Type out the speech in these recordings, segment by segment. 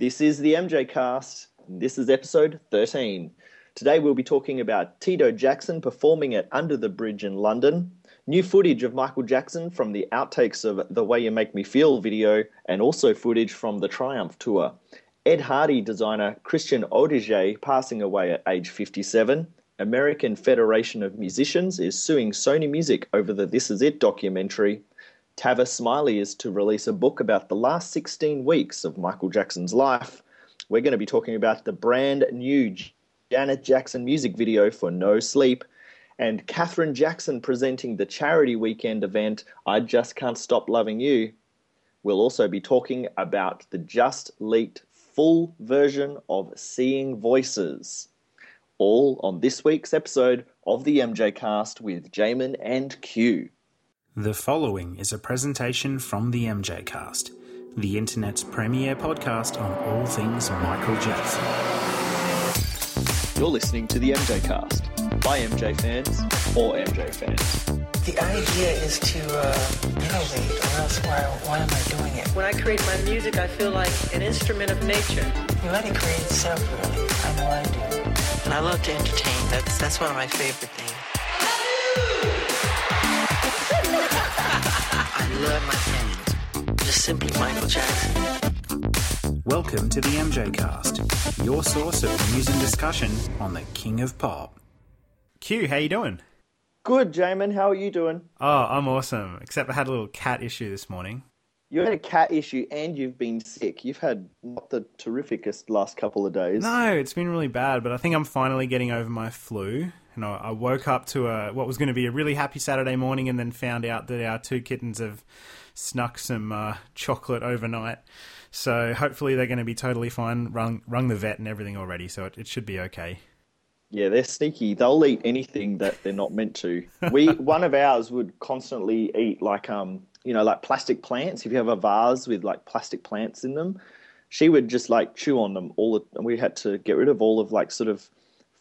This is the MJ Cast. This is episode 13. Today we'll be talking about Tito Jackson performing at Under the Bridge in London, new footage of Michael Jackson from the outtakes of The Way You Make Me Feel video, and also footage from the Triumph tour. Ed Hardy designer Christian Audigier passing away at age 57. American Federation of Musicians is suing Sony Music over the This Is It documentary. Tavis Smiley is to release a book about the last 16 weeks of Michael Jackson's life. We're going to be talking about the brand new Janet Jackson music video for No Sleeep, and Katherine Jackson presenting the charity weekend event I Just Can't Stop Loving You. We'll also be talking about the just leaked full version of Seeing Voices. All on this week's episode of the MJ Cast with Jamon and Q. The following is a presentation from the MJ Cast, the internet's premier podcast on all things Michael Jackson. You're listening to the MJ Cast by MJ fans or MJ fans. The idea is to uh, innovate, or else why, why am I doing it? When I create my music, I feel like an instrument of nature. You let it create itself, really. I know I do. And I love to entertain. That's that's one of my favorite things. I my fans. Just simply Michael Jackson. Welcome to the MJ Cast, your source of news and discussion on the King of Pop. Q, how you doing? Good, Jamon. How are you doing? Oh, I'm awesome. Except I had a little cat issue this morning. You had a cat issue and you've been sick. You've had not the terrificest last couple of days. No, it's been really bad, but I think I'm finally getting over my flu. And I, I woke up to a, what was going to be a really happy Saturday morning and then found out that our two kittens have snuck some uh, chocolate overnight. So hopefully they're going to be totally fine. Rung, rung the vet and everything already, so it, it should be okay. Yeah, they're sneaky. They'll eat anything that they're not meant to. We one of ours would constantly eat like um you know like plastic plants. If you have a vase with like plastic plants in them, she would just like chew on them all. The, and we had to get rid of all of like sort of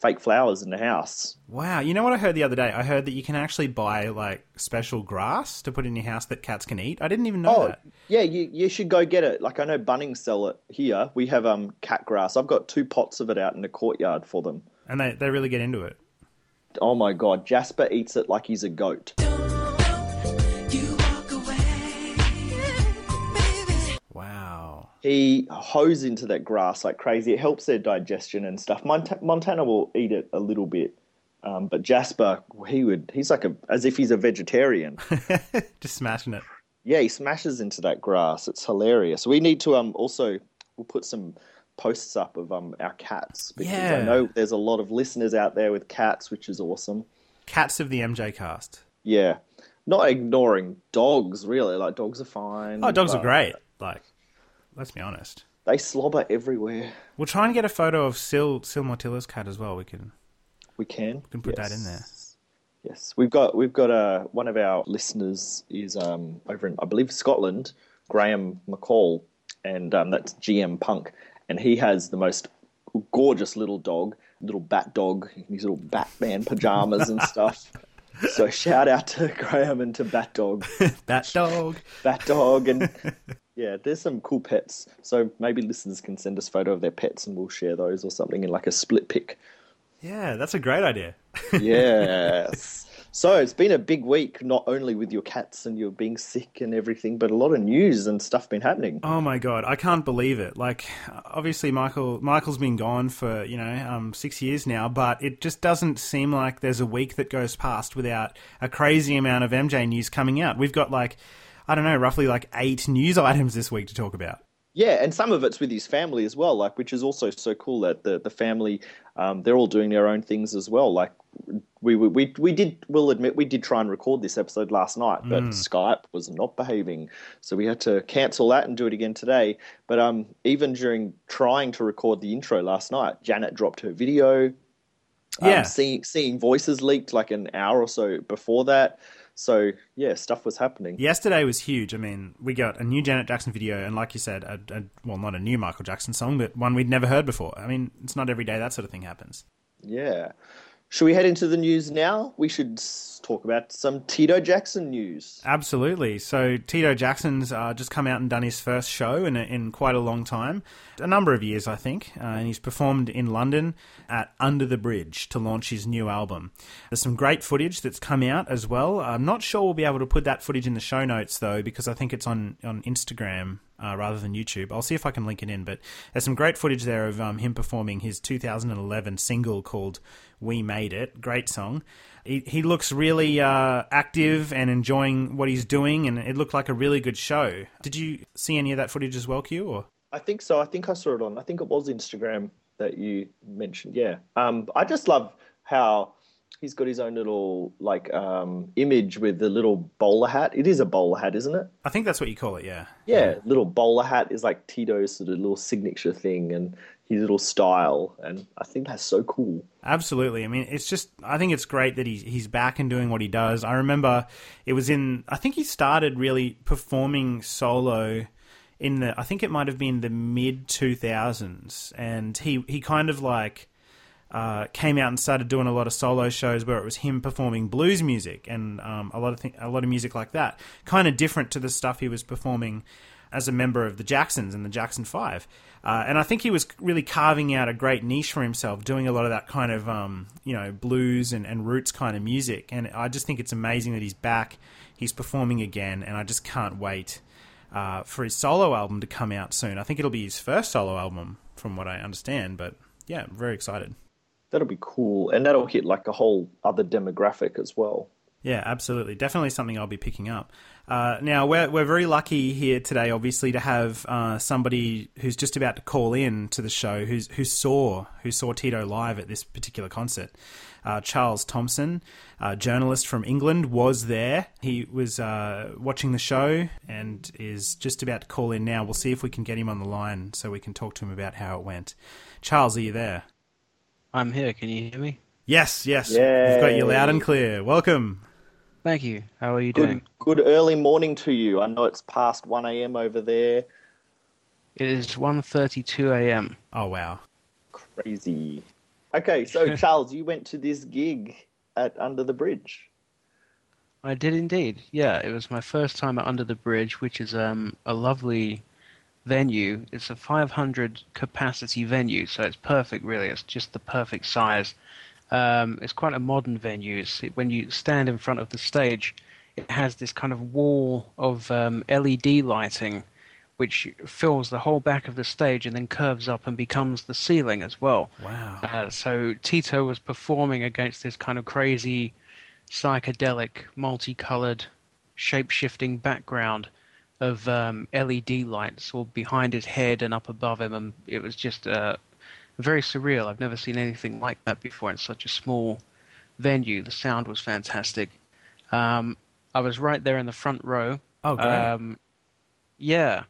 fake flowers in the house. Wow, you know what I heard the other day? I heard that you can actually buy like special grass to put in your house that cats can eat. I didn't even know Oh that. yeah, you you should go get it. Like I know Bunnings sell it here. We have um cat grass. I've got two pots of it out in the courtyard for them. And they, they really get into it. Oh my god, Jasper eats it like he's a goat. He hoes into that grass like crazy. It helps their digestion and stuff. Mont- Montana will eat it a little bit, um, but Jasper, he would. He's like a as if he's a vegetarian. Just smashing it. yeah, he smashes into that grass. It's hilarious. We need to um also we'll put some posts up of um our cats because Yeah. I know there's a lot of listeners out there with cats, which is awesome. Cats of the MJ cast. Yeah, not ignoring dogs really. Like dogs are fine. Oh, dogs are great. Like, let's be honest. They slobber everywhere. We'll try and get a photo of Sil Sil Mortilla's cat as well. We can We can. We can put that in there. Yes, we've got we've got uh, one of our listeners is um, over in I believe Scotland, Graham McCall, and um, that's GM Punk, and he has the most gorgeous little dog, little bat dog, in his little Batman pajamas and stuff. So shout out to Graham and to Bat Dog, Bat dog. Bat Dog, and yeah, there's some cool pets. So maybe listeners can send us photo of their pets, and we'll share those or something in like a split pic. Yeah, that's a great idea. yes. So it's been a big week, not only with your cats and your being sick and everything, but a lot of news and stuff been happening. Oh my god, I can't believe it. Like, obviously, Michael Michael's been gone for you know um, six years now, but it just doesn't seem like there's a week that goes past without a crazy amount of MJ news coming out. We've got like, I don't know, roughly like eight news items this week to talk about. Yeah, and some of it's with his family as well, like which is also so cool that the the family um, they're all doing their own things as well. Like we we we did, we'll admit, we did try and record this episode last night, but Skype was not behaving, so we had to cancel that and do it again today. But um, even during trying to record the intro last night, Janet dropped her video. Yeah. um, seeing seeing voices leaked like an hour or so before that. So yeah, stuff was happening. Yesterday was huge. I mean, we got a new Janet Jackson video, and like you said, a, a, well, not a new Michael Jackson song, but one we'd never heard before. I mean, it's not every day that sort of thing happens. Yeah. Should we head into the news now? We should talk about some Tito Jackson news. Absolutely. So Tito Jackson's uh, just come out and done his first show in, a, in quite a long time, a number of years, I think, uh, and he's performed in London at Under the Bridge to launch his new album. There's some great footage that's come out as well. I'm not sure we'll be able to put that footage in the show notes though, because I think it's on on Instagram uh, rather than YouTube. I'll see if I can link it in, but there's some great footage there of um, him performing his 2011 single called "We Made It." Great song. He, he looks really uh, active and enjoying what he's doing, and it looked like a really good show. Did you see any of that footage as well, Q? Or I think so. I think I saw it on. I think it was Instagram that you mentioned. Yeah. Um, I just love how he's got his own little like um, image with the little bowler hat. It is a bowler hat, isn't it? I think that's what you call it. Yeah. Yeah, little bowler hat is like Tito's sort of little signature thing and his little style, and I think that's so cool. Absolutely. I mean, it's just I think it's great that he's he's back and doing what he does. I remember it was in I think he started really performing solo in the I think it might have been the mid 2000s and he he kind of like uh, came out and started doing a lot of solo shows where it was him performing blues music and um, a lot of th- a lot of music like that, kind of different to the stuff he was performing as a member of the Jacksons and the Jackson Five. Uh, and I think he was really carving out a great niche for himself, doing a lot of that kind of um, you know blues and, and roots kind of music. And I just think it's amazing that he's back, he's performing again, and I just can't wait uh, for his solo album to come out soon. I think it'll be his first solo album, from what I understand. But yeah, very excited. That'll be cool, and that'll hit like a whole other demographic as well. Yeah, absolutely. Definitely something I'll be picking up. Uh, now, we're, we're very lucky here today, obviously, to have uh, somebody who's just about to call in to the show who's, who saw who saw Tito live at this particular concert. Uh, Charles Thomson, a journalist from England, was there. He was uh, watching the show and is just about to call in now. We'll see if we can get him on the line so we can talk to him about how it went. Charles, are you there? I'm here. Can you hear me? Yes, yes. Yay. We've got you loud and clear. Welcome. Thank you. How are you Good, doing? good early morning to you. I know it's past one a.m. over there. It is 1:32 a.m. Oh, wow. Crazy. Okay, so Charles, you went to this gig at Under the Bridge. I did indeed. Yeah, it was my first time at Under the Bridge, which is um, a lovely venue. It's a 500 capacity venue, so it's perfect. Really, it's just the perfect size. Um, it's quite a modern venue. It's, when you stand in front of the stage, it has this kind of wall of um, LED lighting, which fills the whole back of the stage and then curves up and becomes the ceiling as well. Wow. Uh, so Tito was performing against this kind of crazy, psychedelic, multicolored, shape-shifting background of um, LED lights all behind his head and up above him, and it was just uh, very surreal. I've never seen anything like that before in such a small venue. The sound was fantastic. Um, I was right there in the front row. Oh, great. Um, yeah,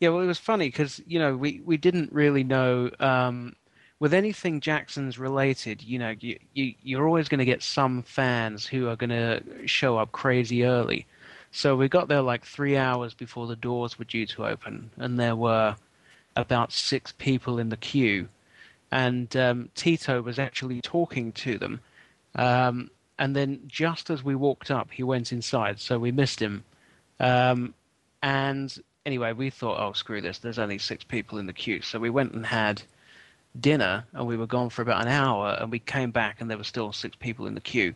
yeah. Well, it was funny because you know we we didn't really know um, with anything Jackson's related. You know, you, you you're always going to get some fans who are going to show up crazy early. So we got there like three hours before the doors were due to open, and there were about six people in the queue. And um, Tito was actually talking to them. Um, and then just as we walked up, he went inside, so we missed him. Um, and anyway, we thought, oh, screw this, there's only six people in the queue. So we went and had dinner, and we were gone for about an hour, and we came back, and there were still six people in the queue.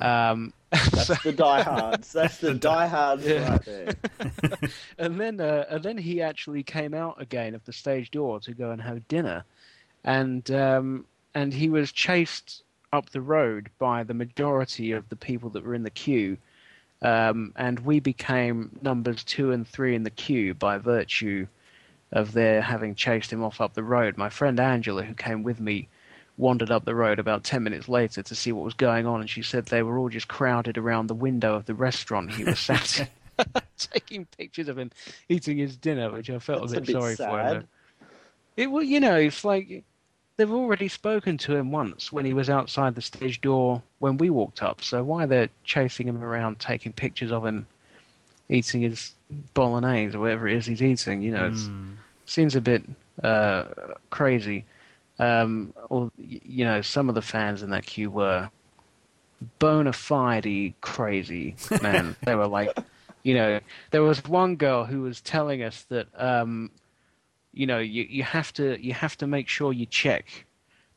um, That's the diehards. That's the diehards right there. and then uh, and then he actually came out again of the stage door to go and have dinner, and um, and he was chased up the road by the majority of the people that were in the queue, um, and we became numbers two and three in the queue by virtue of their having chased him off up the road. My friend Angela, who came with me, wandered up the road about 10 minutes later to see what was going on, and she said they were all just crowded around the window of the restaurant he was sat in, taking pictures of him eating his dinner, which I felt That's a a bit, bit sorry for sad. him. It well, you know, it's like they've already spoken to him once when he was outside the stage door when we walked up. So why they're chasing him around, taking pictures of him eating his bolognese or whatever it is he's eating, you know, it Mm. seems a bit uh, crazy. Um, or you know, some of the fans in that queue were bona fide crazy, man. they were like, you know, there was one girl who was telling us that, um, you know, you, you have to you have to make sure you check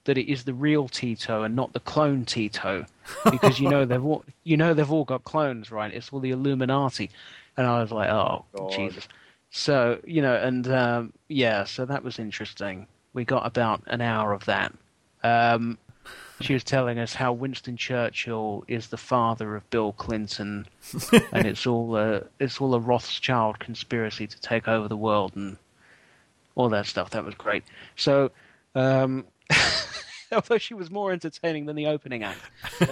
that it is the real Tito and not the clone Tito, because you know they've all you know they've all got clones, right? It's all the Illuminati, and I was like, oh God. Jesus. So you know, and um, yeah, so that was interesting. We got about an hour of that. Um, she was telling us how Winston Churchill is the father of Bill Clinton, and it's all a it's all a Rothschild conspiracy to take over the world and all that stuff. That was great. So, um, although she was more entertaining than the opening act,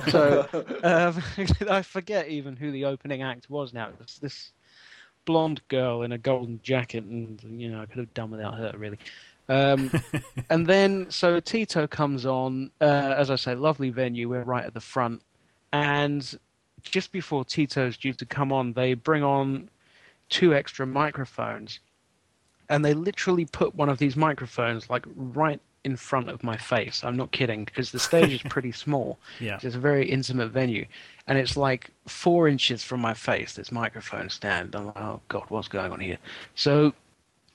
so um, I forget even who the opening act was now. It was this blonde girl in a golden jacket, and you know I could have done without her really. Um, and then so Tito comes on, uh, as I say, lovely venue. We're right at the front, and just before Tito's due to come on, they bring on two extra microphones, and they literally put one of these microphones like right in front of my face. I'm not kidding because the stage is pretty small. Yeah. It's a very intimate venue, and it's like four inches from my face. This microphone stand. I'm like, oh god, what's going on here? So,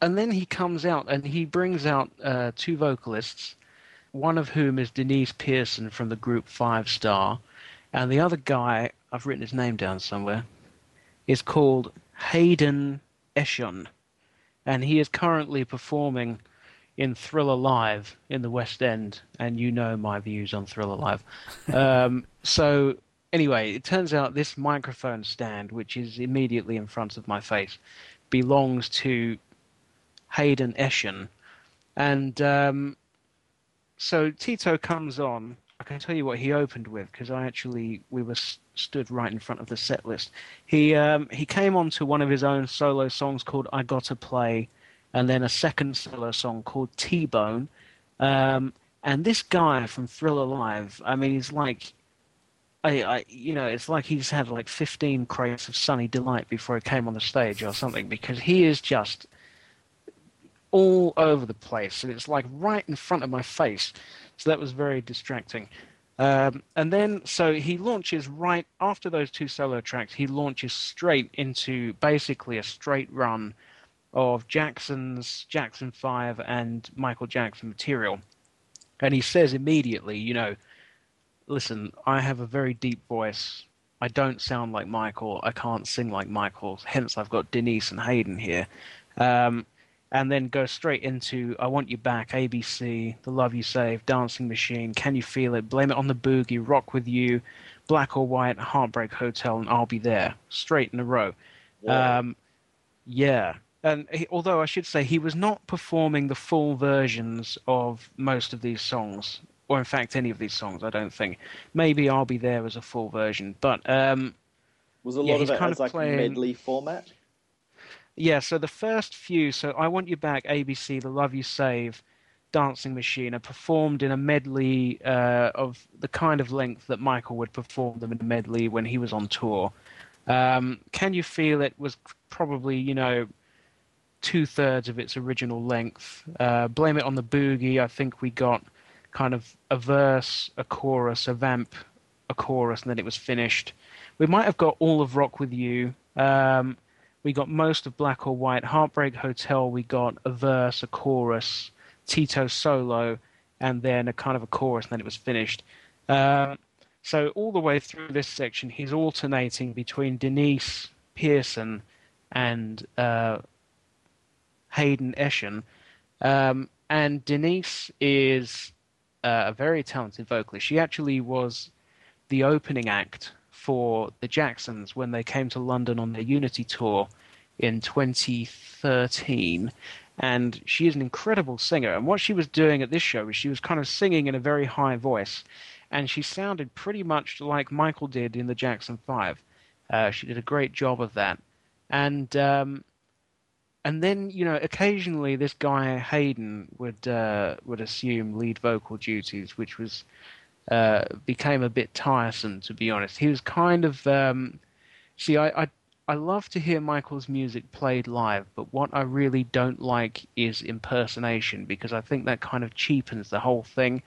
and then he comes out and he brings out uh, two vocalists, one of whom is Denise Pearson from the group Five Star, and the other guy I've written his name down somewhere is called Hayden Eshun, and he is currently performing in Thriller Live in the West End, and you know my views on Thriller Live. Um, so anyway, it turns out this microphone stand, which is immediately in front of my face, belongs to Hayden Eshun, and um, so Tito comes on. I can tell you what he opened with because I actually we were stood right in front of the set list. He um, he came on to one of his own solo songs called "I Gotta Play," and then a second solo song called T Bone. Um, and this guy from Thriller Live, I mean, he's like, I, I, you know, it's like he's had like 15 crates of Sunny Delight before he came on the stage or something because he is just all over the place, and it's like right in front of my face. So that was very distracting. Um, and then, so he launches right after those two solo tracks. He launches straight into basically a straight run of Jackson's Jackson Five and Michael Jackson material, and he says immediately, you know, listen, I have a very deep voice. I don't sound like Michael. I can't sing like Michael. Hence, I've got Denise and Hayden here. Um, and then go straight into I Want You Back, ABC, The Love You Save, Dancing Machine, Can You Feel It, Blame It on the Boogie, Rock With You, Black or White, Heartbreak Hotel, and I'll Be There, straight in a row. Um, yeah. And he, although I should say he was not performing the full versions of most of these songs, or in fact any of these songs, I don't think. Maybe I'll Be There as a full version, but um, Was a Yeah, lot he's of it kind as of like playing- medley format? Yeah, so the first few, so I Want You Back, ABC, The Love You Save, Dancing Machine, are performed in a medley uh, of the kind of length that Michael would perform them in a medley when he was on tour. Um, Can You Feel It was probably, you know, two thirds of its original length. Uh, Blame It on the Boogie, I think we got kind of a verse, a chorus, a vamp, a chorus, and then it was finished. We might have got all of Rock with You. Um, we got most of Black or White. Heartbreak Hotel, we got a verse, a chorus, Tito solo, and then a kind of a chorus, and then it was finished. Um, so all the way through this section, he's alternating between Denise Pearson and uh, Hayden Eshun. Um, and Denise is uh, a very talented vocalist. She actually was the opening act for the Jacksons when they came to London on their Unity tour in 2013. And she is an incredible singer. And what she was doing at this show was she was kind of singing in a very high voice. And she sounded pretty much like Michael did in the Jackson 5. Uh, she did a great job of that. And um, and then you know occasionally this guy Hayden would uh, would assume lead vocal duties, which was uh, became a bit tiresome to be honest. He was kind of um, see I, I I love to hear Michael's music played live, but what I really don't like is impersonation because I think that kind of cheapens the whole thing.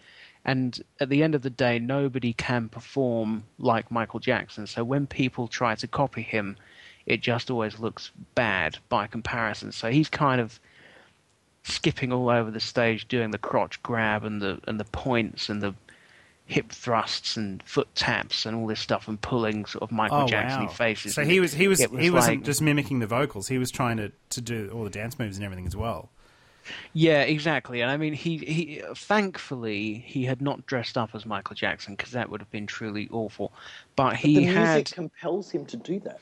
And at the end of the day, nobody can perform like Michael Jackson. So when people try to copy him, it just always looks bad by comparison. So he's kind of skipping all over the stage, doing the crotch grab and the and the points and the hip thrusts and foot taps and all this stuff and pulling sort of Michael Oh Jackson wow! faces. So he was he was, it he wasn't like- just mimicking the vocals. He was trying to, to do all the dance moves and everything as well. Yeah, exactly. And I mean, he he thankfully he had not dressed up as Michael Jackson because that would have been truly awful. But he the music had compels him to do that.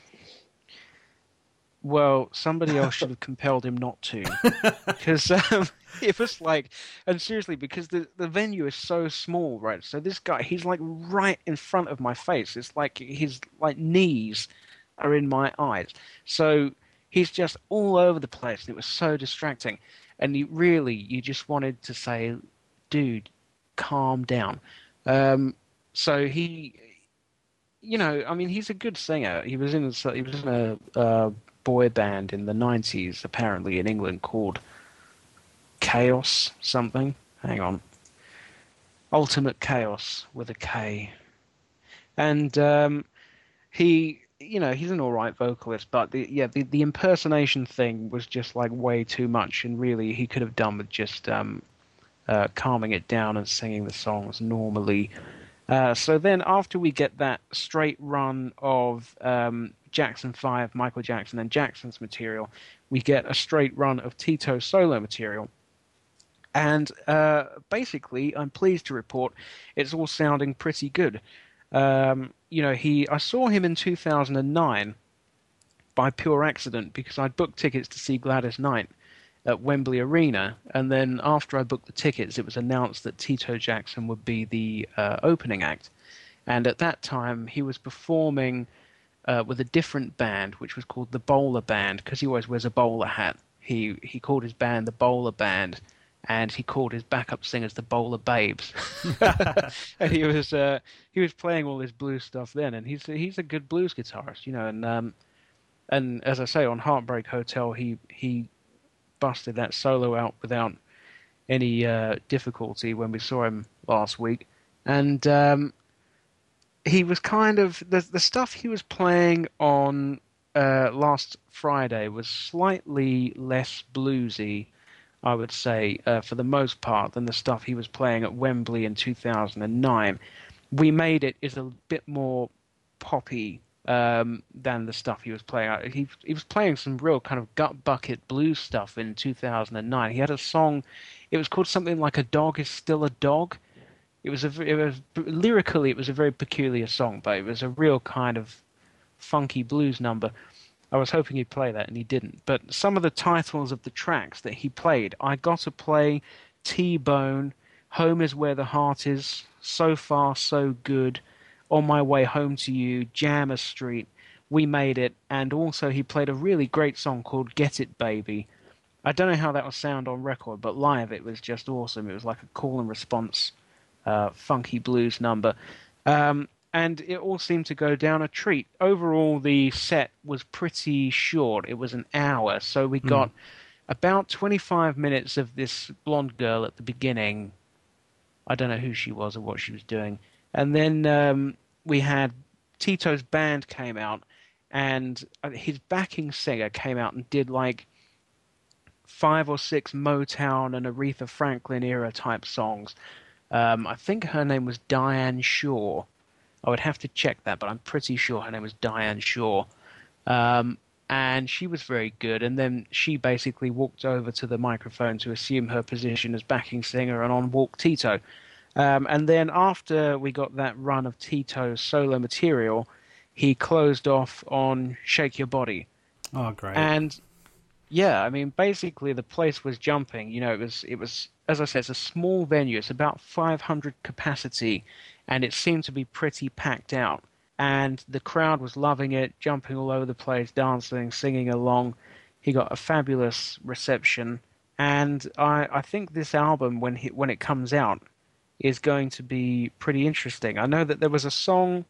well, somebody else should have compelled him not to because um, it was like, and seriously, because the the venue is so small, right? So this guy, he's like right in front of my face. It's like his like knees are in my eyes. So he's just all over the place. and It was so distracting, and you really you just wanted to say, "Dude, calm down." Um, so he, you know, I mean, he's a good singer. He was in a, he was in a uh, boy band in the '90s, apparently in England, called Kaos something. Hang on, Ultimate Kaos with a K, and um, he you know he's an all right vocalist but the yeah the, the impersonation thing was just like way too much and really he could have done with just um uh, calming it down and singing the songs normally uh, so then after we get that straight run of um, Jackson 5, Michael Jackson and Jackson's material, we get a straight run of Tito's solo material. And uh, basically, I'm pleased to report it's all sounding pretty good. Um, you know, he I saw him in 2009 by pure accident because I'd booked tickets to see Gladys Knight at Wembley Arena, and then after I booked the tickets, it was announced that Tito Jackson would be the uh, opening act. And at that time, he was performing uh, with a different band, which was called the Bowler Band, because he always wears a bowler hat. He he called his band the Bowler Band, and he called his backup singers the Bowler Babes. and he was uh, he was playing all this blues stuff then, and he's he's a good blues guitarist, you know. And um, and as I say, on Heartbreak Hotel, he he busted that solo out without any uh, difficulty when we saw him last week, and um, he was kind of the the stuff he was playing on uh, last Friday was slightly less bluesy, I would say, uh, for the most part, than the stuff he was playing at Wembley in 2009. We Made It is a bit more poppy um, than the stuff he was playing. He he was playing some real kind of gut bucket blues stuff in 2009. He had a song, it was called something like "A Dog Is Still a Dog." It was a it was lyrically it was a very peculiar song, but it was a real kind of funky blues number. I was hoping he'd play that, and he didn't. But some of the titles of the tracks that he played, I got to play T-Bone, Home is Where the Heart Is, So Far So Good, On My Way Home to You, Jammer Street, We Made It, and also he played a really great song called Get It Baby. I don't know how that will sound on record, but live it was just awesome. It was like a call and response, uh, funky blues number. Um, and it all seemed to go down a treat. Overall, the set was pretty short. It was an hour, so we got about 25 minutes of this blonde girl at the beginning. I don't know who she was or what she was doing. And then um, we had Tito's band came out, and uh, his backing singer came out and did like five or six Motown and Aretha Franklin era type songs. Um, I think her name was Diane Shaw. I would have to check that, but I'm pretty sure her name was Diane Shaw. Um, and she was very good. And then she basically walked over to the microphone to assume her position as backing singer, and on walked Tito. Um, and then after we got that run of Tito's solo material, he closed off on Shake Your Body. Oh, great! And yeah, I mean, basically the place was jumping. You know, it was it was as I said, it's a small venue. It's about 500 capacity, and it seemed to be pretty packed out. And the crowd was loving it, jumping all over the place, dancing, singing along. He got a fabulous reception, and I I think this album when he, when it comes out is going to be pretty interesting. I know that there was a song.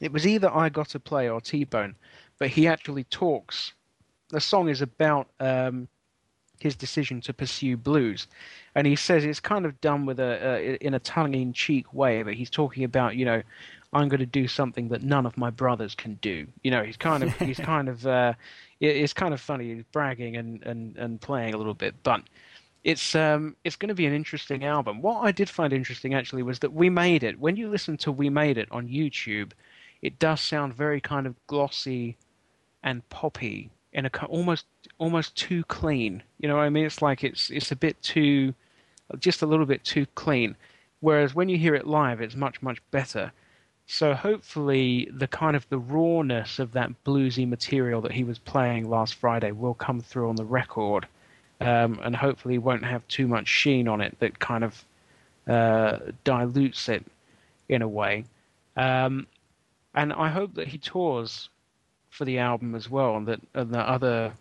It was either I Got to Play or T Bone, but he actually talks. The song is about um, his decision to pursue blues, and he says it's kind of done with a, a in a tongue-in-cheek way, but he's talking about you know. I'm going to do something that none of my brothers can do. You know, he's kind of he's kind of uh, it's kind of funny. He's bragging and, and, and playing a little bit, but it's um it's going to be an interesting album. What I did find interesting actually was that we made it. When you listen to We Made It on YouTube, it does sound very kind of glossy and poppy and a, almost almost too clean. You know what I mean? It's like it's it's a bit too just a little bit too clean. Whereas when you hear it live, it's much much better. So hopefully the kind of the rawness of that bluesy material that he was playing last Friday will come through on the record, um, and hopefully won't have too much sheen on it that kind of uh, dilutes it in a way. Um, and I hope that he tours for the album as well, and that, and that other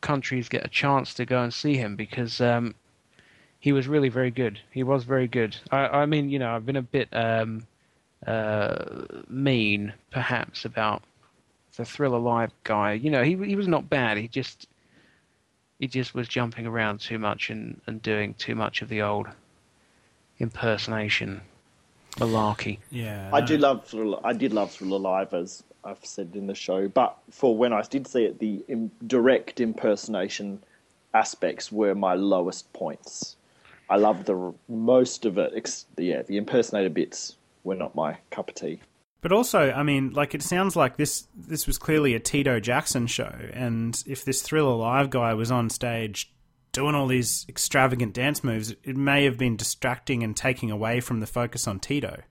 countries get a chance to go and see him because um, he was really very good. He was very good. I, I mean, you know, I've been a bit um, uh, mean, perhaps, about the Thriller Live guy. You know, he he was not bad. He just he just was jumping around too much and, and doing too much of the old impersonation malarkey. Yeah, I do love Thriller. I did love Thriller Live, as I've said in the show. But for when I did see it, the direct impersonation aspects were my lowest points. I loved the most of it. Ex- yeah, the impersonator bits were not my cup of tea. But also, I mean, like it sounds like this this was clearly a Tito Jackson show, and if this Thriller Live guy was on stage doing all these extravagant dance moves, it may have been distracting and taking away from the focus on Tito.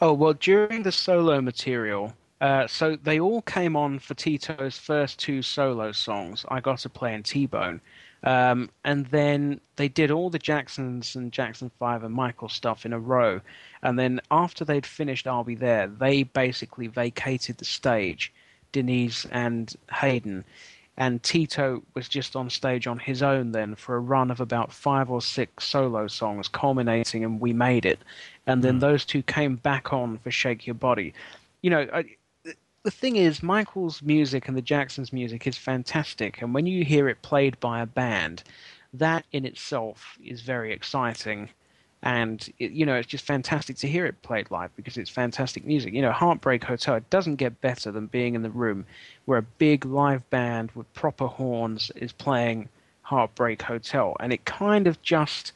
Oh well, during the solo material, uh, so they all came on for Tito's first two solo songs. I got to play in T Bone, um, and then they did all the Jacksons and Jackson Five and Michael stuff in a row. And then after they'd finished I'll Be There, they basically vacated the stage, Denise and Hayden. And Tito was just on stage on his own then for a run of about five or six solo songs, culminating in We Made It. And then mm. those two came back on for Shake Your Body. You know, I, the thing is, Michael's music and the Jacksons' music is fantastic. And when you hear it played by a band, that in itself is very exciting and it, you know it's just fantastic to hear it played live because it's fantastic music. You know, Heartbreak Hotel it doesn't get better than being in the room where a big live band with proper horns is playing Heartbreak Hotel, and it kind of just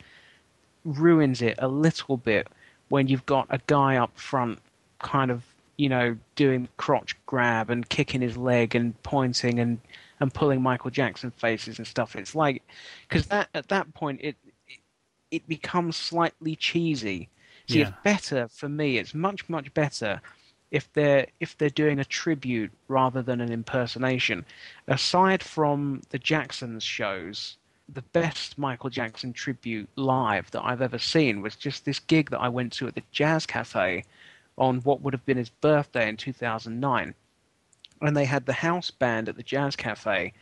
ruins it a little bit when you've got a guy up front, kind of you know doing crotch grab and kicking his leg and pointing and and pulling Michael Jackson faces and stuff. It's like because that at that point it it becomes slightly cheesy. See, yeah. it's better for me. It's much much better if they're if they're doing a tribute rather than an impersonation. Aside from the Jacksons shows, the best Michael Jackson tribute live that I've ever seen was just this gig that I went to at the Jazz Cafe on what would have been his birthday in 2009. And they had the house band at the Jazz Cafe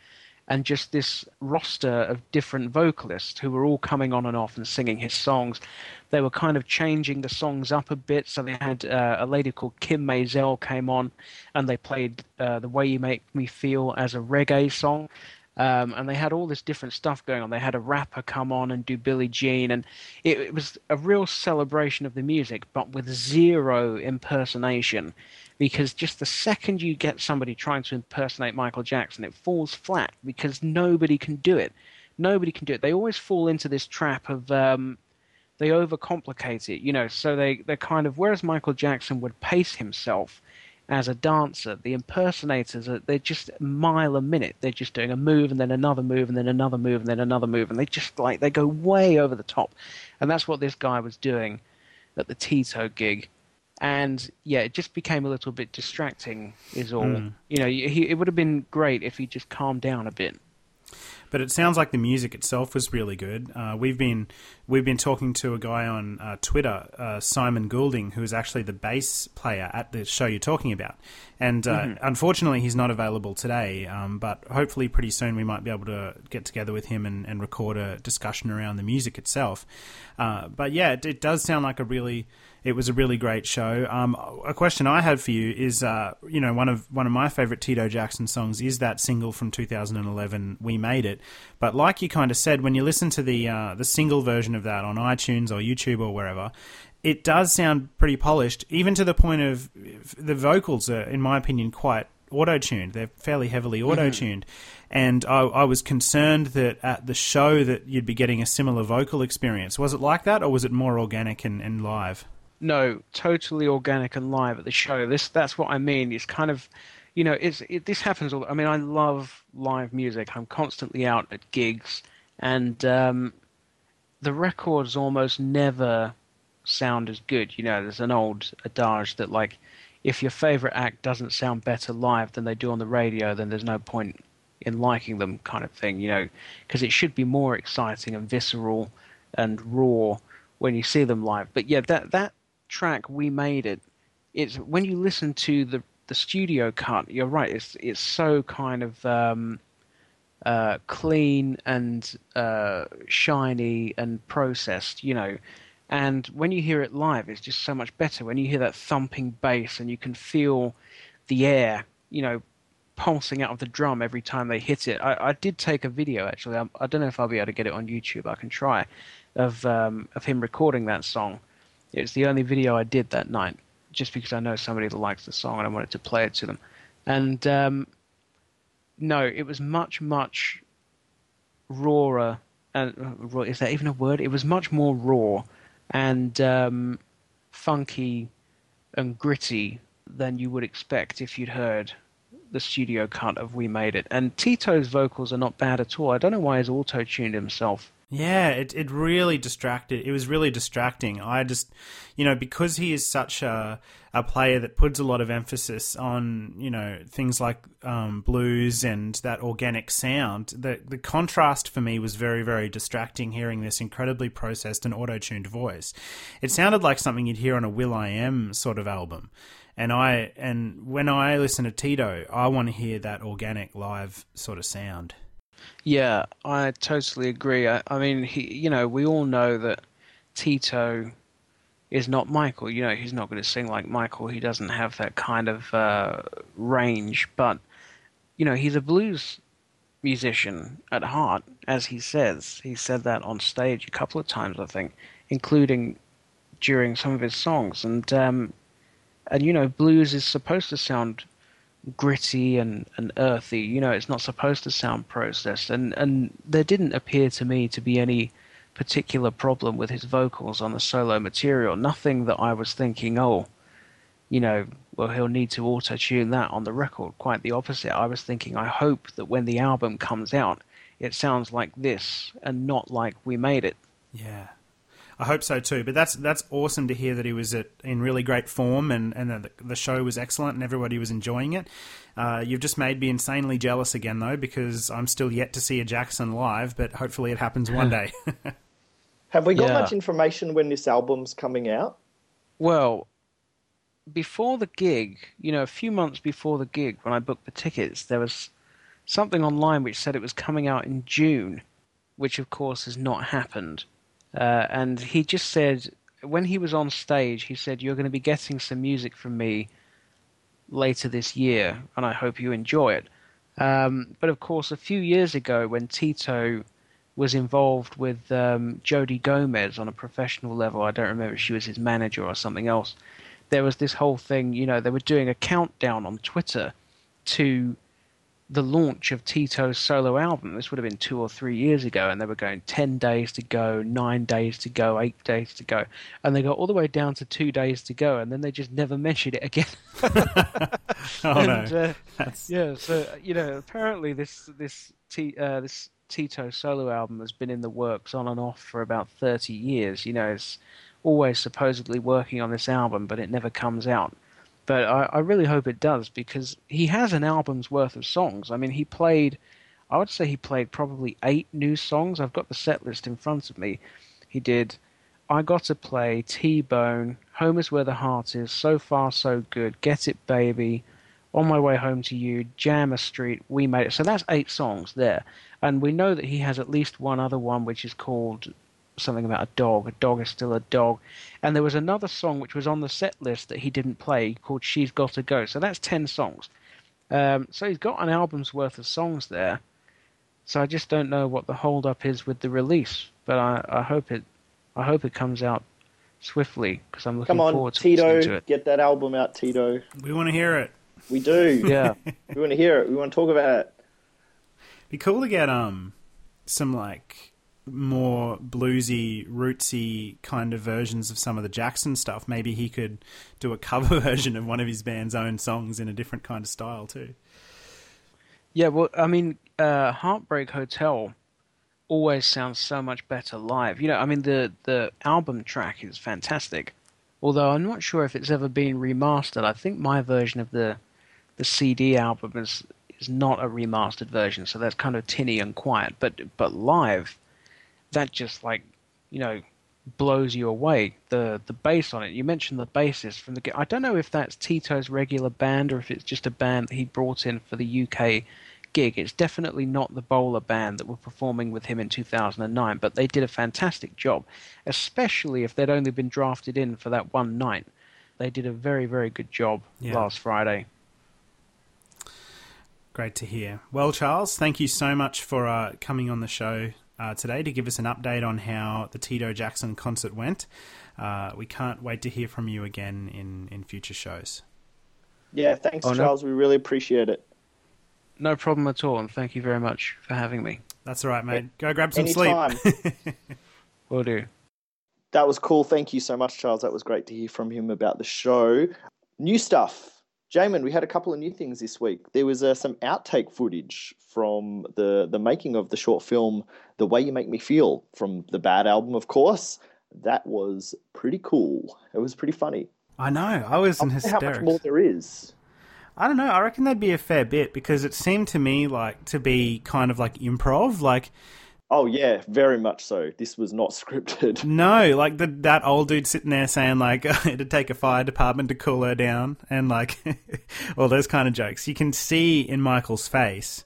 and just this roster of different vocalists who were all coming on and off and singing his songs. They were kind of changing the songs up a bit. So they had uh, a lady called Kym Mazelle came on, and they played uh, "The Way You Make Me Feel" as a reggae song. Um, and they had all this different stuff going on. They had a rapper come on and do Billie Jean, and it, it was a real celebration of the music, but with zero impersonation because just the second you get somebody trying to impersonate Michael Jackson, it falls flat because nobody can do it. Nobody can do it. They always fall into this trap of um, they overcomplicate it, you know. So they they kind of whereas Michael Jackson would pace himself as a dancer, the impersonators are they're just a mile a minute. They're just doing a move and then another move and then another move and then another move, and they just like they go way over the top, and that's what this guy was doing at the Tito gig and yeah, it just became a little bit distracting. Is all. Mm. You know, he, it would have been great if he just calmed down a bit. But it sounds like the music itself was really good. Uh, we've been we've been talking to a guy on uh, Twitter, uh, Simon Goulding, who is actually the bass player at the show you're talking about. And uh, mm-hmm. unfortunately, he's not available today. Um, but hopefully, pretty soon we might be able to get together with him and, and record a discussion around the music itself. Uh, but yeah, it, it, does sound like a really It was a really great show. Um, a question I had for you is, uh, you know, one of one of my favorite Tito Jackson songs is that single from 2011, "We Made It." But like you kind of said, when you listen to the uh, the single version of that on iTunes or YouTube or wherever, it does sound pretty polished, even to the point of the vocals are, in my opinion, quite auto tuned. They're fairly heavily auto tuned. Mm-hmm. And I, I, was concerned that at the show that you'd be getting a similar vocal experience. Was it like that, or was it more organic and, and live? No, totally organic and live at the show. This that's what I mean. It's kind of, you know, it's it, this happens all. I mean, I love live music. I'm constantly out at gigs, and um, the records almost never sound as good. You know, there's an old adage that like, if your favorite act doesn't sound better live than they do on the radio, then there's no point in liking them, kind of thing. You know, because it should be more exciting and visceral and raw when you see them live. But yeah, that that track we made it. It's when you listen to the the studio cut. You're right. It's it's so kind of um, uh, clean and uh, shiny and processed. You know. And when you hear it live, it's just so much better. When you hear that thumping bass and you can feel the air, you know, pulsing out of the drum every time they hit it. I, I did take a video actually. I, I, don't know if I'll be able to get it on YouTube. I can try of um, of him recording that song, it was the only video I did that night, just because I know somebody that likes the song and I wanted to play it to them. And um, no, it was much, much rawer. And uh, is that even a word? It was much more raw and um, funky and gritty than you would expect if you'd heard the studio cut of We Made It. And Tito's vocals are not bad at all. I don't know why he's auto tuned himself. Yeah, it it really distracted. It was really distracting. I just, you know, because he is such a a player that puts a lot of emphasis on you know things like um, blues and that organic sound. The the contrast for me was very very distracting. Hearing this incredibly processed and auto tuned voice, it sounded like something you'd hear on a will.i.am sort of album. And I and when I listen to Tito, I want to hear that organic live sort of sound. Yeah, I totally agree. I, I mean, he, you know, we all know that Tito is not Michael. You know, he's not going to sing like Michael. He doesn't have that kind of uh, range. But you know, he's a blues musician at heart, as he says. He said that on stage a couple of times, I think, including during some of his songs. And um, and you know, blues is supposed to sound gritty and, and earthy. You know, it's not supposed to sound processed. And, and there didn't appear to me to be any particular problem with his vocals on the solo material. Nothing that I was thinking, oh, you know, well, he'll need to auto tune that on the record. Quite the opposite. I was thinking, I hope that when the album comes out, it sounds like this and not like we made it. Yeah. I hope so too. But that's that's awesome to hear that he was at, in really great form and, and the, the show was excellent and everybody was enjoying it. Uh, you've just made me insanely jealous again though because I'm still yet to see a Jackson live, but hopefully it happens one day. Have we got yeah. much information when this album's coming out? Well, before the gig, you know, a few months before the gig, when I booked the tickets, there was something online which said it was coming out in June, which of course has not happened. Uh, and he just said, when he was on stage, he said, You're going to be getting some music from me later this year, and I hope you enjoy it. Um, but of course, a few years ago, when Tito was involved with um, Jody Gomez on a professional level, I don't remember if she was his manager or something else. There was this whole thing, you know, they were doing a countdown on Twitter to the launch of Tito's solo album. This would have been two or three years ago, and they were going 10 days to go, nine days to go, eight days to go. And they got all the way down to two days to go, and then they just never mentioned it again. oh, and, no. Uh, yeah, so, you know, apparently this, this, T, uh, this Tito solo album has been in the works on and off for about 30 years. You know, it's always supposedly working on this album, but it never comes out but I, I, really hope it does because he has an album's worth of songs. I mean, he played, I would say he played probably eight new songs. I've got the set list in front of me. He did I Got to Play, T Bone, Home is Where the Heart Is, So Far So Good, Get It Baby, On My Way Home to You, Jammer Street, We Made It. So that's eight songs there. And we know that he has at least one other one which is called something about a dog. A dog is still a dog. And there was another song which was on the set list that he didn't play called She's Gotta Go. So that's 10 songs. Um, so he's got an album's worth of songs there. So I just don't know what the hold up is with the release. But I, I hope it I hope it comes out swiftly because I'm looking Come on, forward to listening to Tito, it. get that album out, Tito. We want to hear it. We do. Yeah. we want to hear it. We want to talk about it. Be cool to get um some like more bluesy, rootsy kind of versions of some of the Jackson stuff. Maybe he could do a cover version of one of his band's own songs in a different kind of style too. Yeah, well, I mean, uh, Heartbreak Hotel always sounds so much better live. You know, I mean, the the album track is fantastic, although I'm not sure if it's ever been remastered. I think my version of the the CD album is is not a remastered version, so that's kind of tinny and quiet. But but live, that just like you know blows you away. The the bass on it. You mentioned the bassist from the. I don't know if that's Tito's regular band or if it's just a band that he brought in for the UK gig. It's definitely not the Bowler band that were performing with him in 2009, but they did a fantastic job, especially if they'd only been drafted in for that one night. They did a very very good job Yeah. last Friday. Great to hear. Well, Charles, thank you so much for uh, coming on the show uh, today to give us an update on how the Tito Jackson concert went. Uh, we can't wait to hear from you again in, in future shows. Yeah, thanks, Oh, no. Charles. We really appreciate it. No problem at all, and thank you very much for having me. That's all right, mate. Go grab some Anytime. sleep. Will do. That was cool. Thank you so much, Charles. That was great to hear from him about the show. New stuff. Jamon, we had a couple of new things this week. There was uh, some outtake footage from the, the making of the short film The Way You Make Me Feel from the Bad album, of course. That was pretty cool. It was pretty funny. I know. I was in I wonder how much hysterics. more there is. I don't know. I reckon that'd be a fair bit because it seemed to me like to be kind of like improv. Like, Oh, yeah, very much so. This was not scripted. no, like the, that old dude sitting there saying like it'd take a fire department to cool her down and like all those kind of jokes. You can see in Michael's face,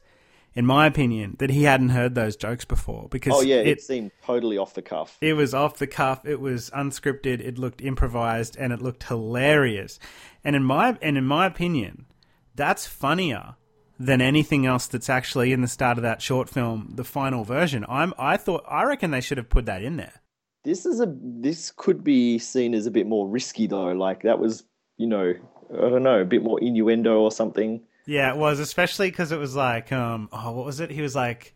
in my opinion, that he hadn't heard those jokes before because Oh, yeah, it, it, seemed totally off the cuff. It was off the cuff. It was unscripted. It looked improvised, and it looked hilarious. And in my and in my opinion, that's funnier than anything else that's actually in the start of that short film, the final version. I'm I thought I reckon they should have put that in there. This is a this could be seen as a bit more risky though. Like that was, you know, I don't know, a bit more innuendo or something. Yeah, it was especially because it was like, um, oh, what was it? He was like.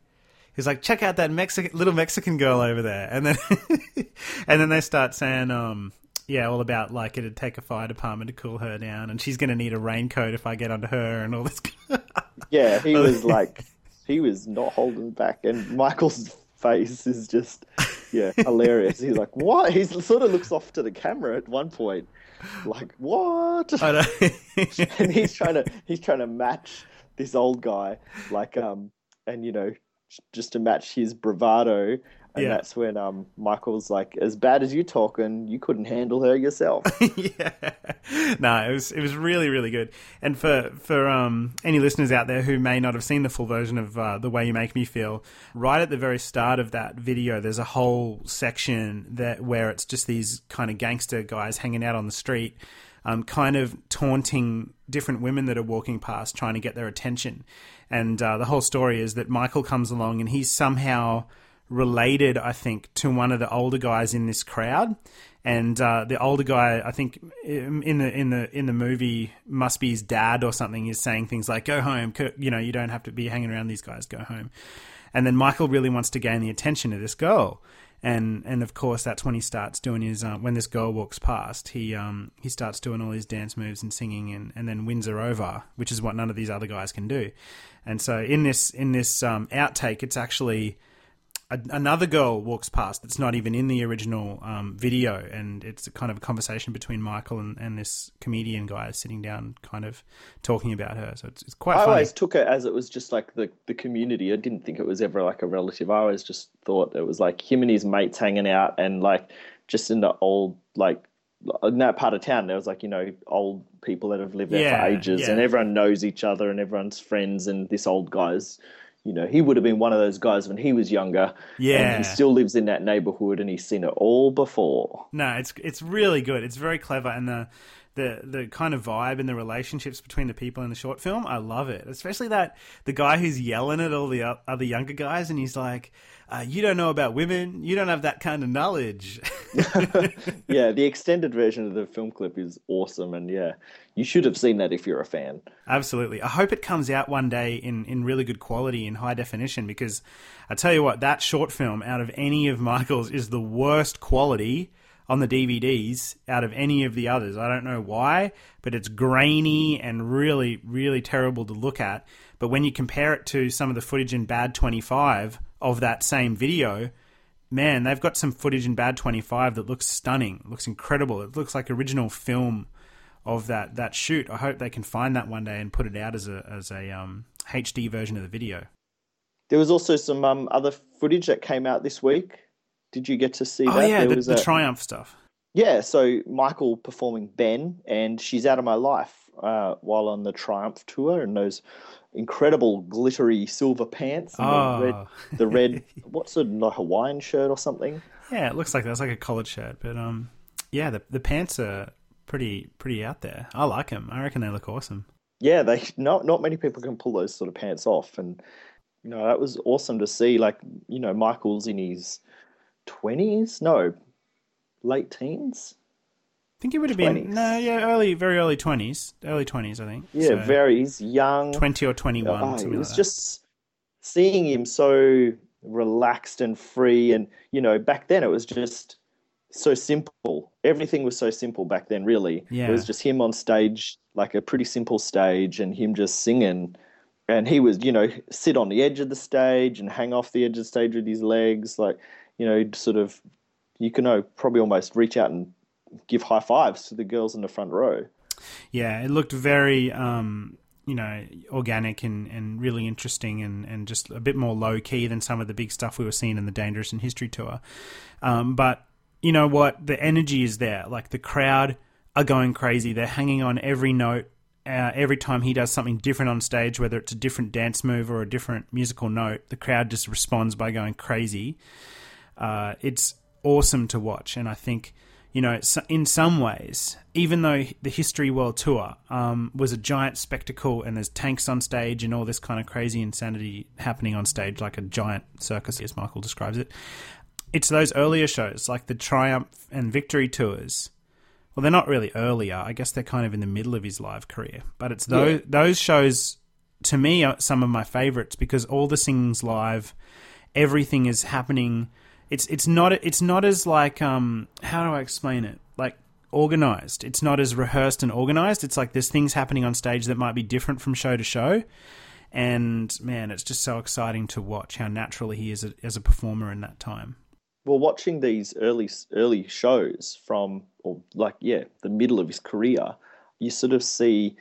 He's like, check out that Mexican little Mexican girl over there, and then, and then they start saying, um, yeah, all about like it'd take a fire department to cool her down, and she's going to need a raincoat if I get onto her, and all this. Yeah, he was like, he was not holding back, and Michael's face is just, yeah, hilarious. He's like, what? He sort of looks off to the camera at one point, like, what? I don't- and he's trying to he's trying to match this old guy, like, um, and you know, just to match his bravado. And Yeah. that's when um Michael's like, as bad as you talking, you couldn't handle her yourself. yeah. No, it was it was really really good. And for for um any listeners out there who may not have seen the full version of uh, the way you make me feel, right at the very start of that video, there's a whole section that where it's just these kind of gangster guys hanging out on the street. Um, kind of taunting different women that are walking past, trying to get their attention. And uh, the whole story is that Michael comes along and he's somehow related, I think, to one of the older guys in this crowd. And uh, the older guy, I think, in the in the in the movie, must be his dad or something. Is saying things like "Go home," you know, you don't have to be hanging around these guys. Go home. And then Michael really wants to gain the attention of this girl, and and of course that's when he starts doing his uh, when this girl walks past, he um he starts doing all his dance moves and singing, and and then wins her over, which is what none of these other guys can do. And so in this in this um, outtake, it's actually a, another girl walks past that's not even in the original um, video, and it's a kind of a conversation between Michael and, and this comedian guy sitting down, kind of talking about her. So it's, it's quite I funny. always took it as it was just like the, the community. I didn't think it was ever like a relative. I always just thought it was like him and his mates hanging out and like just in the old like in that part of town there was like you know old people that have lived there Yeah, for ages yeah. and everyone knows each other and everyone's friends and this old guy's you know, he would have been one of those guys when he was younger. Yeah. And he still lives in that neighborhood and he's seen it all before. No, it's it's really good. It's very clever, and the the the kind of vibe and the relationships between the people in the short film, I love it. Especially that the guy who's yelling at all the other younger guys, and he's like, uh, "You don't know about women. You don't have that kind of knowledge." yeah, the extended version of the film clip is awesome, and yeah, you should have seen that if you're a fan. Absolutely. I hope it comes out one day in, in really good quality in high definition because I tell you what, that short film out of any of Michael's is the worst quality on the DVDs out of any of the others. I don't know why, but it's grainy and really, really terrible to look at. But when you compare it to some of the footage in Bad 25 of that same video, man, they've got some footage in Bad 25 that looks stunning. Looks incredible. It looks like original film of that that shoot. I hope they can find that one day and put it out as a as a um, HD version of the video. There was also some um, other footage that came out this week. Did you get to see Oh that? yeah, There the, the a- Triumph stuff. Yeah, so Michael performing Ben, and she's out of my life uh, while on the Triumph tour, and those incredible glittery silver pants and Oh. the red, the red, what's it, like Hawaiian shirt or something? Yeah, it looks like that's like a collared shirt, but um, yeah, the the pants are pretty pretty out there. I like them. I reckon they look awesome. Yeah, they not not many people can pull those sort of pants off, and you know that was awesome to see. Like you know, Michael's in his twenties, no, late teens. I think it would have 20s. been no, yeah, early, very early twenties, early twenties, I think. Yeah, So, very. He's young. twenty or twenty one. Oh, it was like just seeing him so relaxed and free and you know back then it was just so simple everything was so simple back then really Yeah. it was just him on stage like a pretty simple stage and him just singing and he was you know sit on the edge of the stage and hang off the edge of the stage with his legs like you know sort of you can know probably almost reach out and give high fives to the girls in the front row Yeah, it looked very, um, you know, organic and, and really interesting and, and just a bit more low key than some of the big stuff we were seeing in the Dangerous in History tour. Um, but you know what? The energy is there. Like the crowd are going crazy. They're hanging on every note. Uh, every time he does something different on stage, whether it's a different dance move or a different musical note, the crowd just responds by going crazy. Uh, it's awesome to watch, and I think you know, in some ways, even though the History World Tour um, was a giant spectacle and there's tanks on stage and all this kind of crazy insanity happening on stage, like a giant circus, as Michael describes it, it's those earlier shows, like the Triumph and Victory tours. Well, they're not really earlier. I guess they're kind of in the middle of his live career. But it's those, Yeah. those shows, to me, are some of my favorites because all the singing's live everything is happening. It's it's not it's not as like um how do I explain it like organized. It's not as rehearsed and organized. It's like there's things happening on stage that might be different from show to show. And man, it's just so exciting to watch how naturally he is as a performer in that time. well watching these early early shows from or like yeah the middle of his career you sort of see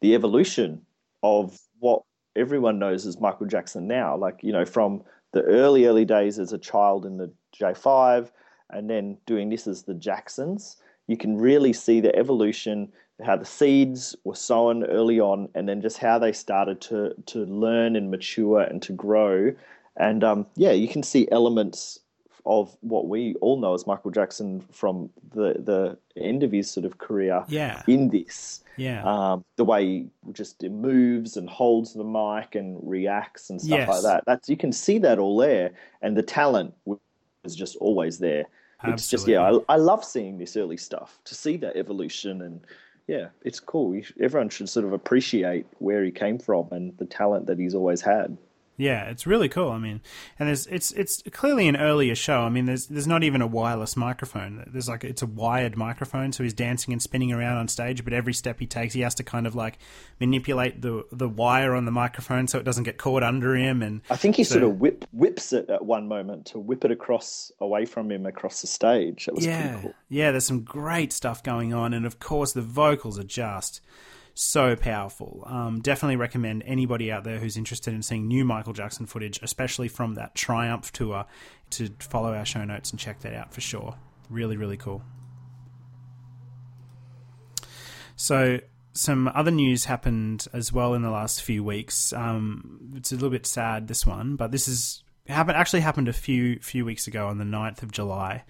the evolution of what everyone knows as Michael Jackson now like you know from the early early days as a child in the J5 and then doing this as the Jacksons you can really see the evolution how the seeds were sown early on and then just how they started to to learn and mature and to grow. And um, yeah you can see elements of what we all know as Michael Jackson from the the end of his sort of career Yeah. in this. Yeah. Um, the way he just moves and holds the mic and reacts and stuff Yes. like that. That's you can see that all there, and the talent was just always there. It's just yeah, I, I love seeing this early stuff to see that evolution and yeah, it's cool. Everyone should sort of appreciate where he came from and the talent that he's always had. Yeah, it's really cool. I mean, and there's it's it's clearly an earlier show. I mean, there's there's not even a wireless microphone. There's like it's a wired microphone, so he's dancing and spinning around on stage. But every step he takes, he has to kind of like manipulate the the wire on the microphone so it doesn't get caught under him. And I think he So- sort of whip, whips it at one moment to whip it across away from him across the stage. That was yeah, pretty cool. yeah, there's some great stuff going on, and of course the vocals are just so powerful. Um, definitely recommend anybody out there who's interested in seeing new Michael Jackson footage, especially from that Triumph tour, to follow our show notes and check that out for sure. Really, really cool. So, some other news happened as well in the last few weeks. Um, it's a little bit sad this one, but this is happened actually happened a few few weeks ago on the 9th of July.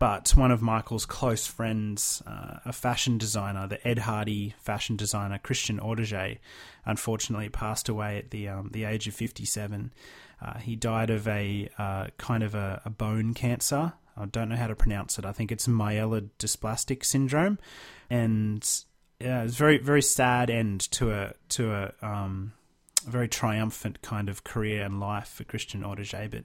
But one of Michael's close friends, uh, a fashion designer, the Ed Hardy fashion designer Christian Audigier, unfortunately passed away at the um, the age of 57. Uh, he died of a uh, kind of a, a, bone cancer. I don't know how to pronounce it. I think it's myelodysplastic syndrome, and yeah, it's very very sad end to a to a um, a very triumphant kind of career and life for Christian Audigier. But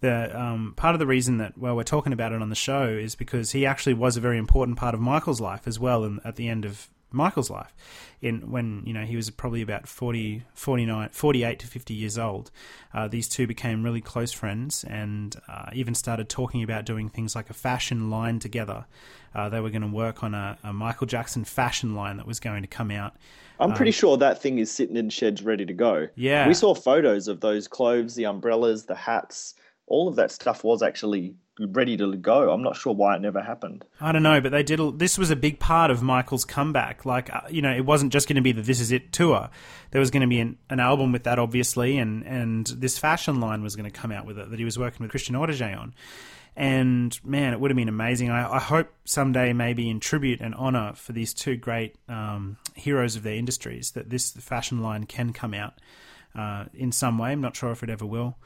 the um, part of the reason that well we're talking about it on the show is because he actually was a very important part of Michael's life as well. And at the end of Michael's life, in when you know he was probably about 40, 49, 48 to fifty years old, uh, these two became really close friends and uh, even started talking about doing things like a fashion line together. Uh, they were going to work on a, a Michael Jackson fashion line that was going to come out I'm pretty um, sure that thing is sitting in sheds ready to go. Yeah. We saw photos of those clothes, the umbrellas, the hats. All of that stuff was actually ready to go. I'm not sure why it never happened. I don't know, but they did. This was a big part of Michael's comeback. Like, uh, you know, it wasn't just going to be the "This Is It" tour. There was going to be an, an, album with that, obviously, and and this fashion line was going to come out with it that he was working with Christian Audigier on. And man, it would have been amazing. I, I, hope someday, maybe in tribute and honor for these two great um, heroes of their industries, that this fashion line can come out uh, in some way. I'm not sure if it ever will.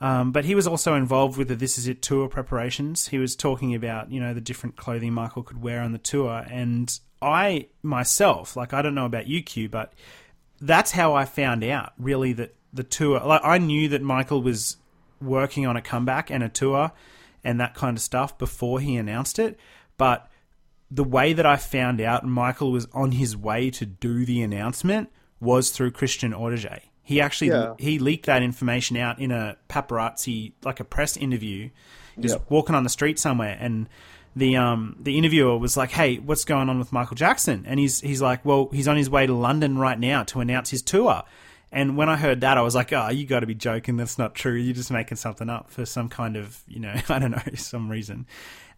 Um, but he was also involved with the This Is It tour preparations. He was talking about, you know, the different clothing Michael could wear on the tour. And I myself, like, I don't know about you, Q, but that's how I found out, really, that the tour, like, I knew that Michael was working on a comeback and a tour and that kind of stuff before he announced it. But the way that I found out Michael was on his way to do the announcement was through Christian Audigier. He actually yeah. he leaked that information out in a paparazzi like a press interview. Was yep. walking on the street somewhere and the um the interviewer was like, "Hey, what's going on with Michael Jackson?" And he's he's like, "Well, he's on his way to London right now to announce his tour." And when I heard that, I was like, "Oh, you got to be joking! That's not true. You're just making something up for some kind of, you know, I don't know, some reason."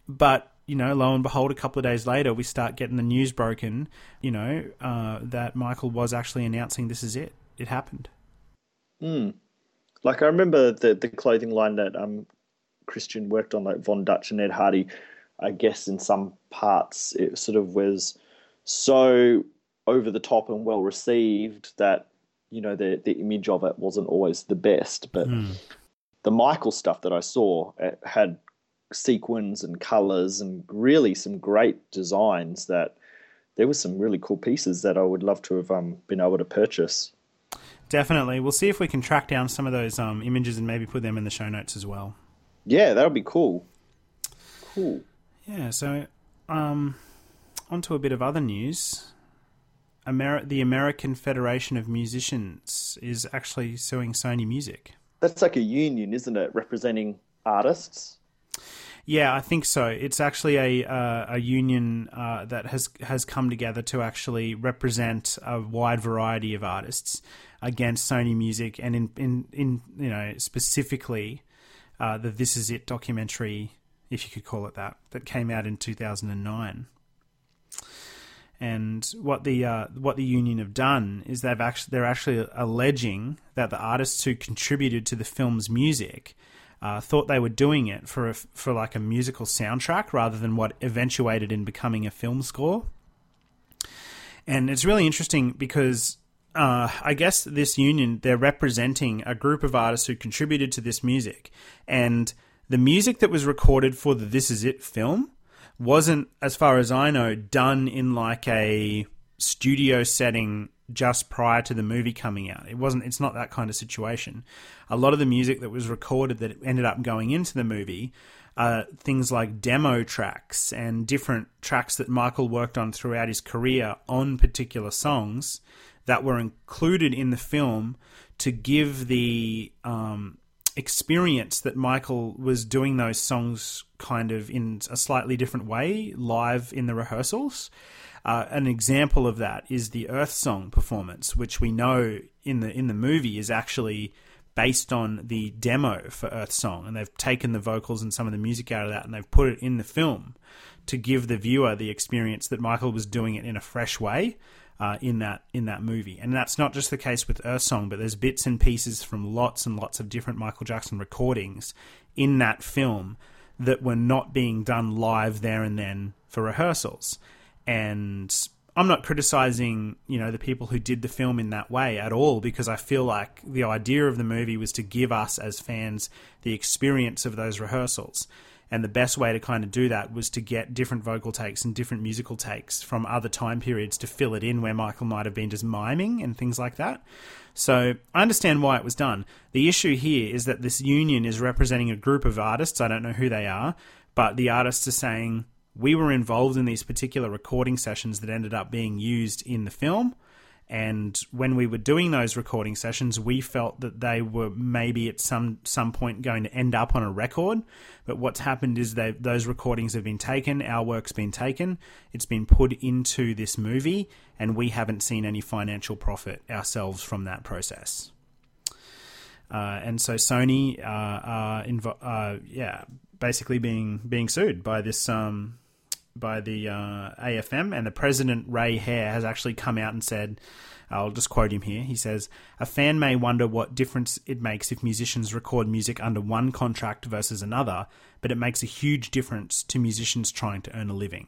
But you know, lo and behold, a couple of days later, we start getting the news broken. You know, uh, that Michael was actually announcing, "This is it. It happened." Hmm. Like I remember the the clothing line that um Christian worked on, like Von Dutch and Ed Hardy. I guess in some parts it sort of was so over the top and well received that you know the the image of it wasn't always the best, but mm. the Michael stuff that I saw had sequins and colors and really some great designs that there was some really cool pieces that I would love to have um, been able to purchase. Definitely. We'll see if we can track down some of those um, images and maybe put them in the show notes as well. Yeah, that would be cool. Cool. Yeah, so um, on to a bit of other news. Ameri- the American Federation of Musicians is actually suing Sony Music. That's like a union, isn't it, representing artists? Yeah, I think so. It's actually a uh, a union uh, that has has come together to actually represent a wide variety of artists against Sony Music, and in in, in you know specifically uh, the This Is It documentary, if you could call it that, that came out in two thousand and nine. And what the uh, what the union have done is they've actually they're actually alleging that the artists who contributed to the film's music uh, thought they were doing it for a, for like a musical soundtrack rather than what eventuated in becoming a film score. And it's really interesting because uh, I guess this union they're representing a group of artists who contributed to this music, and the music that was recorded for the "This Is It" film wasn't, as far as I know, done in like a studio setting just prior to the movie coming out. It wasn't. It's not that kind of situation. A lot of the music that was recorded that ended up going into the movie. Uh, things like demo tracks and different tracks that Michael worked on throughout his career on particular songs that were included in the film to give the um, experience that Michael was doing those songs kind of in a slightly different way live in the rehearsals. Uh, an example of that is the Earth Song performance, which we know in the in the movie is actually based on the demo for Earth Song, and they've taken the vocals and some of the music out of that, and they've put it in the film to give the viewer the experience that Michael was doing it in a fresh way. Uh, in that in that movie, and that's not just the case with Earth Song, but there's bits and pieces from lots and lots of different Michael Jackson recordings in that film that were not being done live there and then for rehearsals, and I'm not criticizing, you know, the people who did the film in that way at all because I feel like the idea of the movie was to give us as fans the experience of those rehearsals. And the best way to kind of do that was to get different vocal takes and different musical takes from other time periods to fill it in where Michael might have been just miming and things like that. So I understand why it was done. The issue here is that this union is representing a group of artists. I don't know who they are, but the artists are saying we were involved in these particular recording sessions that ended up being used in the film. And when we were doing those recording sessions, we felt that they were maybe at some some point going to end up on a record. But what's happened is that those recordings have been taken, our work's been taken, it's been put into this movie, and we haven't seen any financial profit ourselves from that process. Uh, and so Sony uh, are, invo- uh, yeah, basically being being sued by this um, by the uh, AFM, and the president Ray Hair has actually come out and said, I'll just quote him here. He says, "A fan may wonder what difference it makes if musicians record music under one contract versus another, but it makes a huge difference to musicians trying to earn a living.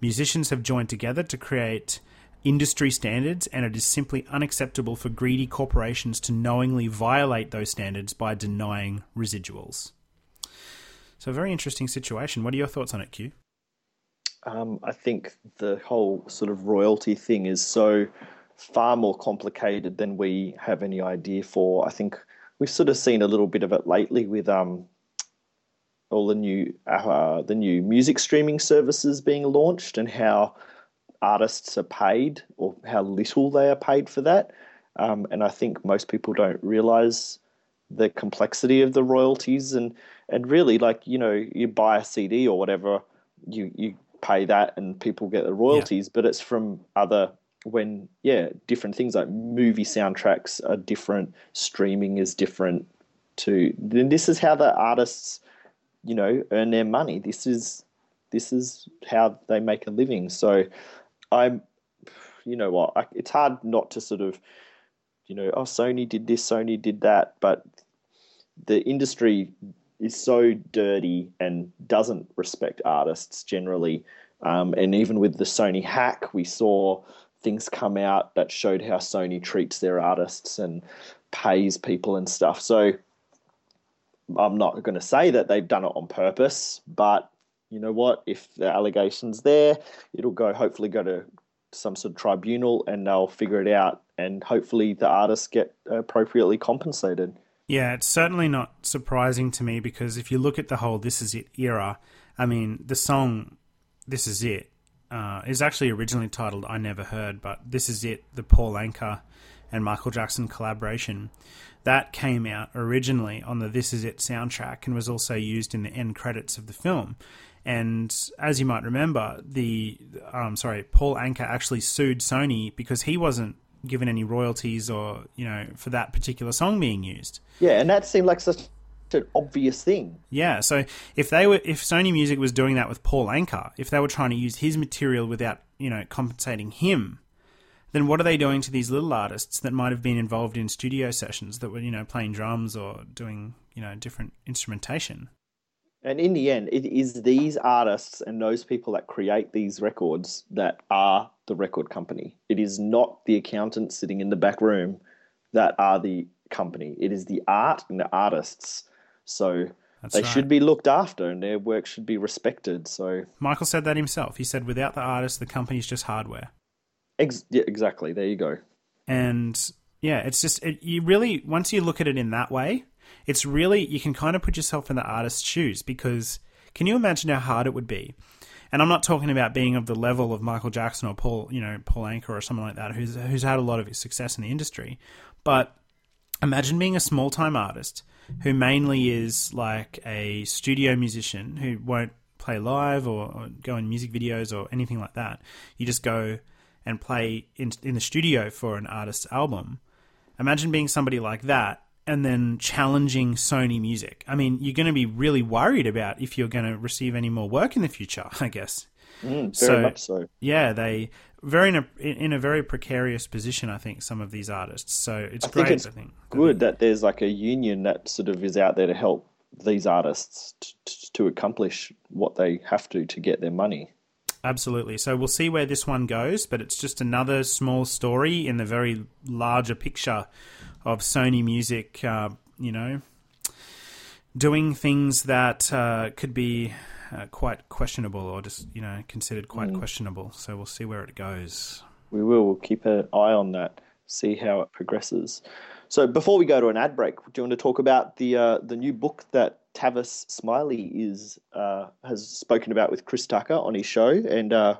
Musicians have joined together to create." Industry standards, and it is simply unacceptable for greedy corporations to knowingly violate those standards by denying residuals. So, a very interesting situation. What are your thoughts on it, Q? Um, I think the whole sort of royalty thing is so far more complicated than we have any idea for. I think we've sort of seen a little bit of it lately with um, all the new uh, the new music streaming services being launched and how artists are paid or how little they are paid for that. Um, and I think most people don't realize the complexity of the royalties and and really like you know you buy a CD or whatever you you pay that and people get the royalties, yeah. but it's from other when yeah different things like movie soundtracks are different, streaming is different. To then this is how the artists you know earn their money. This is this is how they make a living. So I'm you know what I, it's hard not to sort of you know oh Sony did this, Sony did that, but the industry is so dirty and doesn't respect artists generally. Um, and even with the Sony hack, we saw things come out that showed how Sony treats their artists and pays people and stuff. So I'm not going to say that they've done it on purpose, but you know what? If the allegation's there, it'll go hopefully go to some sort of tribunal and they'll figure it out, and hopefully the artists get appropriately compensated. Yeah, it's certainly not surprising to me because if you look at the whole "This Is It" era, I mean, the song "This Is It" uh, is actually originally titled "I Never Heard," but "This Is It," the Paul Anka and Michael Jackson collaboration, that came out originally on the "This Is It" soundtrack and was also used in the end credits of the film. And as you might remember, the um, sorry, Paul Anka actually sued Sony because he wasn't given any royalties or you know for that particular song being used. Yeah, and that seemed like such an obvious thing. Yeah, so if they were if Sony Music was doing that with Paul Anka, if they were trying to use his material without you know compensating him, then what are they doing to these little artists that might have been involved in studio sessions that were you know playing drums or doing you know different instrumentation? And in the end, it is these artists and those people that create these records that are the record company. It is not the accountants sitting in the back room that are the company. It is the art and the artists. So That's they right. should be looked after and their work should be respected. So Michael said that himself. He said, without the artist, the company's just hardware. Ex- yeah, exactly. There you go. And yeah, it's just it, you really once you look at it in that way, it's really you can kind of put yourself in the artist's shoes because can you imagine how hard it would be and I'm not talking about being of the level of Michael Jackson or Paul, you know, Paul Anka or someone like that who's who's had a lot of success in the industry. But imagine being a small time artist who mainly is like a studio musician who won't play live or, or, go in music videos or anything like that. You just go and play in in the studio for an artist's album. Imagine being somebody like that and then challenging Sony Music. I mean, you're going to be really worried about if you're going to receive any more work in the future, I guess. Mm, very So- much so. Yeah, they very in a, in a very precarious position. I think some of these artists. So it's I think great. it's I think Good that there's like a union that sort of is out there to help these artists t- t- to accomplish what they have to to get their money. Absolutely. So we'll see where this one goes, but it's just another small story in the very larger picture of Sony Music. Uh, you know, doing things that uh, could be uh, quite questionable, or just you know considered quite questionable. So we'll see where it goes. We will we'll keep an eye on that, see how it progresses. So before we go to an ad break, do you want to talk about the uh, the new book that Tavis Smiley is uh, has spoken about with Chris Tucker on his show, and uh,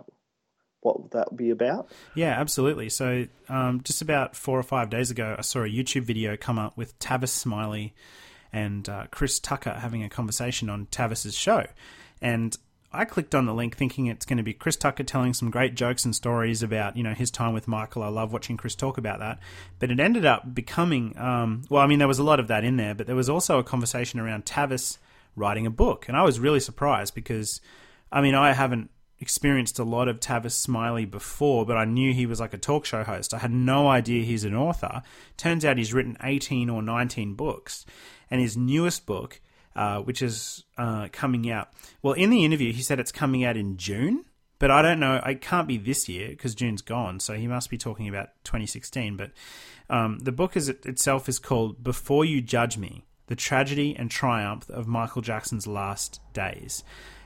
what that be about? Yeah, absolutely. So, um, just about four or five days ago, I saw a YouTube video come up with Tavis Smiley and uh, Chris Tucker having a conversation on Tavis's show. And I clicked on the link thinking it's going to be Chris Tucker telling some great jokes and stories about, you know, his time with Michael. I love watching Chris talk about that. But it ended up becoming, um, well, I mean, there was a lot of that in there, but there was also a conversation around Tavis writing a book. And I was really surprised because, I mean, I haven't experienced a lot of Tavis Smiley before, but I knew he was like a talk show host. I had no idea he's an author. Turns out he's written 18 or 19 books. And his newest book, uh, which is uh, coming out, well, in the interview, he said it's coming out in June. But I don't know. It can't be this year because June's gone. So he must be talking about 2016. But um, the book is itself is called "Before You Judge Me: The Tragedy and Triumph of Michael Jackson's Last Days,"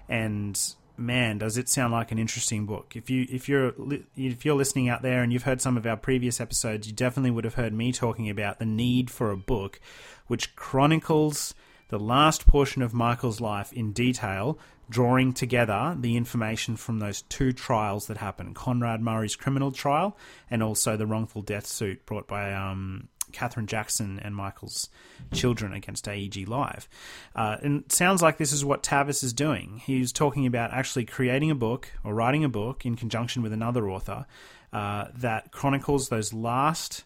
and man, does it sound like an interesting book. If you if you're if you're listening out there and you've heard some of our previous episodes, you definitely would have heard me talking about the need for a book which chronicles the last portion of Michael's life in detail, drawing together the information from those two trials that happened: Conrad Murray's criminal trial and also the wrongful death suit brought by um, Katherine Jackson and Michael's children against AEG Live. Uh, and it sounds like this is what Tavis is doing. He's talking about actually creating a book or writing a book in conjunction with another author uh, that chronicles those last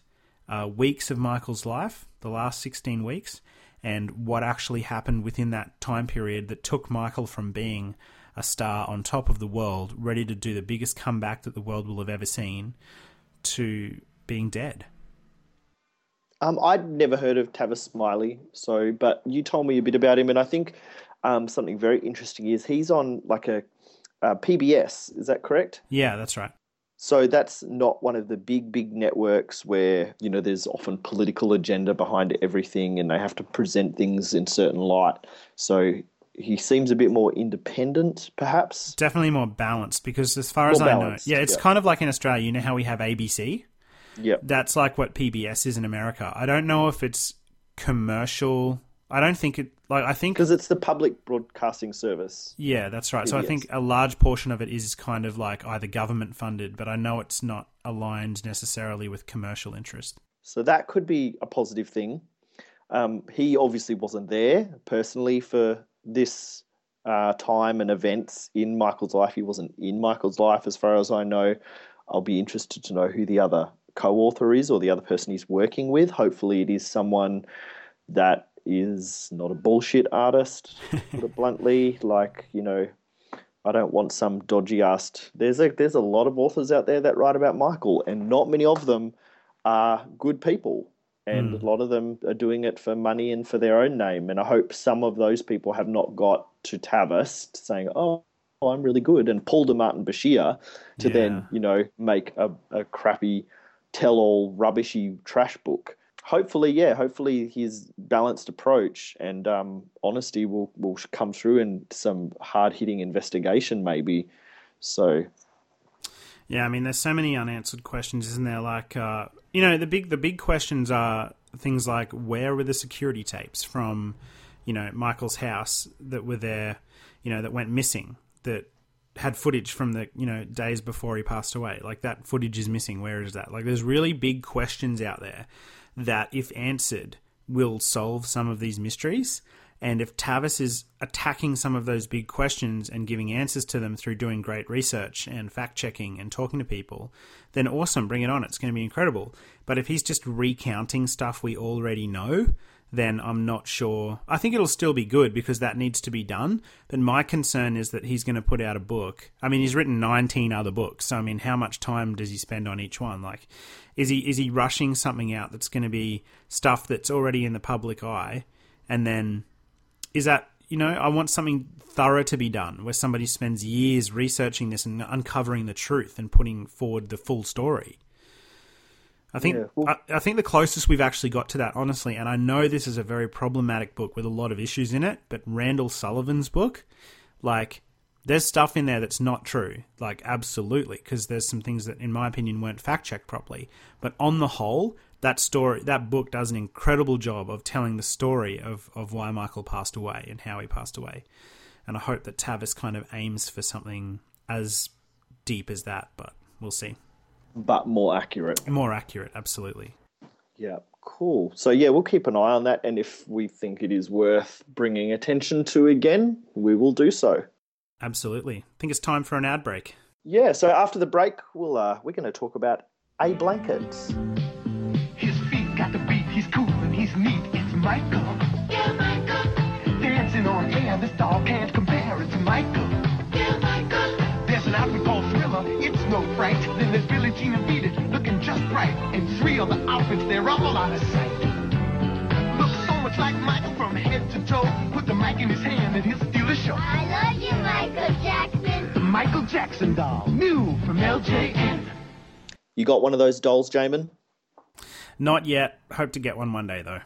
uh, weeks of Michael's life, the last 16 weeks, and what actually happened within that time period that took Michael from being a star on top of the world, ready to do the biggest comeback that the world will have ever seen, to being dead. Um, I'd never heard of Tavis Smiley, so but you told me a bit about him, and I think um, something very interesting is he's on like a, uh PBS. Is that correct? Yeah, that's right. So that's not one of the big, big networks where you know there's often political agenda behind everything, and they have to present things in certain light. So he seems a bit more independent, perhaps. Definitely more balanced because, as far as More I balanced, know, yeah, it's yeah. kind of like in Australia. You know how we have ABC? Yep. That's like what PBS is in America. I don't know if it's commercial. I don't think it. Like I think Because it's the public broadcasting service. Yeah, that's right. So I think a large portion of it is kind of like either government funded, but I know it's not aligned necessarily with commercial interest. So that could be a positive thing. Um, he obviously wasn't there personally for this uh, time and events in Michael's life. He wasn't in Michael's life, as far as I know. I'll be interested to know who the other co author is or the other person he's working with. Hopefully, it is someone that is not a bullshit artist, to put it bluntly. Like, you know, I don't want some dodgy ass. There's a there's a lot of authors out there that write about Michael, and not many of them are good people. And hmm. a lot of them are doing it for money and for their own name. And I hope some of those people have not got to Tavis saying, "Oh, I'm really good," and pulled a Martin Bashir to Yeah. then you know make a, a crappy tell-all rubbishy trash book. Hopefully, yeah. Hopefully, his balanced approach and um, honesty will will come through in some hard-hitting investigation, maybe. So, Yeah, I mean, there's so many unanswered questions, isn't there? Like, uh, you know, the big the big questions are things like where were the security tapes from, you know, Michael's house that were there, you know, that went missing that had footage from the you know days before he passed away. Like that footage is missing. Where is that? Like, there's really big questions out there that, if answered, will solve some of these mysteries. And if Tavis is attacking some of those big questions and giving answers to them through doing great research and fact checking and talking to people, then awesome, bring it on. It's going to be incredible. But if he's just recounting stuff we already know, then I'm not sure. I think it'll still be good because that needs to be done. But my concern is that he's going to put out a book. I mean, he's written 19 other books. So I mean, how much time does he spend on each one? Like, is he is he rushing something out that's going to be stuff that's already in the public eye, and then is that you know I want something thorough to be done where somebody spends years researching this and uncovering the truth and putting forward the full story. I think Yeah, well- I, I think the closest we've actually got to that, honestly, and I know this is a very problematic book with a lot of issues in it, but Randall Sullivan's book, like, there's stuff in there that's not true, like absolutely, because there's some things that, in my opinion, weren't fact checked properly. But on the whole, that story, that book does an incredible job of telling the story of of why Michael passed away and how he passed away. And I hope that Tavis kind of aims for something as deep as that, but we'll see. But more accurate. More accurate, absolutely. Yeah, cool. So yeah, we'll keep an eye on that, and if we think it is worth bringing attention to again, we will do so. Absolutely. I think it's time for an ad break. Yeah. So after the break, we'll uh, we're going to talk about a blanket. His feet got the beat, he's cool and he's neat. It's Michael. Yeah, Michael. Dancing on air, this doll can't compare. It's Michael. No fright. Then there's Billie Jean and Beat It, looking just right. And three other outfits, they're all out of sight. Looks so much like Michael from head to toe. Put the mic in his hand and he'll steal the show. I love you, Michael Jackson. The Michael Jackson doll, new from LJN. You got one of those dolls, Jamon? Not yet. Hope to get one one day, though.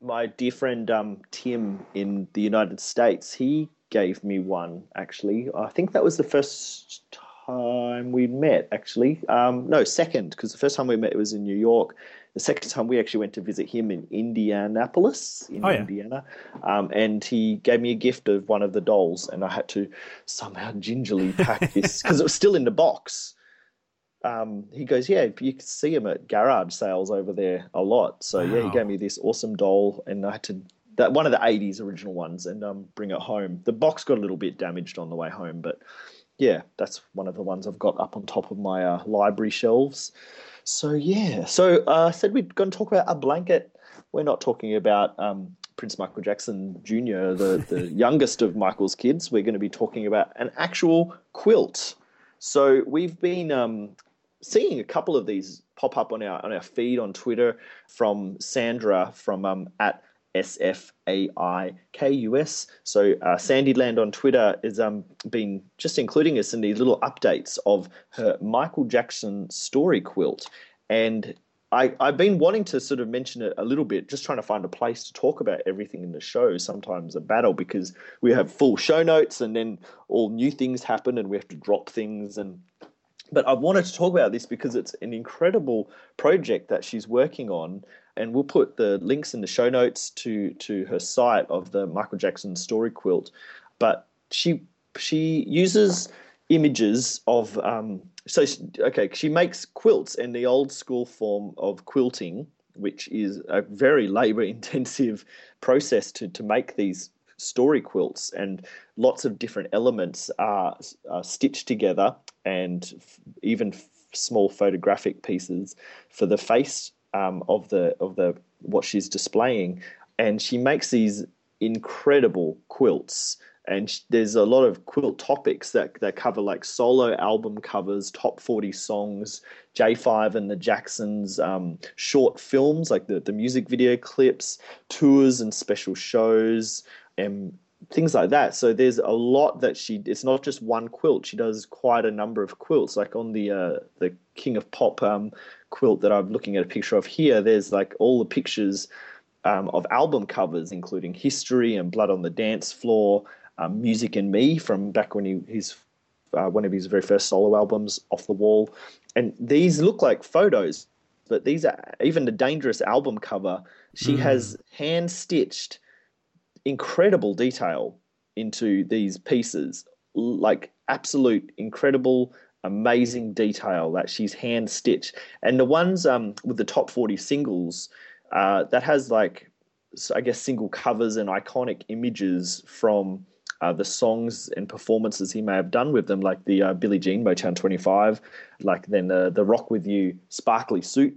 My dear friend um, Tim in the United States, he gave me one. Actually, I think that was the first time we met. Actually, um, no, second, because the first time we met was in New York. The second time we actually went to visit him in Indianapolis, in Oh, yeah. Indiana, um, and he gave me a gift of one of the dolls, and I had to somehow gingerly pack this because it was still in the box. Um, he goes, yeah, you can see him at garage sales over there a lot. So yeah, he gave me this awesome doll, and I had to that one of the '80s original ones, and um, bring it home. The box got a little bit damaged on the way home, but yeah, that's one of the ones I've got up on top of my uh, library shelves. So yeah, so uh, I said we're going to talk about a blanket. We're not talking about um, Prince Michael Jackson Jr., the, the youngest of Michael's kids. We're going to be talking about an actual quilt. So we've been um, seeing a couple of these pop up on our on our feed on Twitter from Sandra from um, at SFAIKUS. So uh, Sandyland on Twitter has um, been just including us in these little updates of her Michael Jackson story quilt. And I, I've been wanting to sort of mention it a little bit, just trying to find a place to talk about everything in the show. Sometimes a battle because we have full show notes and then all new things happen and we have to drop things and but I wanted to talk about this because it's an incredible project that she's working on, and we'll put the links in the show notes to to her site of the Michael Jackson story quilt. But she she uses images of um, so she, okay she makes quilts in the old school form of quilting, which is a very labor intensive process to to make these story quilts and lots of different elements are, are stitched together and even small photographic pieces for the face um, of the of the what she's displaying and she makes these incredible quilts and there's a lot of quilt topics that, that cover like solo album covers top 40 songs j5 and the jacksons um, short films like the, the music video clips tours and special shows and things like that. So there's a lot that she. It's not just one quilt. She does quite a number of quilts. Like on the uh, the King of Pop um, quilt that I'm looking at a picture of here. There's like all the pictures um, of album covers, including History and Blood on the Dance Floor, um, Music and Me from back when he his uh, one of his very first solo albums, Off the Wall, and these look like photos. But these are even the Dangerous album cover. She has hand stitched incredible detail into these pieces, like absolute incredible, amazing detail that she's hand stitched. And the ones um, with the top 40 singles, uh, that has like, I guess, single covers and iconic images from uh, the songs and performances he may have done with them, like the uh, Billie Jean Motown 25, like then the, the Rock With You sparkly suit.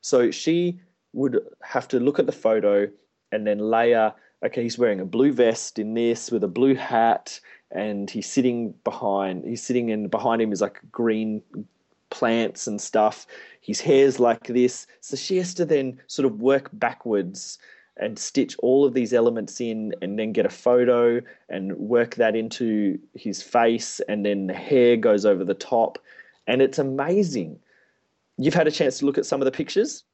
So she would have to look at the photo and then Leia. Okay, he's wearing a blue vest in this with a blue hat, and he's sitting behind. He's sitting and behind him is like green plants and stuff. His hair's like this, so she has to then sort of work backwards and stitch all of these elements in and then get a photo and work that into his face and then the hair goes over the top and it's amazing you've had a chance to look at some of the pictures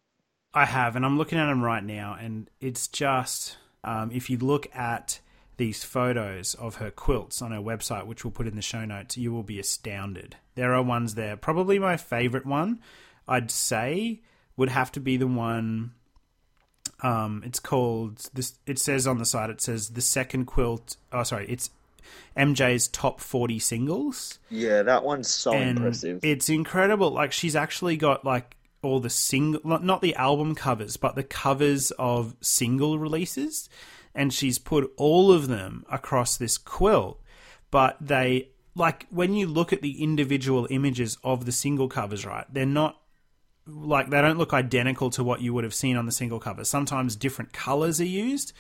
I have, and I'm looking at them right now, and it's just um, if you look at these photos of her quilts on her website, which we'll put in the show notes, you will be astounded. There are ones there. Probably my favorite one, I'd say, would have to be the one. Um, it's called this. It says on the side. It says the second quilt. Oh, sorry. It's MJ's top forty singles. yeah that one's so and impressive It's incredible. Like she's actually got like all the single, not the album covers, but the covers of single releases, and she's put all of them across this quilt. But they like when you look at the individual images of the single covers, right? They're not like they don't look identical to what you would have seen on the single cover. Sometimes different colors are used,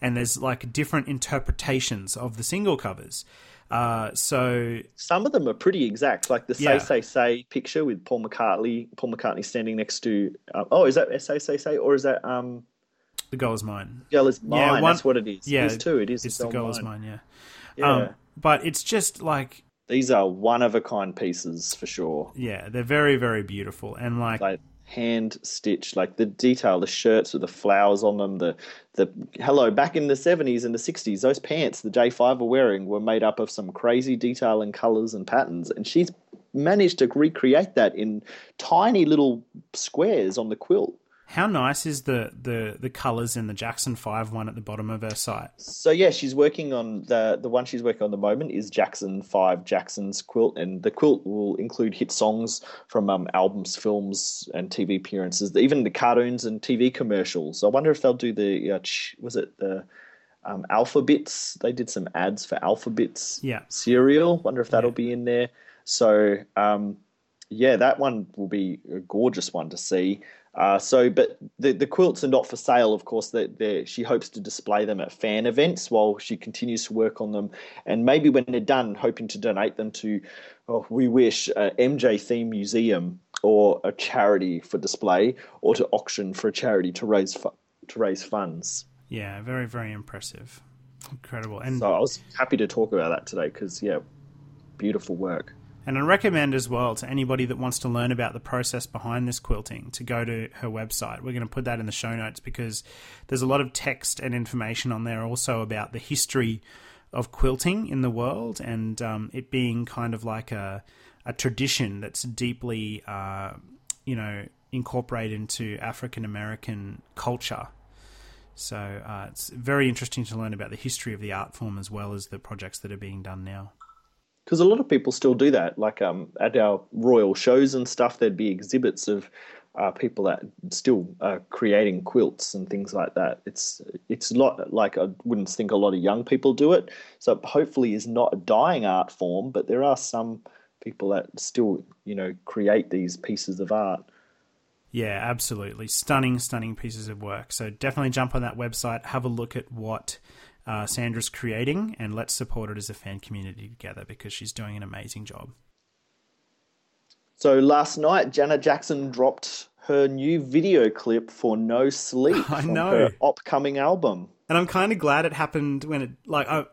and there's like different interpretations of the single covers. Uh, so some of them are pretty exact like the say Yeah. say say picture with paul mccartney paul mccartney standing next to uh, oh is that say say say or is that um the goal is mine. The girl is mine Yeah, one- that's what it is Yeah, there's two it is It's the Girl goal is Mine. mine. Yeah. yeah Um, but it's just like these are one of a kind pieces for sure yeah, they're very very beautiful and like like hand stitched like the detail the shirts with the flowers on them the the hello back in the 70s and the 60s those pants the j5 are wearing were made up of some crazy detail and colors and patterns and she's managed to recreate that in tiny little squares on the quilt how nice is the the the colors in the Jackson Five one at the bottom of her site? so yeah she's working on the the one she's working on at the moment is jackson 5 jackson's quilt and the quilt will include hit songs from um, albums films and tv appearances even the cartoons and tv commercials i wonder if they'll do the uh, was it the um, Alpha-Bits they did some ads for Alpha-Bits Yeah. cereal wonder if that'll be in there so um, yeah, that one will be a gorgeous one to see. Uh, so, but the the quilts are not for sale, of course. That they she hopes to display them at fan events while she continues to work on them, and maybe when they're done, hoping to donate them to, oh, we wish, a MJ theme museum or a charity for display, or to auction for a charity to raise fu- to raise funds. Yeah, very very impressive, incredible, and So I was happy to talk about that today because yeah, beautiful work. And I recommend as well to anybody that wants to learn about the process behind this quilting to go to her website. We're going to put that in the show notes because there's a lot of text and information on there also about the history of quilting in the world and um, it being kind of like a, a tradition that's deeply, uh, you know, incorporated into African American culture. So uh, it's very interesting to learn about the history of the art form as well as the projects that are being done now. Because a lot of people still do that. Like um, at our royal shows and stuff, there'd be exhibits of uh, people that still are creating quilts and things like that. It's it's not like I wouldn't think a lot of young people do it. So hopefully, is not a dying art form, but there are some people that still you know create these pieces of art. Yeah, absolutely. Stunning, stunning pieces of work. So definitely jump on that website, have a look at what uh, Sandra's creating, and let's support it as a fan community together because she's doing an amazing job. So last night, Janet Jackson dropped her new video clip for "No Sleeep" I from know. her upcoming album. And I'm kind of glad it happened when it, like, I,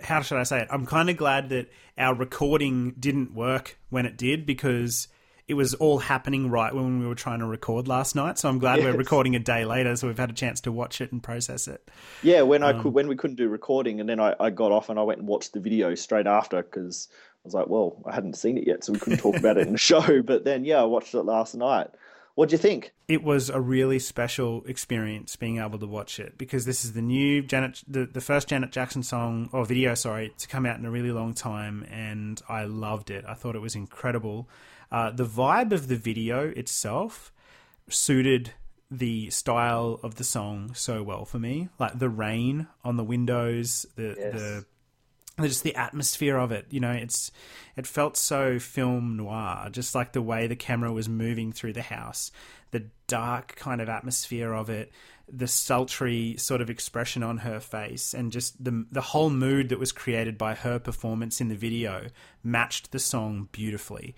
how should I say it? I'm kind of glad that our recording didn't work when it did because it was all happening right when we were trying to record last night. So I'm glad we're recording a day later, so we've had a chance to watch it and process it. Yeah, when I Um, could, when we couldn't do recording, and then I, I got off and I went and watched the video straight after because I was like, well, I hadn't seen it yet, so we couldn't talk about it in the show. But then, yeah, I watched it last night. What do you think? it was a really special experience being able to watch it because this is the new Janet, the, the first Janet Jackson song or video, sorry, to come out in a really long time, and I loved it. I thought it was incredible. Uh, the vibe of the video itself suited the style of the song so well for me, like the rain on the windows, the Yes. the just the atmosphere of it you know it's it felt so film noir just like the way the camera was moving through the house the dark kind of atmosphere of it the sultry sort of expression on her face and just the the whole mood that was created by her performance in the video matched the song beautifully.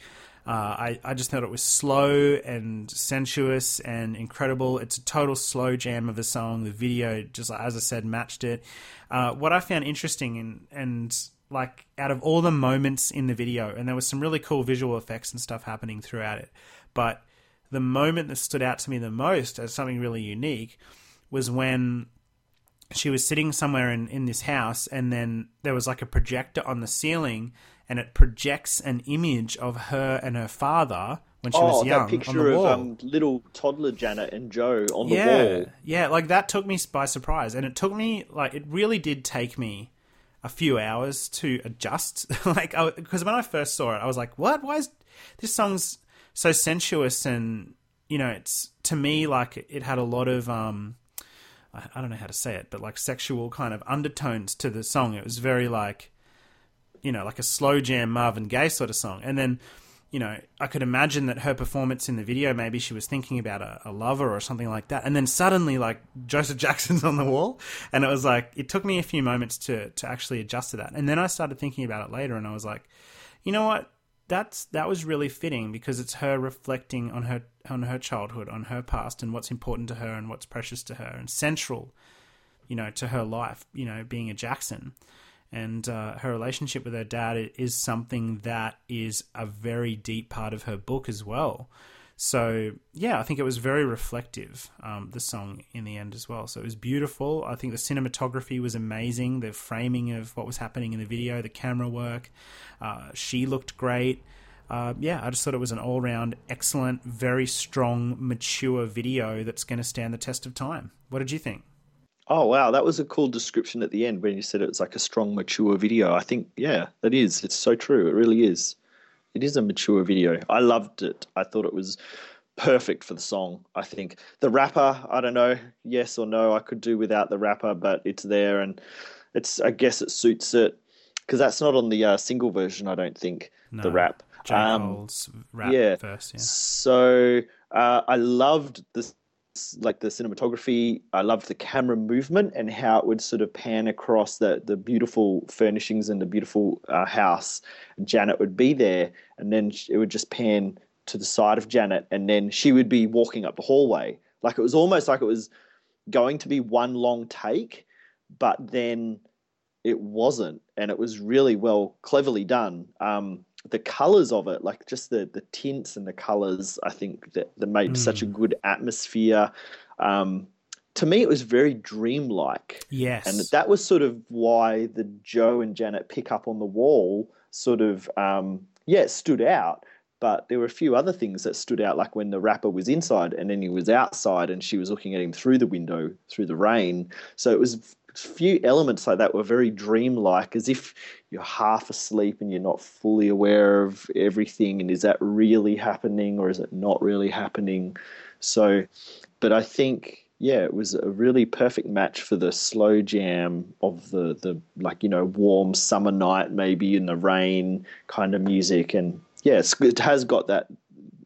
Uh, I, I just thought it was slow and sensuous and incredible. It's a total slow jam of a song. The video, just as I said, matched it. Uh, what I found interesting and and like out of all the moments in the video, and there was some really cool visual effects and stuff happening throughout it, but the moment that stood out to me the most as something really unique was when she was sitting somewhere in, in this house and then there was like a projector on the ceiling and it projects an image of her and her father when she oh, was young that picture of um, little toddler Janet and Joe on the wall. yeah, like that took me by surprise, and it took me like it really did take me a few hours to adjust. like, because when I first saw it, I was like, "What? Why is this song's so sensuous?" And you know, it's to me like it had a lot of um, I, I don't know how to say it, but like sexual kind of undertones to the song. It was very like, you know, like a slow jam Marvin Gaye sort of song, and then you know, I could imagine that her performance in the video, maybe she was thinking about a, a, lover or something like that. And then suddenly, like, Joseph Jackson's on the wall. And it was like, it took me a few moments to, to actually adjust to that. And then I started thinking about it later and I was like, you know what? That's, that was really fitting because it's her reflecting on her, on her childhood, on her past and what's important to her and what's precious to her and central, you know, to her life, you know, being a Jackson and uh, her relationship with her dad is something that is a very deep part of her book as well. So yeah, I think it was very reflective. Um, the song in the end as well. So it was beautiful. I think the cinematography was amazing. The framing of what was happening in the video, the camera work. Uh, she looked great. Uh, yeah, I just thought it was an all round excellent, very strong, mature video that's going to stand the test of time. What did you think? Oh wow, that was a cool description at the end when you said it was like a strong, mature video. I think yeah, that is. It's so true. It really is. It is a mature video. I loved it. I thought it was perfect for the song. I think the rapper. I don't know, yes or no. I could do without the rapper, but it's there, and it's. I guess it suits it because that's not on the uh, single version. I don't think No. the rap. J. Um, rap yeah. verse. Yeah. So uh, I loved this, like the cinematography. I loved the camera movement and how it would sort of pan across the the beautiful furnishings and the beautiful uh, house. Janet would be there, and then it would just pan to the side of Janet, and then she would be walking up the hallway. Like it was almost like it was going to be one long take, but then it wasn't, and it was really well, cleverly done. Um, the colors of it, like just the the tints and the colors, I think that, that made such a good atmosphere. Um, to me, it was very dreamlike. Yes. And that was sort of why the Joe and Janet pick up on the wall sort of, um, yeah, it stood out. But there were a few other things that stood out, like when the rapper was inside and then he was outside and she was looking at him through the window, through the rain. So it was few elements like that were very dreamlike, as if you're half asleep and you're not fully aware of everything. And is that really happening or is it not really happening? So, but I think yeah, it was a really perfect match for the slow jam of the the like you know warm summer night maybe in the rain kind of music, and yeah, it has got that.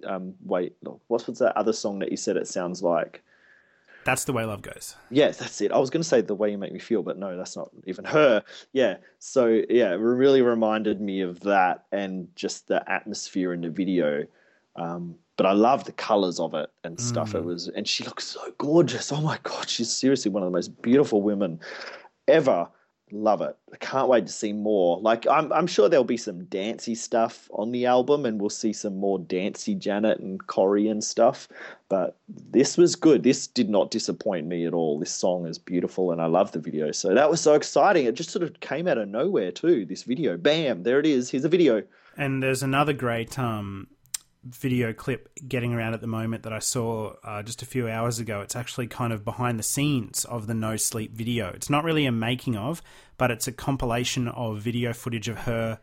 Um, wait, what was that other song that you said it sounds like? That's the way love goes. Yeah, that's it. I was going to say the way you make me feel, but no, that's not even her. Yeah, so yeah, it really reminded me of that and just the atmosphere in the video. Um, but I love the colors of it and stuff. It was, and she looks so gorgeous. Oh my god, she's seriously one of the most beautiful women ever. Love it. I can't wait to see more. Like I'm, I'm sure there'll be some dancey stuff on the album, and we'll see some more dancey Janet and Corey and stuff. But this was good. This did not disappoint me at all. This song is beautiful, and I love the video. So that was so exciting. It just sort of came out of nowhere too. This video, bam, there it is. Here's a video. And there's another great um, video clip getting around at the moment that I saw uh, just a few hours ago. It's actually kind of behind the scenes of the No Sleeep video. It's not really a making of, but it's a compilation of video footage of her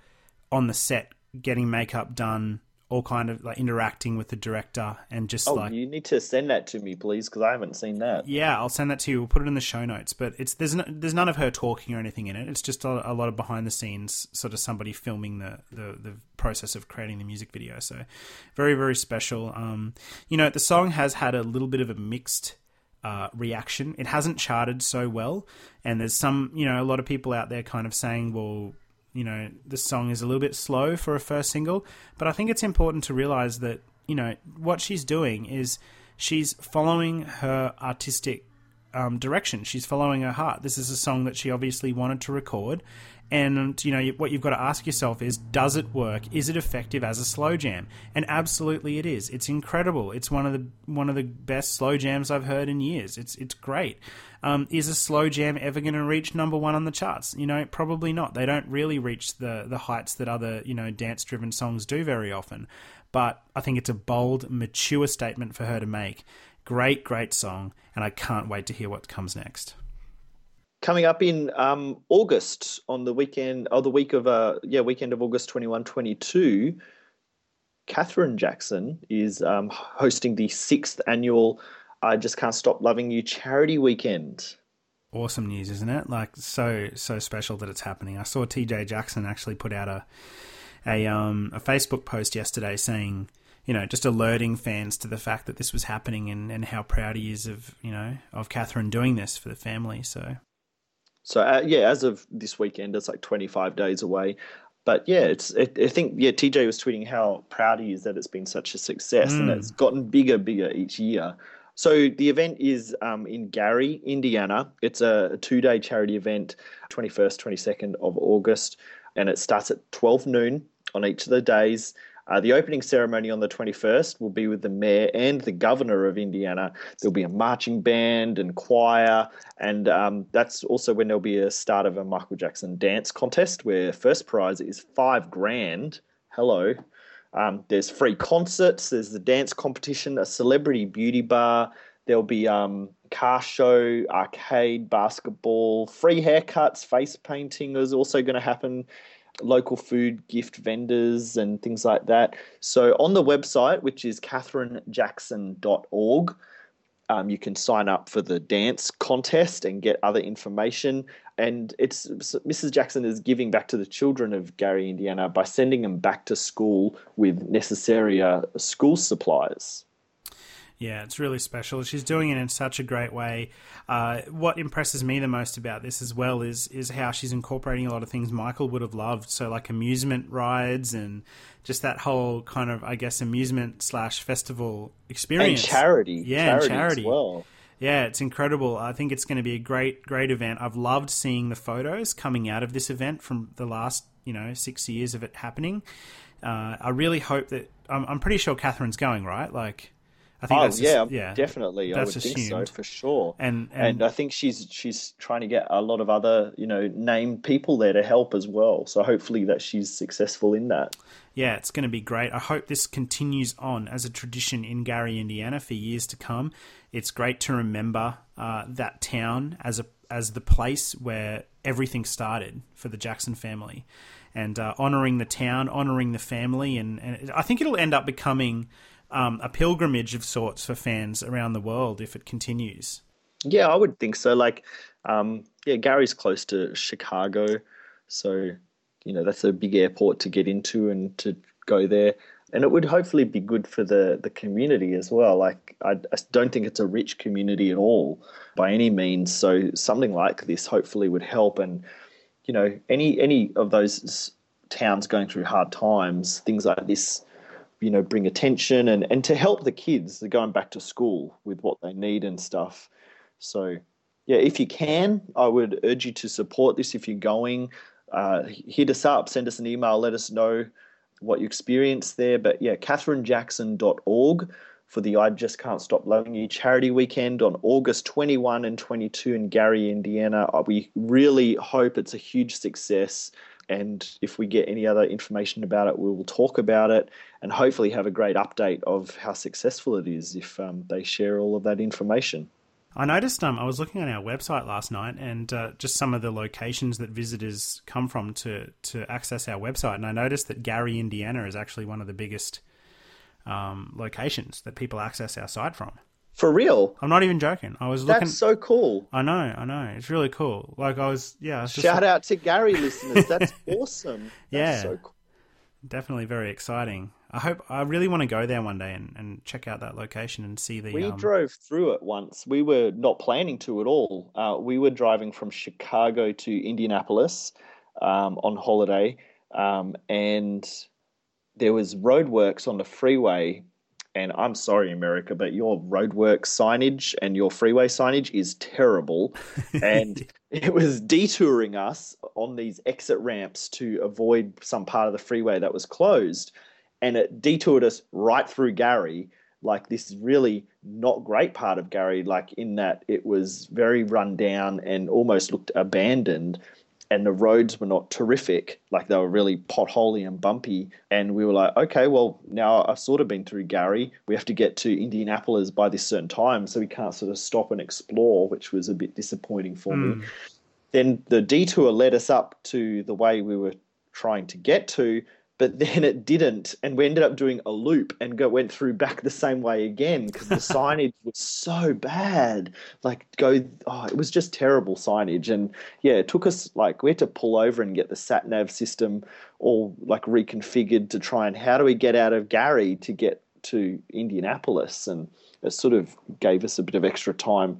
on the set getting makeup done, all kind of like interacting with the director and just Oh, like you need to send that to me, please, because I haven't seen that. yeah, I'll send that to you. We'll put it in the show notes. But it's there's no, there's none of her talking or anything in it. It's just a, a lot of behind the scenes, sort of somebody filming the, the the process of creating the music video. So very very special. Um, you know, the song has had a little bit of a mixed uh, reaction. It hasn't charted so well, and there's some, you know, a lot of people out there kind of saying, well, you know, the song is a little bit slow for a first single. But I think it's important to realize that, you know, what she's doing is she's following her artistic um, direction. She's following her heart. This is a song that she obviously wanted to record. And you know what you've got to ask yourself is, does it work? Is it effective as a slow jam? And absolutely, it is. It's incredible. It's one of the one of the best slow jams I've heard in years. It's it's great. Um, is a slow jam ever going to reach number one on the charts? You know, probably not. They don't really reach the the heights that other you know dance driven songs do very often. But I think it's a bold, mature statement for her to make. Great, great song, and I can't wait to hear what comes next coming up in um, August on the weekend, or the week of uh, yeah, weekend of August 21, 22, Katherine Jackson is um, hosting the sixth annual "I Just Can't Stop Loving You" charity weekend. Awesome news, isn't it? Like so so special that it's happening. I saw TJ Jackson actually put out a a um a Facebook post yesterday saying you know, just alerting fans to the fact that this was happening and, and how proud he is of, you know, of Katherine doing this for the family. So so uh, yeah, as of this weekend, it's like 25 days away. But yeah, it's it, I think yeah, TJ was tweeting how proud he is that it's been such a success mm. and it's gotten bigger, bigger each year. So the event is um, in Gary, Indiana. It's a, a two-day charity event, 21st, 22nd of August, and it starts at 12 noon on each of the days. Uh, the opening ceremony on the 21st will be with the mayor and the governor of Indiana. There'll be a marching band and choir, and um, that's also when there'll be a start of a Michael Jackson dance contest where first prize is five grand. Hello. Um, there's free concerts, there's the dance competition, a celebrity beauty bar, there'll be um, car show, arcade, basketball, free haircuts, face painting is also going to happen local food gift vendors and things like that. So on the website, which is katherinejackson.org, um, you can sign up for the dance contest and get other information. And it's Mrs. Jackson is giving back to the children of Gary, Indiana, by sending them back to school with necessary uh, school supplies. Yeah, it's really special. She's doing it in such a great way. Uh, what impresses me the most about this as well is is how she's incorporating a lot of things Michael would have loved. So like amusement rides and just that whole kind of I guess amusement slash festival experience. And charity. Yeah, charity, and charity. as well. Yeah, it's incredible. I think it's going to be a great, great event. I've loved seeing the photos coming out of this event from the last, you know, six years of it happening. Uh, I really hope that I'm, I'm pretty sure Katherine's going, right? Like, I think oh yeah, yeah, definitely. I would assumed. think so for sure. And, and, and I think she's she's trying to get a lot of other you know named people there to help as well. So hopefully that she's successful in that. Yeah, it's going to be great. I hope this continues on as a tradition in Gary, Indiana, for years to come. It's great to remember uh, that town as a as the place where everything started for the Jackson family, and uh, honoring the town, honoring the family, and, and I think it'll end up becoming um, a pilgrimage of sorts for fans around the world if it continues. Yeah, I would think so. Like, um, yeah, Gary's close to Chicago, so you know that's a big airport to get into and to go there. And it would hopefully be good for the, the community as well. Like, I, I don't think it's a rich community at all by any means. So something like this hopefully would help. And you know, any any of those towns going through hard times, things like this you know bring attention and and to help the kids they're going back to school with what they need and stuff so yeah if you can i would urge you to support this if you're going uh, hit us up send us an email let us know what you experienced there but yeah katherinejackson.org for the I Just Can't Stop Loving You charity weekend on August 21 and 22 in Gary, Indiana. Uh, we really hope it's a huge success. And if we get any other information about it, we will talk about it and hopefully have a great update of how successful it is if um, they share all of that information. I noticed um, I was looking on our website last night and uh, just some of the locations that visitors come from to, to access our website. And I noticed that Gary, Indiana is actually one of the biggest um, locations that people access our site from. For real? I'm not even joking. I was looking. That's so cool. I know, I know. It's really cool. Like I was, yeah. I was Shout out to Gary listeners. That's awesome. That's yeah. so cool. definitely very exciting. I hope I really want to go there one day and, and check out that location and see the. We um, drove through it once. We were not planning to at all. Uh, we were driving from Chicago to Indianapolis um, on holiday, um, and there was roadworks on the freeway. And I'm sorry, America, but your roadwork signage and your freeway signage is terrible. And it was detouring us on these exit ramps to avoid some part of the freeway that was closed. And it detoured us right through Gary, like this really not great part of Gary, like in that it was very run down and almost looked abandoned. And the roads were not terrific, like they were really potholy and bumpy. And we were like, okay, well, now I've sort of been through Gary. We have to get to Indianapolis by this certain time, so we can't sort of stop and explore, which was a bit disappointing for me hmm. then the detour led us up to the way we were trying to get to, but then it didn't, and we ended up doing a loop and go went through back the same way again because the signage was so bad. Like go, oh, it was just terrible signage, and yeah, it took us like we had to pull over and get the sat nav system all like reconfigured to try and how do we get out of Gary to get to Indianapolis, and it sort of gave us a bit of extra time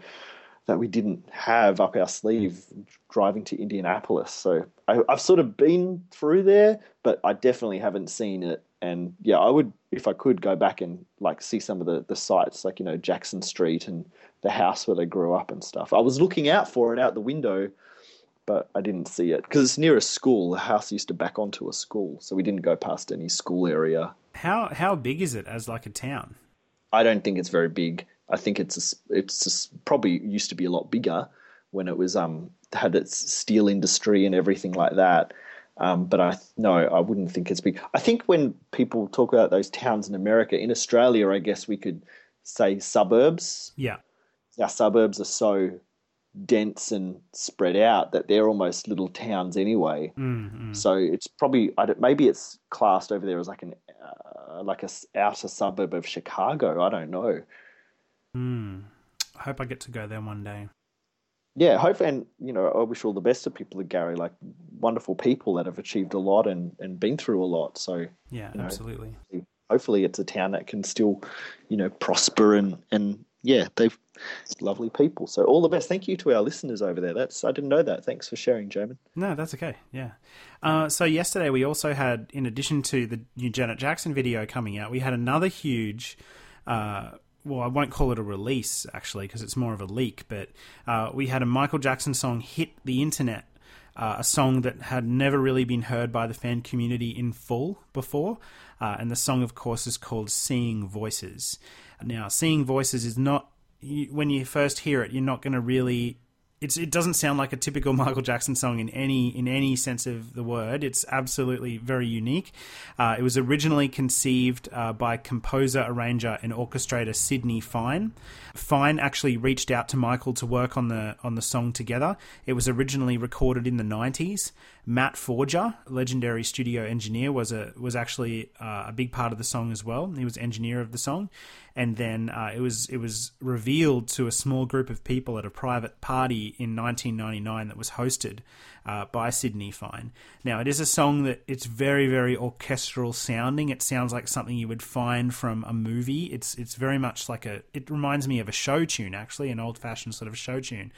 that we didn't have up our sleeve driving to Indianapolis. So I, I've sort of been through there, but I definitely haven't seen it. And yeah, I would, if I could, go back and like see some of the, the sites, like, you know, Jackson Street and the house where they grew up and stuff. I was looking out for it out the window, but I didn't see it because it's near a school. The house used to back onto a school. So we didn't go past any school area. how how big is it as like a town? I don't think it's very big. I think it's a it's a probably used to be a lot bigger when it was um had its steel industry and everything like that. Um, but I no, I wouldn't think it's big. I think when people talk about those towns in America, in Australia, I guess we could say suburbs. Yeah, Our suburbs are so dense and spread out that they're almost little towns anyway. mm, So it's probably maybe it's classed over there as like an uh, like a outer suburb of Chicago. I don't know. Mm. I hope I get to go there one day. yeah, hopefully, and you know, I wish all the best to people at Gary, like wonderful people that have achieved a lot and, and been through a lot. So Yeah, You know, absolutely. hopefully, it's a town that can still, you know, prosper and and yeah, they've lovely people. So all the best. Thank you to our listeners over there. That's I didn't know that. Thanks for sharing, Jamon. No, that's okay. Yeah. Uh, so yesterday we also had, in addition to the new Janet Jackson video coming out, we had another huge. Uh, well, I won't call it a release actually because it's more of a leak, but uh, we had a Michael Jackson song hit the internet. Uh, a song that had never really been heard by the fan community in full before. Uh, and the song, of course, is called Seeing Voices. Now, Seeing Voices is not, when you first hear it, you're not going to really it's it doesn't sound like a typical Michael Jackson song in any in any sense of the word. It's absolutely very unique. Uh, it was originally conceived uh, by composer, arranger, and orchestrator Sidney Fine. Fine actually reached out to Michael to work on the on the song together. It was originally recorded in the '90s. Matt Forger, legendary studio engineer, was a was actually uh, a big part of the song as well. He was engineer of the song, and then uh, it was it was revealed to a small group of people at a private party in 1999 that was hosted uh, by Sydney Fine. Now it is a song that it's very very orchestral sounding. It sounds like something you would find from a movie. It's it's very much like a. It reminds me of a show tune actually, an old fashioned sort of show tune.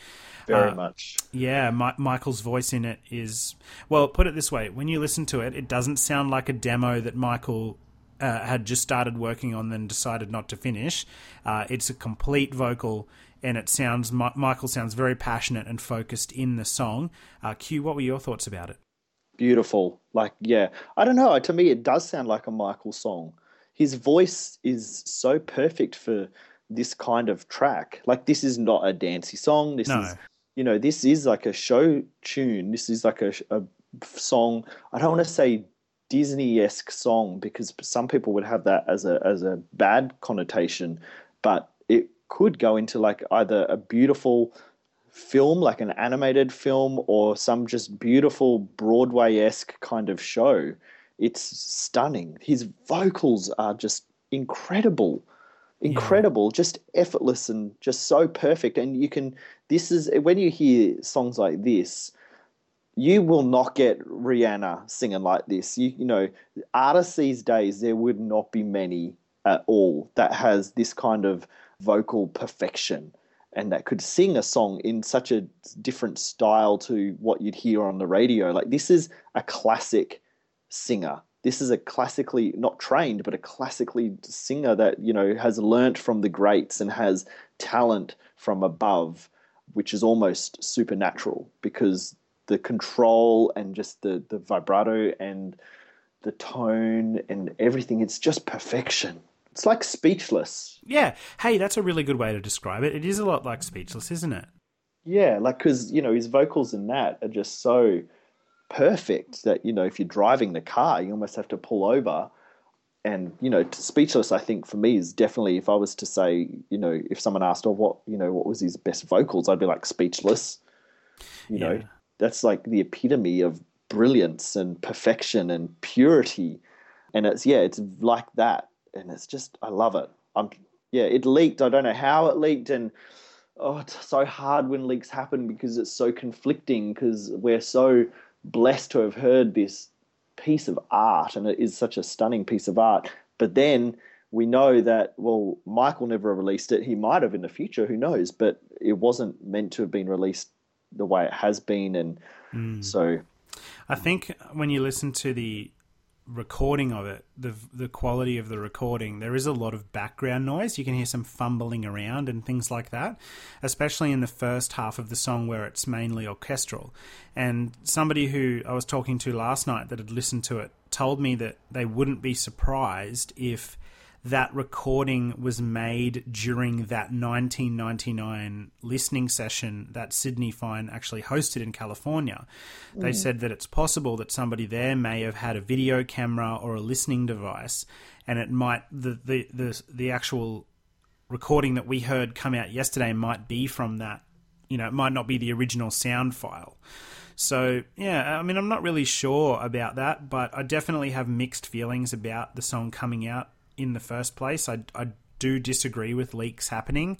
Very Uh, much. Yeah, Mi- Michael's voice in it is well. Put it this way: when you listen to it, it doesn't sound like a demo that Michael uh, had just started working on, then decided not to finish. Uh, it's a complete vocal, and it sounds. Michael sounds very passionate and focused in the song. Uh, Q, what were your thoughts about it? Beautiful. Like yeah, I don't know. To me, it does sound like a Michael song. His voice is so perfect for this kind of track. Like this is not a dancey song. This No. is you know this is like a show tune. This is like a, a song. I don't want to say Disney esque song because some people would have that as a as a bad connotation, but could go into like either a beautiful film, like an animated film, or some just beautiful Broadway esque kind of show. It's stunning. His vocals are just incredible incredible just effortless and just so perfect and you can this is when you hear songs like this you will not get Rihanna singing like this. You, you know, artists these days, there would not be many at all that has this kind of vocal perfection and that could sing a song in such a different style to what you'd hear on the radio. Like this is a classic singer. This is a classically not trained, but a classically singer that you know has learnt from the greats and has talent from above, which is almost supernatural because the control and just the the vibrato and the tone and everything. It's just perfection. It's like speechless. Yeah. Hey, that's a really good way to describe it. It is a lot like Speechless, isn't it? Yeah, like because you know his vocals in that are just so perfect that you know if you're driving the car, you almost have to pull over. And you know, speechless. I think for me is definitely if I was to say, you know, if someone asked, "Oh, what you know, what was his best vocals?" I'd be like speechless. You know, that's like the epitome of brilliance and perfection and purity. And it's yeah, it's like that, and it's just I love it. I'm yeah, it leaked. I don't know how it leaked, and oh, it's so hard when leaks happen because it's so conflicting because we're so blessed to have heard this piece of art and it is such a stunning piece of art. But then we know that, well, Michael never released it. He might have in the future, who knows? But it wasn't meant to have been released the way it has been. And hmm. so, I think when you listen to the recording of it, the the quality of the recording, there is a lot of background noise. You can hear some fumbling around and things like that, especially in the first half of the song where it's mainly orchestral. And somebody who I was talking to last night that had listened to it told me that they wouldn't be surprised if that recording was made during that 1999 listening session that Sydney Fine actually hosted in California. They mm. said that it's possible that somebody there may have had a video camera or a listening device, and it might the the the, the actual recording that we heard come out yesterday might be from that. You know, it might not be the original sound file. So, yeah, I mean, I'm not really sure about that, but I definitely have mixed feelings about the song coming out in the first place. I, I do disagree with leaks happening.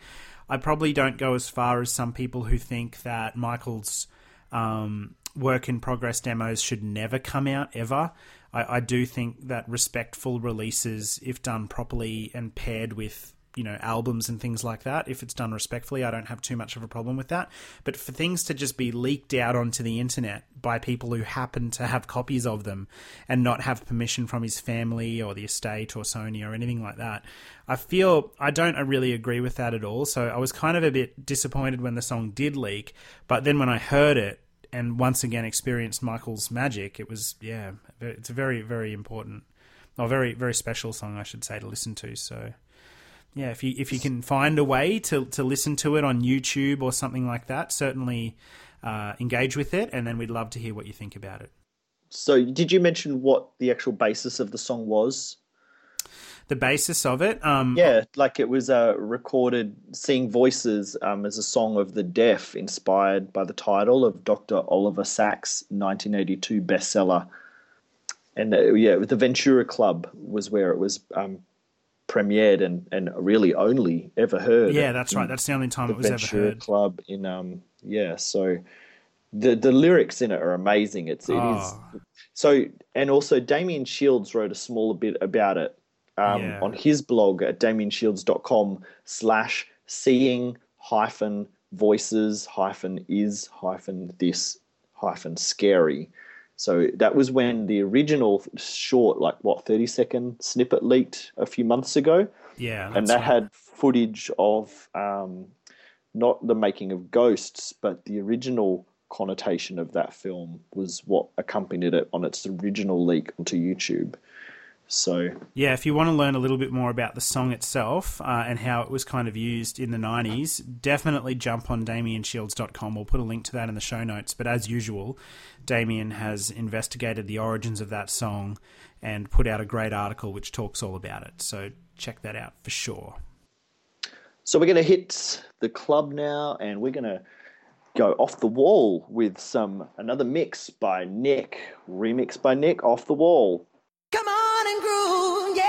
I probably don't go as far as some people who think that Michael's um, work in progress demos should never come out ever. I, I do think that respectful releases, if done properly and paired with you know albums and things like that. If it's done respectfully i don't have too much of a problem with that. But for things to just be leaked out onto the internet by people who happen to have copies of them and not have permission from his family or the estate or sony or anything like that i feel i don't really agree with that at all. So i was kind of a bit disappointed when the song did leak but then when i heard it and once again experienced michael's magic it was yeah it's a very very important or very very special song i should say to listen to so yeah, if you if you can find a way to to listen to it on YouTube or something like that, certainly uh, engage with it, and then we'd love to hear what you think about it. so did you mention what the actual basis of the song was? The basis of it, um, Yeah, like it was uh, recorded Seeing Voices um, as a song of the deaf, inspired by the title of Dr. Oliver Sacks' 1982 bestseller. And uh, yeah, the Ventura Club was where it was um, premiered and, and really only ever heard. yeah, that's right. That's the only time the it was ever heard. Club in um yeah, so the the lyrics in it are amazing. It's it is Oh. so and also Damien Shields wrote a smaller bit about it um, Yeah. on his blog at damienshields.com slash seeing hyphen voices hyphen is hyphen this hyphen scary. So that was when the original short, like what, 30 second snippet leaked a few months ago Yeah, and that right. had footage of um, not the making of Ghosts, but the original connotation of that film was what accompanied it on its original leak onto YouTube. So Yeah, if you want to learn a little bit more about the song itself uh, and how it was kind of used in the 90s, definitely jump on damienshields.com. We'll put a link to that in the show notes. But as usual, Damien has investigated the origins of that song and put out a great article which talks all about it. So check that out for sure. So we're going to hit the club now, and we're going to go off the wall with some another mix by Nick, remix by Nick, off the wall. Come on and groove, yeah.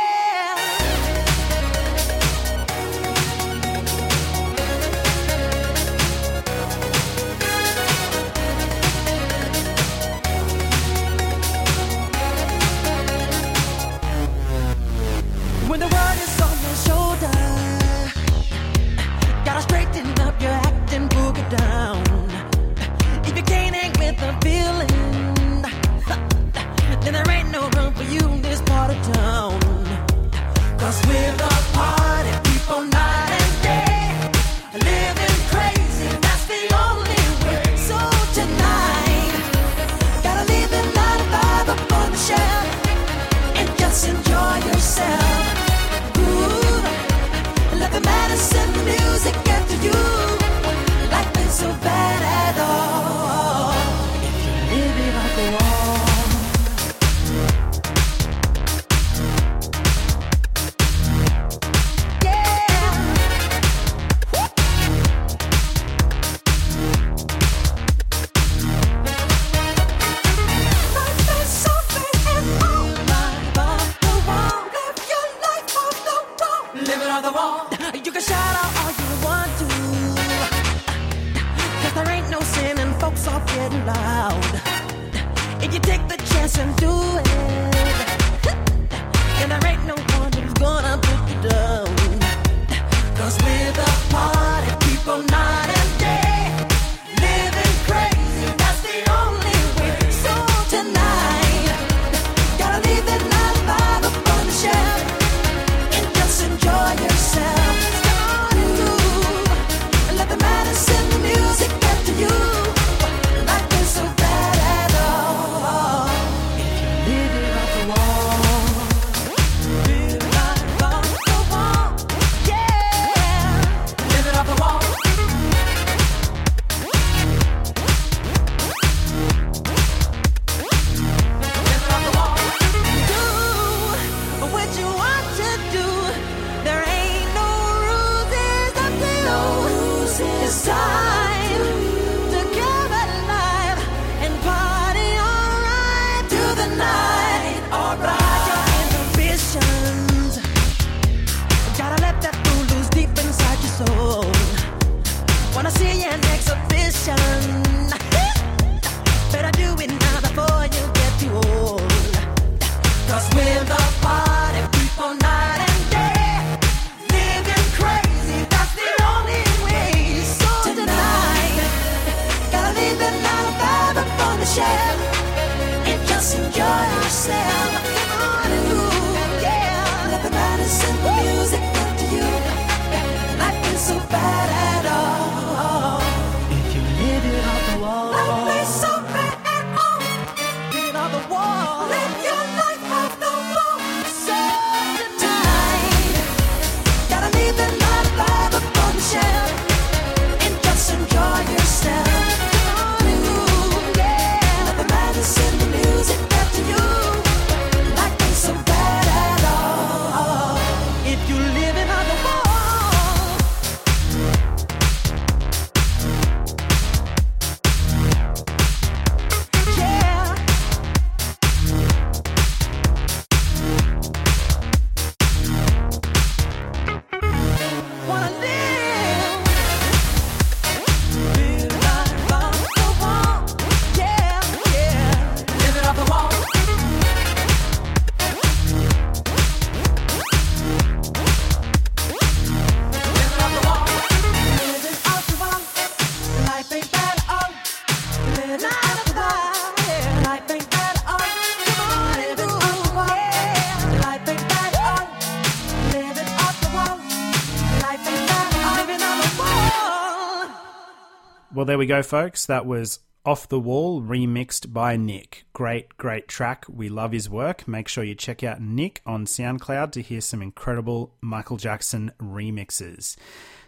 There we go, folks. That was Off the Wall, remixed by Nick. Great, great track. We love his work. Make sure you check out Nick on SoundCloud to hear some incredible Michael Jackson remixes.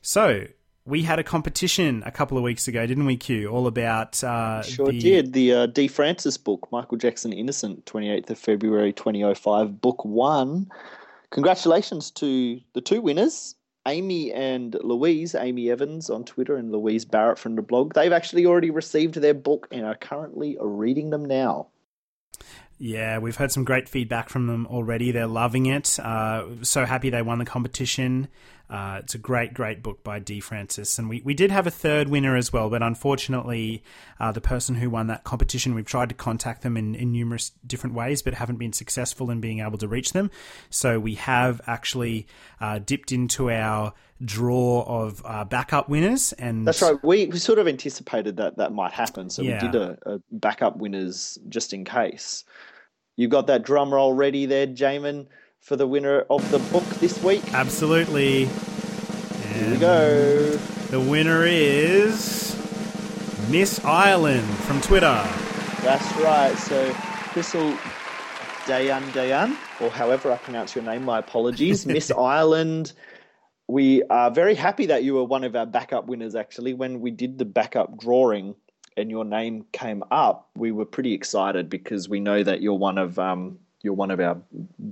So, we had a competition a couple of weeks ago, didn't we, Q? All about. Uh, Sure the, did. The uh, D. Francis book, Michael Jackson Innocent, 28th of February 2005, book one. Congratulations to the two winners, Amy and Louise, Amy Evans on Twitter and Louise Barrett from the blog. They've actually already received their book and are currently reading them now. Yeah, we've heard some great feedback from them already. They're loving it. Uh, so happy they won the competition. Uh, it's a great, great book by D. Francis. And we, we did have a third winner as well, but unfortunately, uh, the person who won that competition, we've tried to contact them in, in numerous different ways, but haven't been successful in being able to reach them. So we have actually uh, dipped into our draw of uh, backup winners. And That's right. We, we sort of anticipated that that might happen, so Yeah. we did a, a backup winners just in case. You got that drum roll ready there, Jamon, for the winner of the book this week. Absolutely. Here we go. The winner is Miss Ireland from Twitter. That's right. So, Crystal Dayan Dayan, or however I pronounce your name, my apologies. Miss Ireland, we are very happy that you were one of our backup winners, actually. When we did the backup drawing and your name came up, we were pretty excited because we know that you're one of. Um, you're one of our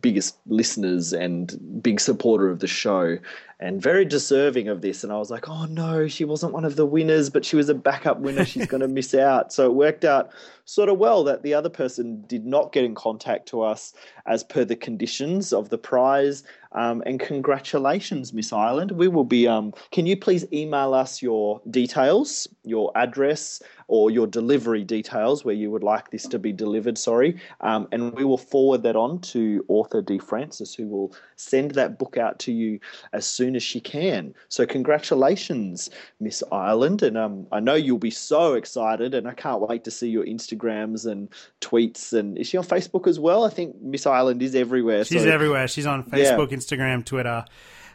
biggest listeners and big supporter of the show and very deserving of this. And I was like, oh no, she wasn't one of the winners, but she was a backup winner. She's going to miss out. So it worked out sort of well that the other person did not get in contact to us as per the conditions of the prize. Um, and congratulations, Miss Ireland. We will be. Um, can you please email us your details, your address, or your delivery details where you would like this to be delivered? Sorry, um, and we will forward that on to author D Francis, who will send that book out to you as soon as she can. So congratulations, Miss Ireland, and um, I know you'll be so excited, and I can't wait to see your Instagrams and tweets. And is she on Facebook as well? I think Miss Ireland is everywhere. She's so- everywhere. She's on Yeah. Instagram, Twitter.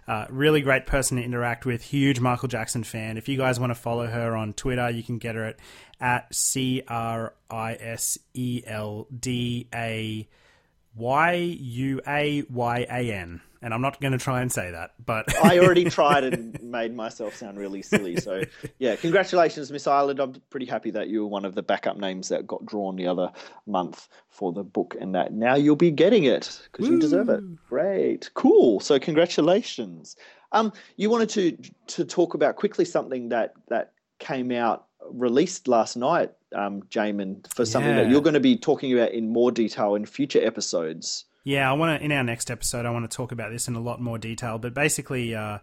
Uh, really great person to interact with. Huge Michael Jackson fan. If you guys want to follow her on Twitter, you can get her at at c r i s e l d a y u a y a n. And I'm not going to try and say that, but I already tried and made myself sound really silly. So, yeah, congratulations, Miss Ireland. I'm pretty happy that you were one of the backup names that got drawn the other month for the book, and that now you'll be getting it because you deserve it. Great, cool. So, congratulations. Um, you wanted to to talk about quickly something that that came out released last night, um, Jamon, for something that you're going to be talking about in more detail in future episodes. Yeah, I want to. In our next episode, I want to talk about this in a lot more detail. But basically, uh,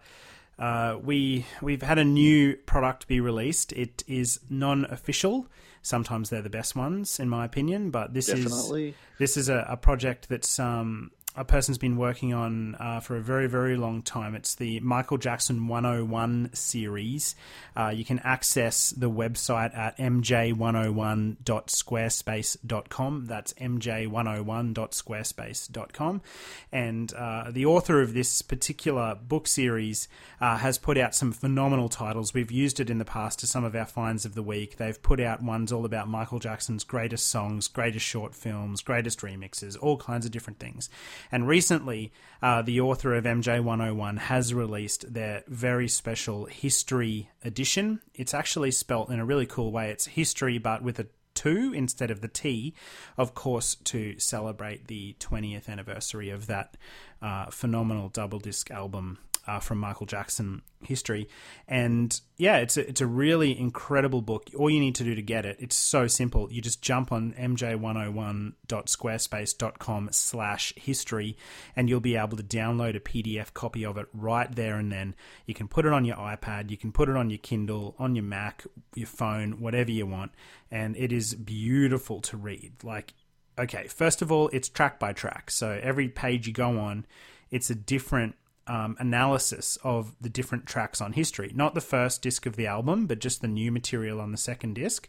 uh, we we've had a new product be released. It is non-official. Sometimes they're the best ones, in my opinion. But this Definitely. is this is a, a project that's um, a person's been working on uh, for a very very long time. It's the Michael Jackson 101 series. Uh, you can access the website at mj101.squarespace.com. That's mj101.squarespace.com. And uh, the author of this particular book series uh, has put out some phenomenal titles. We've used it in the past to some of our finds of the week. They've put out ones all about Michael Jackson's greatest songs, greatest short films, greatest remixes, all kinds of different things. And recently, uh, the author of MJ101 has released their very special history edition. It's actually spelt in a really cool way. It's history, but with a two instead of the T, of course, to celebrate the 20th anniversary of that uh, phenomenal double disc album uh, from Michael Jackson history. And yeah, it's a, it's a really incredible book. All you need to do to get it, it's so simple. You just jump on mj101.squarespace.com slash history and you'll be able to download a PDF copy of it right there and then. You can put it on your iPad, you can put it on your Kindle, on your Mac, your phone, whatever you want. And it is beautiful to read. Like, okay, first of all, it's track by track. So every page you go on, it's a different um, analysis of the different tracks on history. Not the first disc of the album, but just the new material on the second disc.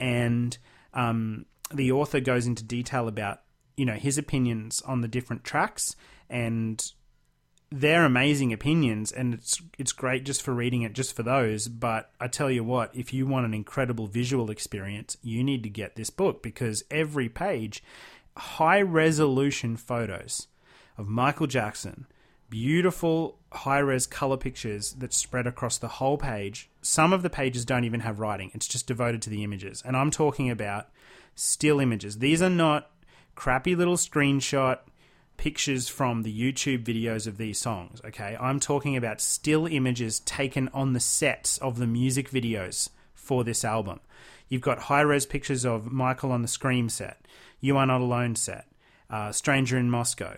And um, the author goes into detail about you know his opinions on the different tracks and they're amazing opinions and it's it's great just for reading it just for those but I tell you what if you want an incredible visual experience you need to get this book because every page high resolution photos of Michael Jackson beautiful high res color pictures that spread across the whole page some of the pages don't even have writing it's just devoted to the images and I'm talking about still images these are not crappy little screenshot pictures from the YouTube videos of these songs, okay? I'm talking about still images taken on the sets of the music videos for this album. You've got high res pictures of Michael on the Scream set, You Are Not Alone set, uh, Stranger in Moscow,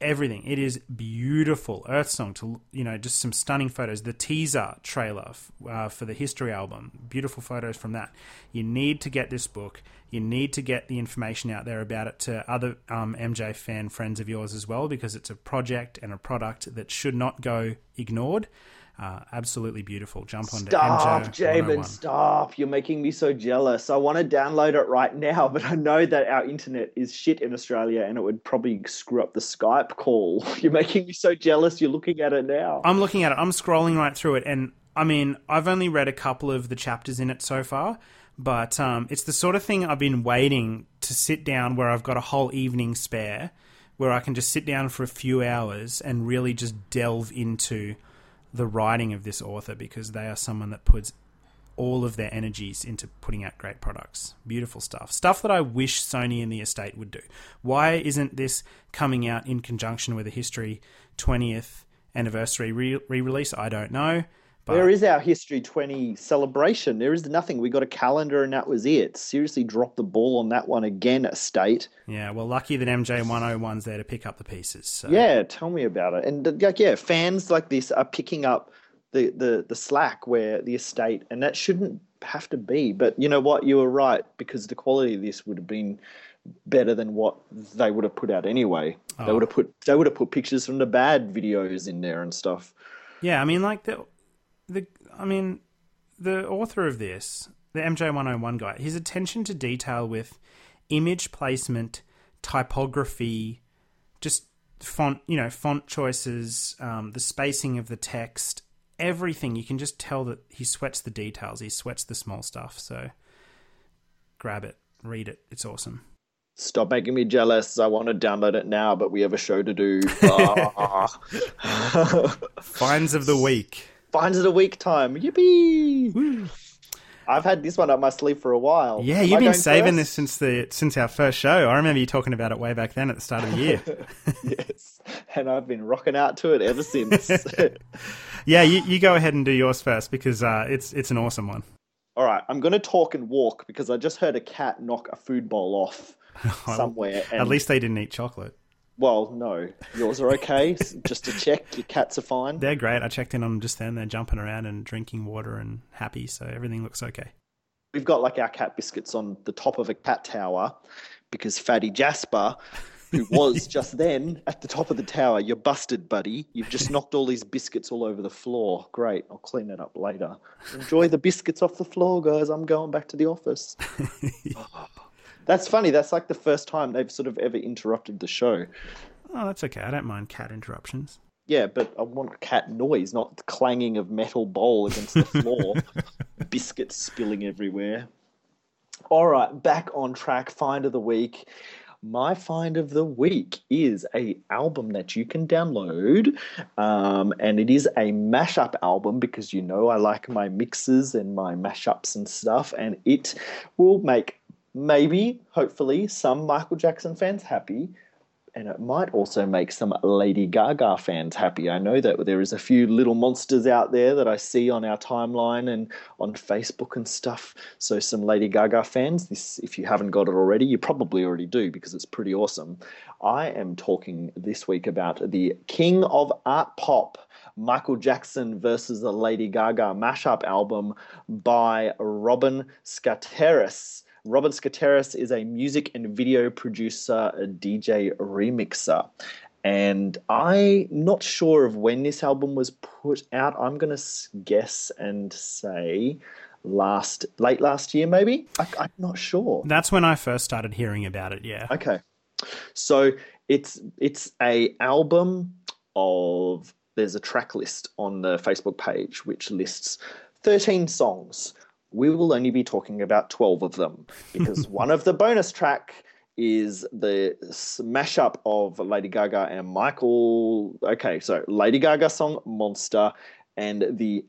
everything. It is beautiful. Earth Song, to you know, just some stunning photos. The teaser trailer uh, for the History album, beautiful photos from that. You need to get this book. You need to get the information out there about it to other um, MJ fan friends of yours as well, because it's a project and a product that should not go ignored. Uh, absolutely beautiful. Jump on Stop, Jamon, 101. stop. You're making me so jealous. I want to download it right now, but I know that our internet is shit in Australia and it would probably screw up the Skype call. You're making me so jealous. You're looking at it now. I'm looking at it. I'm scrolling right through it, and I mean, I've only read a couple of the chapters in it so far, but um, it's the sort of thing I've been waiting to sit down where I've got a whole evening spare, where I can just sit down for a few hours and really just delve into the writing of this author because they are someone that puts all of their energies into putting out great products. Beautiful stuff. Stuff that I wish Sony and the estate would do. Why isn't this coming out in conjunction with a History 20th anniversary re release? I don't know. But Where is our History 20 celebration? There is nothing. We got a calendar and that was it. Seriously drop the ball on that one again, Estate. yeah, well, lucky that MJ101's there to pick up the pieces. So. Yeah, tell me about it. And like, yeah, fans like this are picking up the, the, the slack where the estate, and that shouldn't have to be. But you know what? You were right because the quality of this would have been better than what they would have put out anyway. They Oh. would have put they would have put pictures from the bad videos in there and stuff. Yeah, I mean, like the the I mean, the author of this, the MJ101 guy, his attention to detail with image placement, typography, just font, you know, font choices, um, the spacing of the text, everything. You can just tell that he sweats the details. He sweats the small stuff. So grab it, read it. It's awesome. Stop making me jealous. I want to download it now, but we have a show to do. Ah. Finds of the week. Finds it a week time. Yippee! I've had this one up my sleeve for a while. Yeah, Am you've I been saving first? this since the since our first show. I remember you talking about it way back then at the start of the year. yes, and I've been rocking out to it ever since. yeah, you, you go ahead and do yours first because uh, it's it's an awesome one. All right, I'm going to talk and walk because I just heard a cat knock a food bowl off somewhere. And, At least they didn't eat chocolate. Well, no, yours are okay. Just to check, your cats are fine. They're great. I checked in on them just then. They're jumping around and drinking water and happy, so everything looks okay. We've got like our cat biscuits on the top of a cat tower because Fatty Jasper, who was just then at the top of the tower, you're busted, buddy. You've just knocked all these biscuits all over the floor. Great, I'll clean it up later. Enjoy the biscuits off the floor, guys. I'm going back to the office. That's funny. That's like the first time they've sort of ever interrupted the show. Oh, that's okay. I don't mind cat interruptions. Yeah, but I want cat noise, not the clanging of metal bowl against the floor, biscuits spilling everywhere. All right, back on track. Find of the week. My find of the week is a album that you can download, um, and it is a mashup album because you know I like my mixes and my mashups and stuff, and it will make maybe, hopefully, some Michael Jackson fans happy and it might also make some Lady Gaga fans happy. I know that there is a few little monsters out there that I see on our timeline and on Facebook and stuff. So some Lady Gaga fans, this if you haven't got it already, you probably already do because it's pretty awesome. I am talking this week about the King of Art Pop. Michael Jackson versus the Lady Gaga mashup album by Robin Skouteris. Robin Skouteris is a music and video producer, a DJ remixer. And I'm not sure of when this album was put out. I'm going to guess and say last, late last year, maybe. I, I'm not sure. That's when I first started hearing about it. Yeah. Okay. So it's it's a album of there's a track list on the Facebook page which lists 13 songs. We will only be talking about 12 of them because one of the bonus track is the mashup of Lady Gaga and Michael. Okay, so Lady Gaga song Monster and the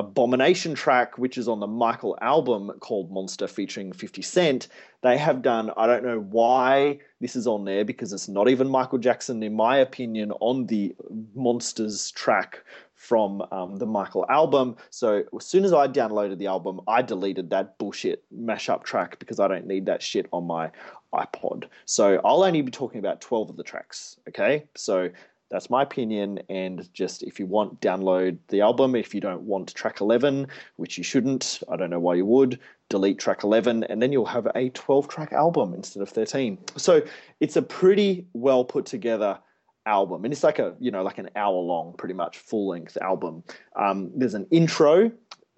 Abomination track, which is on the Michael album called Monster featuring 50 Cent, they have done, I don't know why this is on there because it's not even Michael Jackson, in my opinion, on the Monsters track from um, the Michael album. So as soon as I downloaded the album, I deleted that bullshit mashup track because I don't need that shit on my iPod. So I'll only be talking about 12 of the tracks, okay? So that's my opinion. And just if you want, download the album. If you don't want track 11, which you shouldn't, I don't know why you would, delete track 11, and then you'll have a 12 track album instead of 13. So it's a pretty well put together album. And it's like a, you know, like an hour long, pretty much full length album. Um, there's an intro.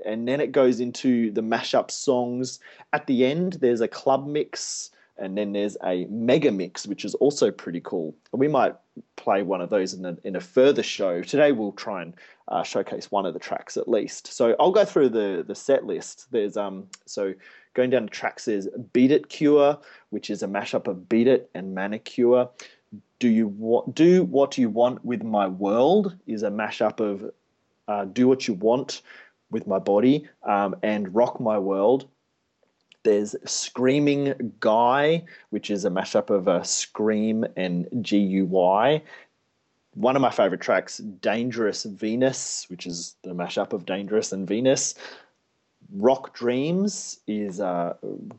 And then it goes into the mashup songs. At the end, there's a club mix, and then there's a mega mix, which is also pretty cool. And We might play one of those in a, in a further show. Today we'll try and uh, showcase one of the tracks at least. So I'll go through the the set list. There's um so going down to tracks there's Beat It Cure, which is a mashup of Beat It and Manicure. Do you want do what you want with my world is a mashup of uh, Do What You Want with My Body um, and Rock My World. There's Screaming Guy, which is a mashup of uh, Scream and GUY. one of my favorite tracks, Dangerous Venus, which is the mashup of Dangerous and Venus. Rock Dreams is uh,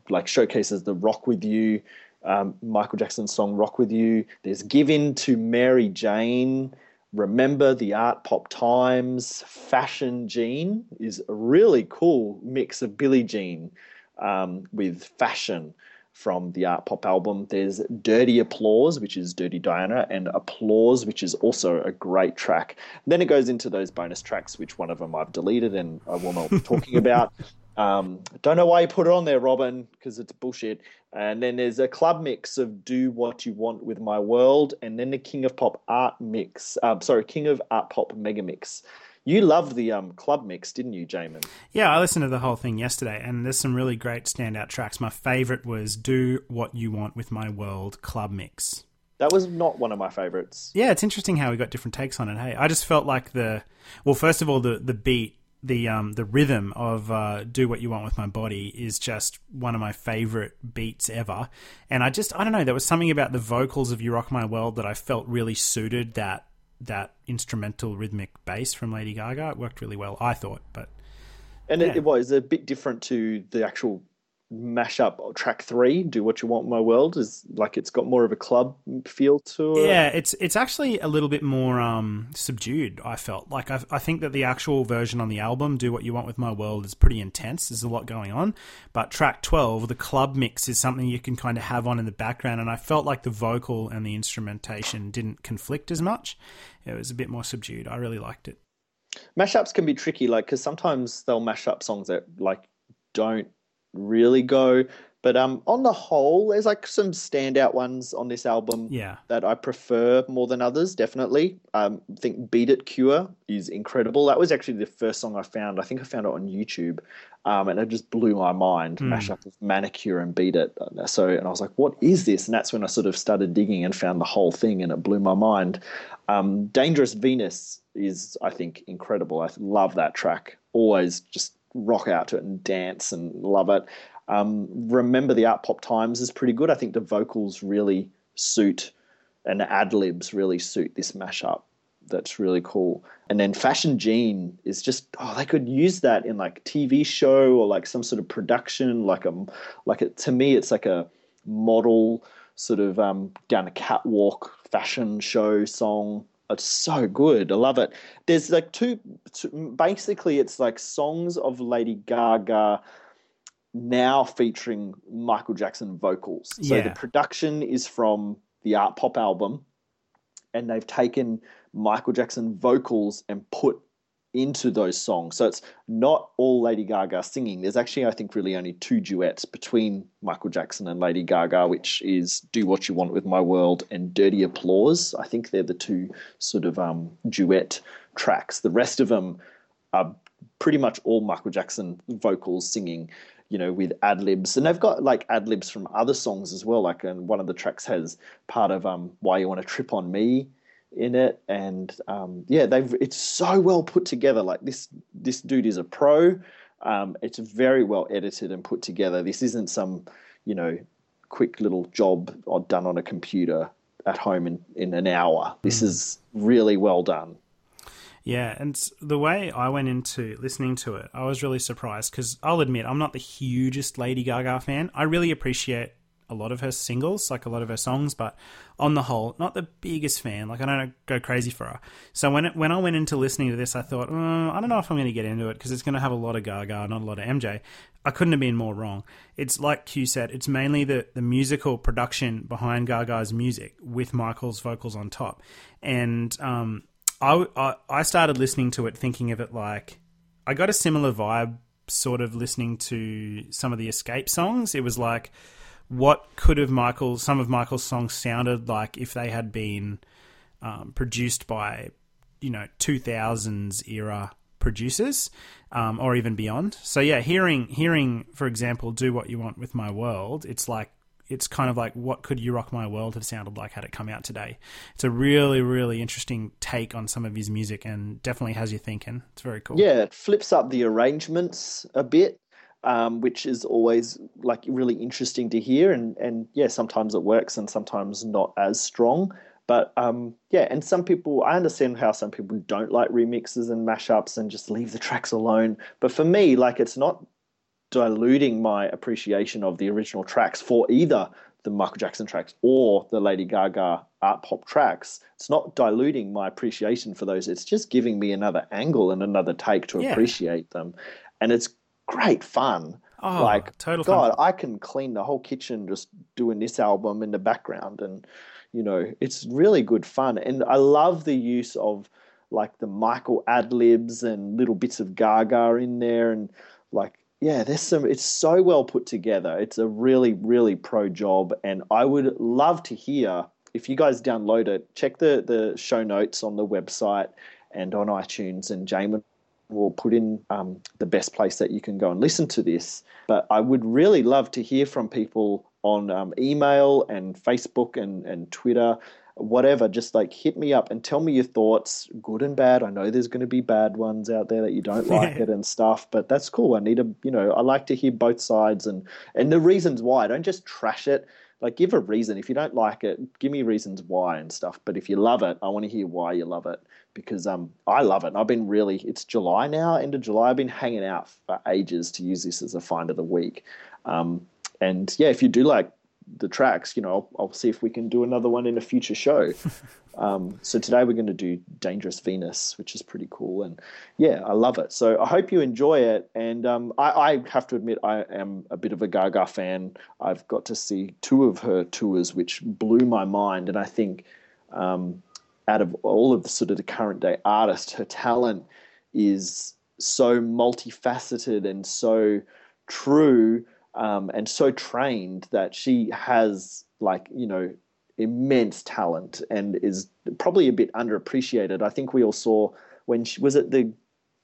like showcases the Rock with You, um, Michael Jackson song Rock with You. There's Give In to Mary Jane. Remember the Art Pop Times. Fashion Jean is a really cool mix of Billie Jean um, with fashion from the Art Pop album. There's Dirty Applause, which is Dirty Diana, and Applause, which is also a great track. then it goes into those bonus tracks, which one of them I've deleted and I will not be talking about. Um, don't know why you put it on there, Robin, because it's bullshit. And then there's a club mix of "Do What You Want with My World," and then the King of Pop Art mix. Uh, sorry, King of Art Pop Mega Mix. You loved the um, club mix, didn't you, Jamon? Yeah, I listened to the whole thing yesterday, and there's some really great standout tracks. My favorite was "Do What You Want with My World" club mix. That was not one of my favorites. Yeah, it's interesting how we got different takes on it. Hey, I just felt like the well, first of all, the the beat the um, the rhythm of uh, "Do What You Want with My Body" is just one of my favorite beats ever, and I just I don't know there was something about the vocals of "You Rock My World" that I felt really suited that that instrumental rhythmic bass from Lady Gaga. It worked really well, I thought, but and yeah. it, it was a bit different to the actual mashup track three do what you want my world is like it's got more of a club feel to it. Yeah it's it's actually a little bit more um subdued i felt. Like I, I think that the actual version on the album do what you want with my world is pretty intense. There's a lot going on. But track 12 the club mix is something you can kind of have on in the background. And i felt like the vocal and the instrumentation didn't conflict as much. It was a bit more subdued. I really liked it. Mashups can be tricky like because sometimes they'll mash up songs that like don't really go. But um, on the whole, there's like some standout ones on this album yeah. that I prefer more than others. Definitely, um, I think "Beat It" Cure is incredible. That was actually the first song I found. I think I found it on YouTube, um, and it just blew my mind. Mm. Mashup of "Manicure" and "Beat It." So, and I was like, "What is this?" And that's when I sort of started digging and found the whole thing, and it blew my mind. Um, "Dangerous Venus" is, I think, incredible. I love that track. Always just rock out to it and dance and love it. Um, remember the art pop times is pretty good. I think the vocals really suit and the ad libs really suit this mashup. That's really cool. And then Fashion Jean is just oh they could use that in like TV show or like some sort of production like a like it to me it's like a model sort of um, down a catwalk fashion show song it's so good. I love it. There's like two, basically, it's like songs of Lady Gaga now featuring Michael Jackson vocals. So yeah. the production is from the Art Pop album, and they've taken Michael Jackson vocals and put into those songs. So it's not all Lady Gaga singing. There's actually, I think, really only two duets between Michael Jackson and Lady Gaga, which is Do What You Want with My World and Dirty Applause. I think they're the two sort of um, duet tracks. The rest of them are pretty much all Michael Jackson vocals singing. You know, with ad libs, and they've got like ad libs from other songs as well. Like, and one of the tracks has part of um, "Why You Want to Trip on Me," in it, and um, yeah, they've it's so well put together. Like this this dude is a pro. Um, it's very well edited and put together. This isn't some you know quick little job done on a computer at home in, in an hour. This mm. is really well done. Yeah, and the way I went into listening to it, I was really surprised because I'll admit I'm not the hugest Lady Gaga fan. I really appreciate a lot of her singles, like a lot of her songs, but on the whole, not the biggest fan. Like I don't go crazy for her. So when it, when I went into listening to this, I thought, oh, I don't know if I'm going to get into it because it's going to have a lot of Gaga, not a lot of MJ. I couldn't have been more wrong. It's like Q said, it's mainly the the musical production behind Gaga's music with Michael's vocals on top, and um, I, I I started listening to it thinking of it like I got a similar vibe, sort of listening to some of the Xscape songs. It was like what could have Michael some of Michael's songs sounded like if they had been um, produced by you know 2000s era producers um, or even beyond. So yeah, hearing hearing for example, "Do What You Want with My World," it's like it's kind of like what could "You Rock My World" have sounded like had it come out today. It's a really really interesting take on some of his music and definitely has you thinking. It's very cool. Yeah, it flips up the arrangements a bit um, which is always like really interesting to hear. And, and yeah, sometimes it works and sometimes not as strong. But um, yeah, and some people, I understand how some people don't like remixes and mashups and just leave the tracks alone. But for me, like it's not diluting my appreciation of the original tracks for either the Michael Jackson tracks or the Lady Gaga art pop tracks. It's not diluting my appreciation for those. It's just giving me another angle and another take to Yeah. appreciate them. And it's great fun. Oh, like total fun. God, I can clean the whole kitchen just doing this album in the background and you know, it's really good fun. And I love the use of like the Michael ad libs and little bits of Gaga in there and like yeah, there's some it's so well put together. It's a really, really pro job and I would love to hear if you guys download it, check the the show notes on the website and on iTunes and Jamon will put in um, the best place that you can go and listen to this. But I would really love to hear from people on um, email and Facebook and, and Twitter, whatever. Just like hit me up and tell me your thoughts, good and bad. I know there's going to be bad ones out there that you don't like it and stuff, but that's cool. I need a, you know, I like to hear both sides and and the reasons why. Don't just trash it. Like give a reason. If you don't like it, give me reasons why and stuff. But if you love it, I want to hear why you love it because um I love it. And I've been really it's July now, end of July. I've been hanging out for ages to use this as a find of the week. Um, and yeah, if you do like the tracks, you know, I'll, I'll see if we can do another one in a future show. um, so today we're going to do Dangerous Venus, which is pretty cool, and yeah, I love it. So I hope you enjoy it. And um, I, I have to admit, I am a bit of a Gaga fan. I've got to see two of her tours, which blew my mind, and I think um, out of all of the sort of the current day artists, her talent is so multifaceted and so true um, and so trained that she has like you know immense talent and is probably a bit underappreciated. I think we all saw when she was it the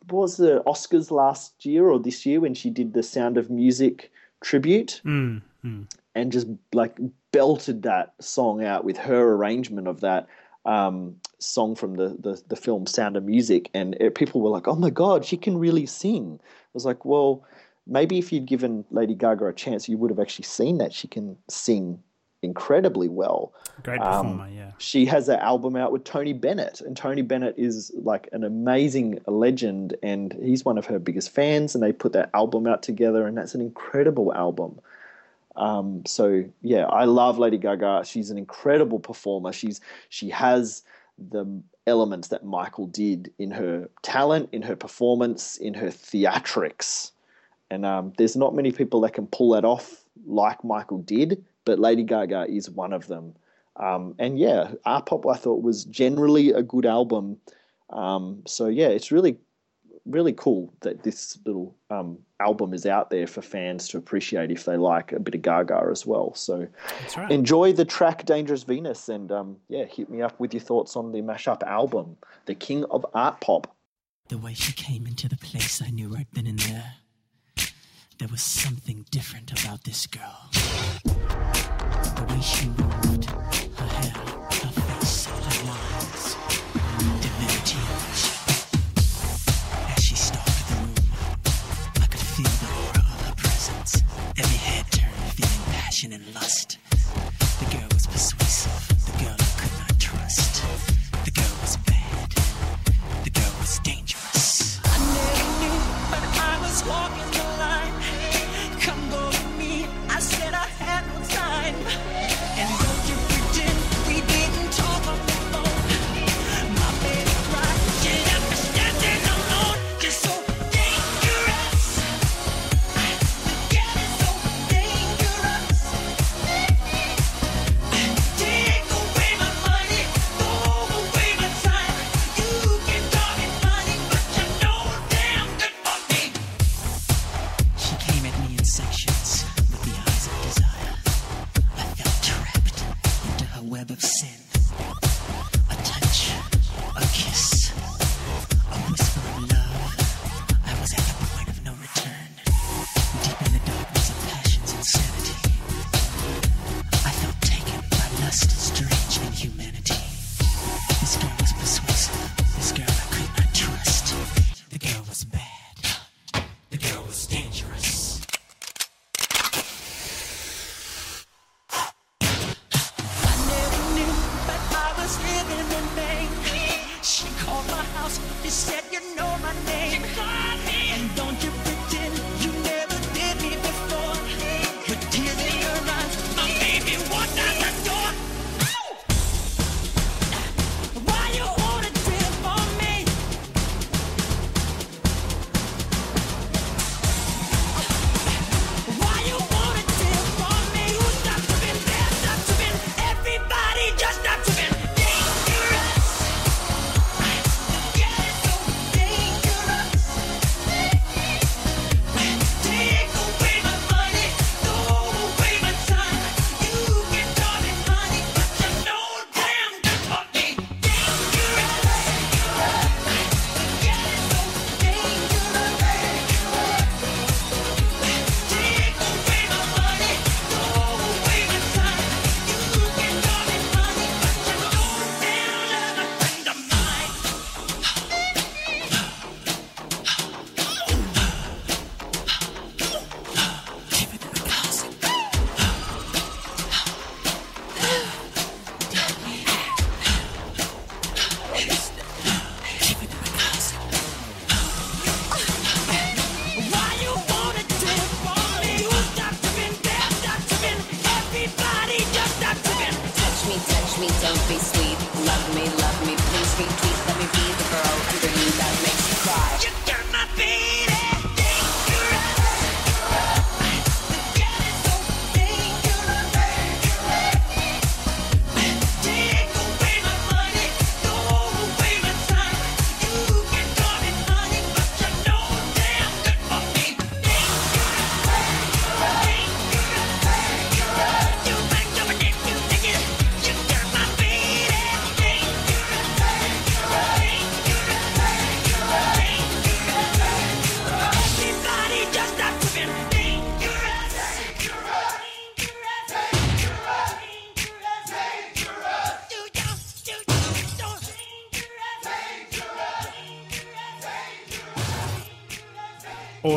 was the Oscars last year or this year when she did the Sound of Music tribute Mm, mm. and just like belted that song out with her arrangement of that um, song from the, the the film Sound of Music, and it, people were like, "Oh my god, she can really sing." I was like, "Well, maybe if you'd given Lady Gaga a chance, you would have actually seen that she can sing incredibly well." Great Um, performer, yeah. She has an album out with Tony Bennett, and Tony Bennett is like an amazing legend, and he's one of her biggest fans. And they put that album out together, and that's an incredible album. Um, so yeah, I love Lady Gaga. She's an incredible performer. She's she has the elements that Michael did in her talent, in her performance, in her theatrics, and um, there's not many people that can pull that off like Michael did. But Lady Gaga is one of them. Um, and yeah, Art Pop I thought was generally a good album. Um, so yeah, it's really, really cool that this little um, album is out there for fans to appreciate if they like a bit of Gaga as well. So That's right. enjoy the track Dangerous Venus and um, yeah, hit me up with your thoughts on the mashup album, The King of Art Pop. The way she came into the place, I knew right then and there. There was something different about this girl. The way she moved, passion and lust. The girl was persuasive, the girl I could not trust. The girl was bad, the girl was dangerous. I never knew, but I was walking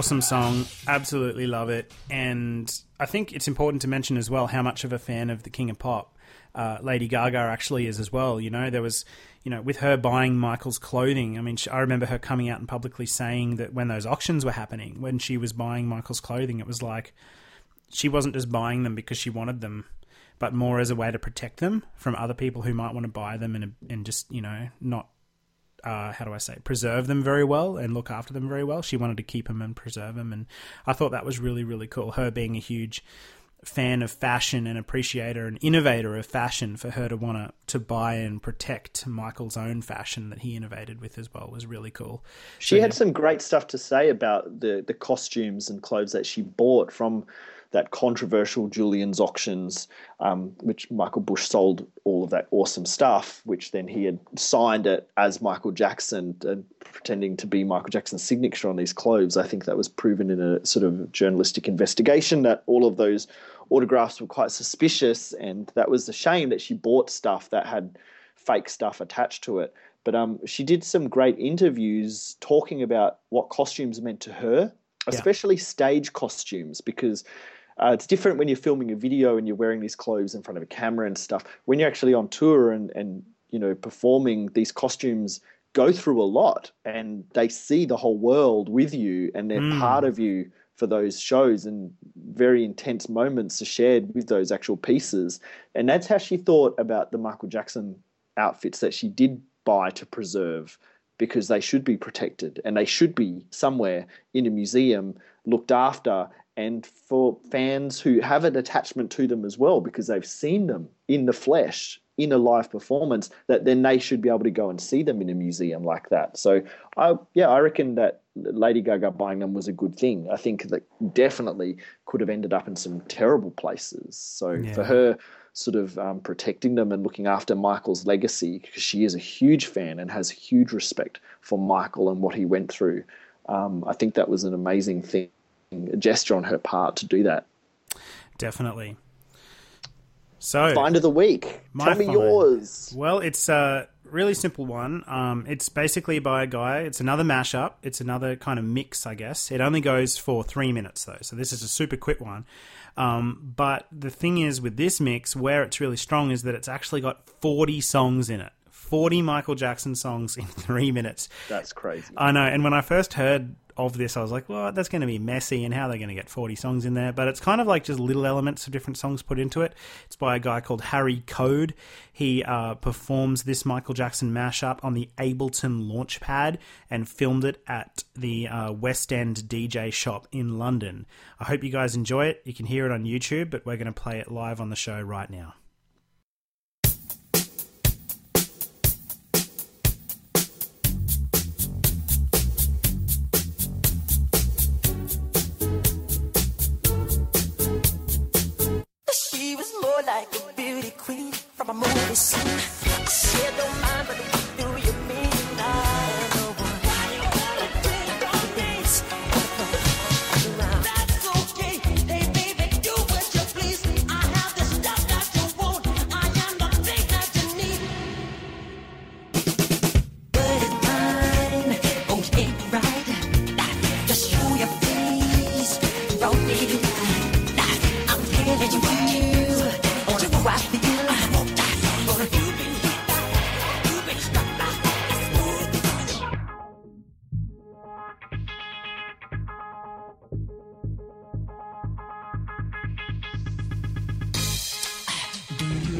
awesome song. Absolutely love it. And I think it's important to mention as well how much of a fan of the King of Pop uh, Lady Gaga actually is as well. You know, there was, you know, with her buying Michael's clothing. I mean, she, I remember her coming out and publicly saying that when those auctions were happening, when she was buying Michael's clothing, it was like she wasn't just buying them because she wanted them, but more as a way to protect them from other people who might want to buy them and and just you know not uh, how do I say, preserve them very well and look after them very well. She wanted to keep them and preserve them, and I thought that was really, really cool. Her being a huge fan of fashion and appreciator and innovator of fashion, for her to want to to buy and protect Michael's own fashion that he innovated with as well was really cool. She So, had yeah. some great stuff to say about the the costumes and clothes that she bought from that controversial Julien's auctions, um, which Michael Bush sold all of that awesome stuff, which then he had signed it as Michael Jackson and pretending to be Michael Jackson's signature on these clothes. I think that was proven in a sort of journalistic investigation that all of those autographs were quite suspicious, and that was a shame that she bought stuff that had fake stuff attached to it. But um, she did some great interviews talking about what costumes meant to her, especially stage costumes, because uh, it's different when you're filming a video and you're wearing these clothes in front of a camera and stuff. When you're actually on tour and, and you know performing, these costumes go through a lot, and they see the whole world with you, and they're Mm. part of you for those shows and very intense moments are shared with those actual pieces. And that's how she thought about the Michael Jackson outfits that she did buy to preserve because they should be protected and they should be somewhere in a museum looked after and for fans who have an attachment to them as well because they've seen them in the flesh in a live performance that then they should be able to go and see them in a museum like that so i yeah i reckon that lady gaga buying them was a good thing i think that definitely could have ended up in some terrible places so Yeah. for her sort of um, protecting them and looking after Michael's legacy because she is a huge fan and has huge respect for Michael and what he went through. Um, I think that was an amazing thing, gesture on her part to do that. definitely. So Find of the week. My Tell me find. yours. Well, it's a really simple one. Um, it's basically by a guy. It's another mashup. It's another kind of mix, I guess. It only goes for three minutes though, so this is a super quick one. Um, but the thing is with this mix, where it's really strong, is that it's actually got forty songs in it. Forty Michael Jackson songs in three minutes. That's crazy. I know. And when I first heard of this, I was like, well, that's going to be messy, and how they're they going to get 40 songs in there? But it's kind of like just little elements of different songs put into it. It's by a guy called Harry Code. He uh, performs this Michael Jackson mashup on the Ableton Launchpad and filmed it at the uh, West End DJ shop in London. I hope you guys enjoy it. You can hear it on YouTube, but we're going to play it live on the show right now. From a movie scene. Said don't mind, but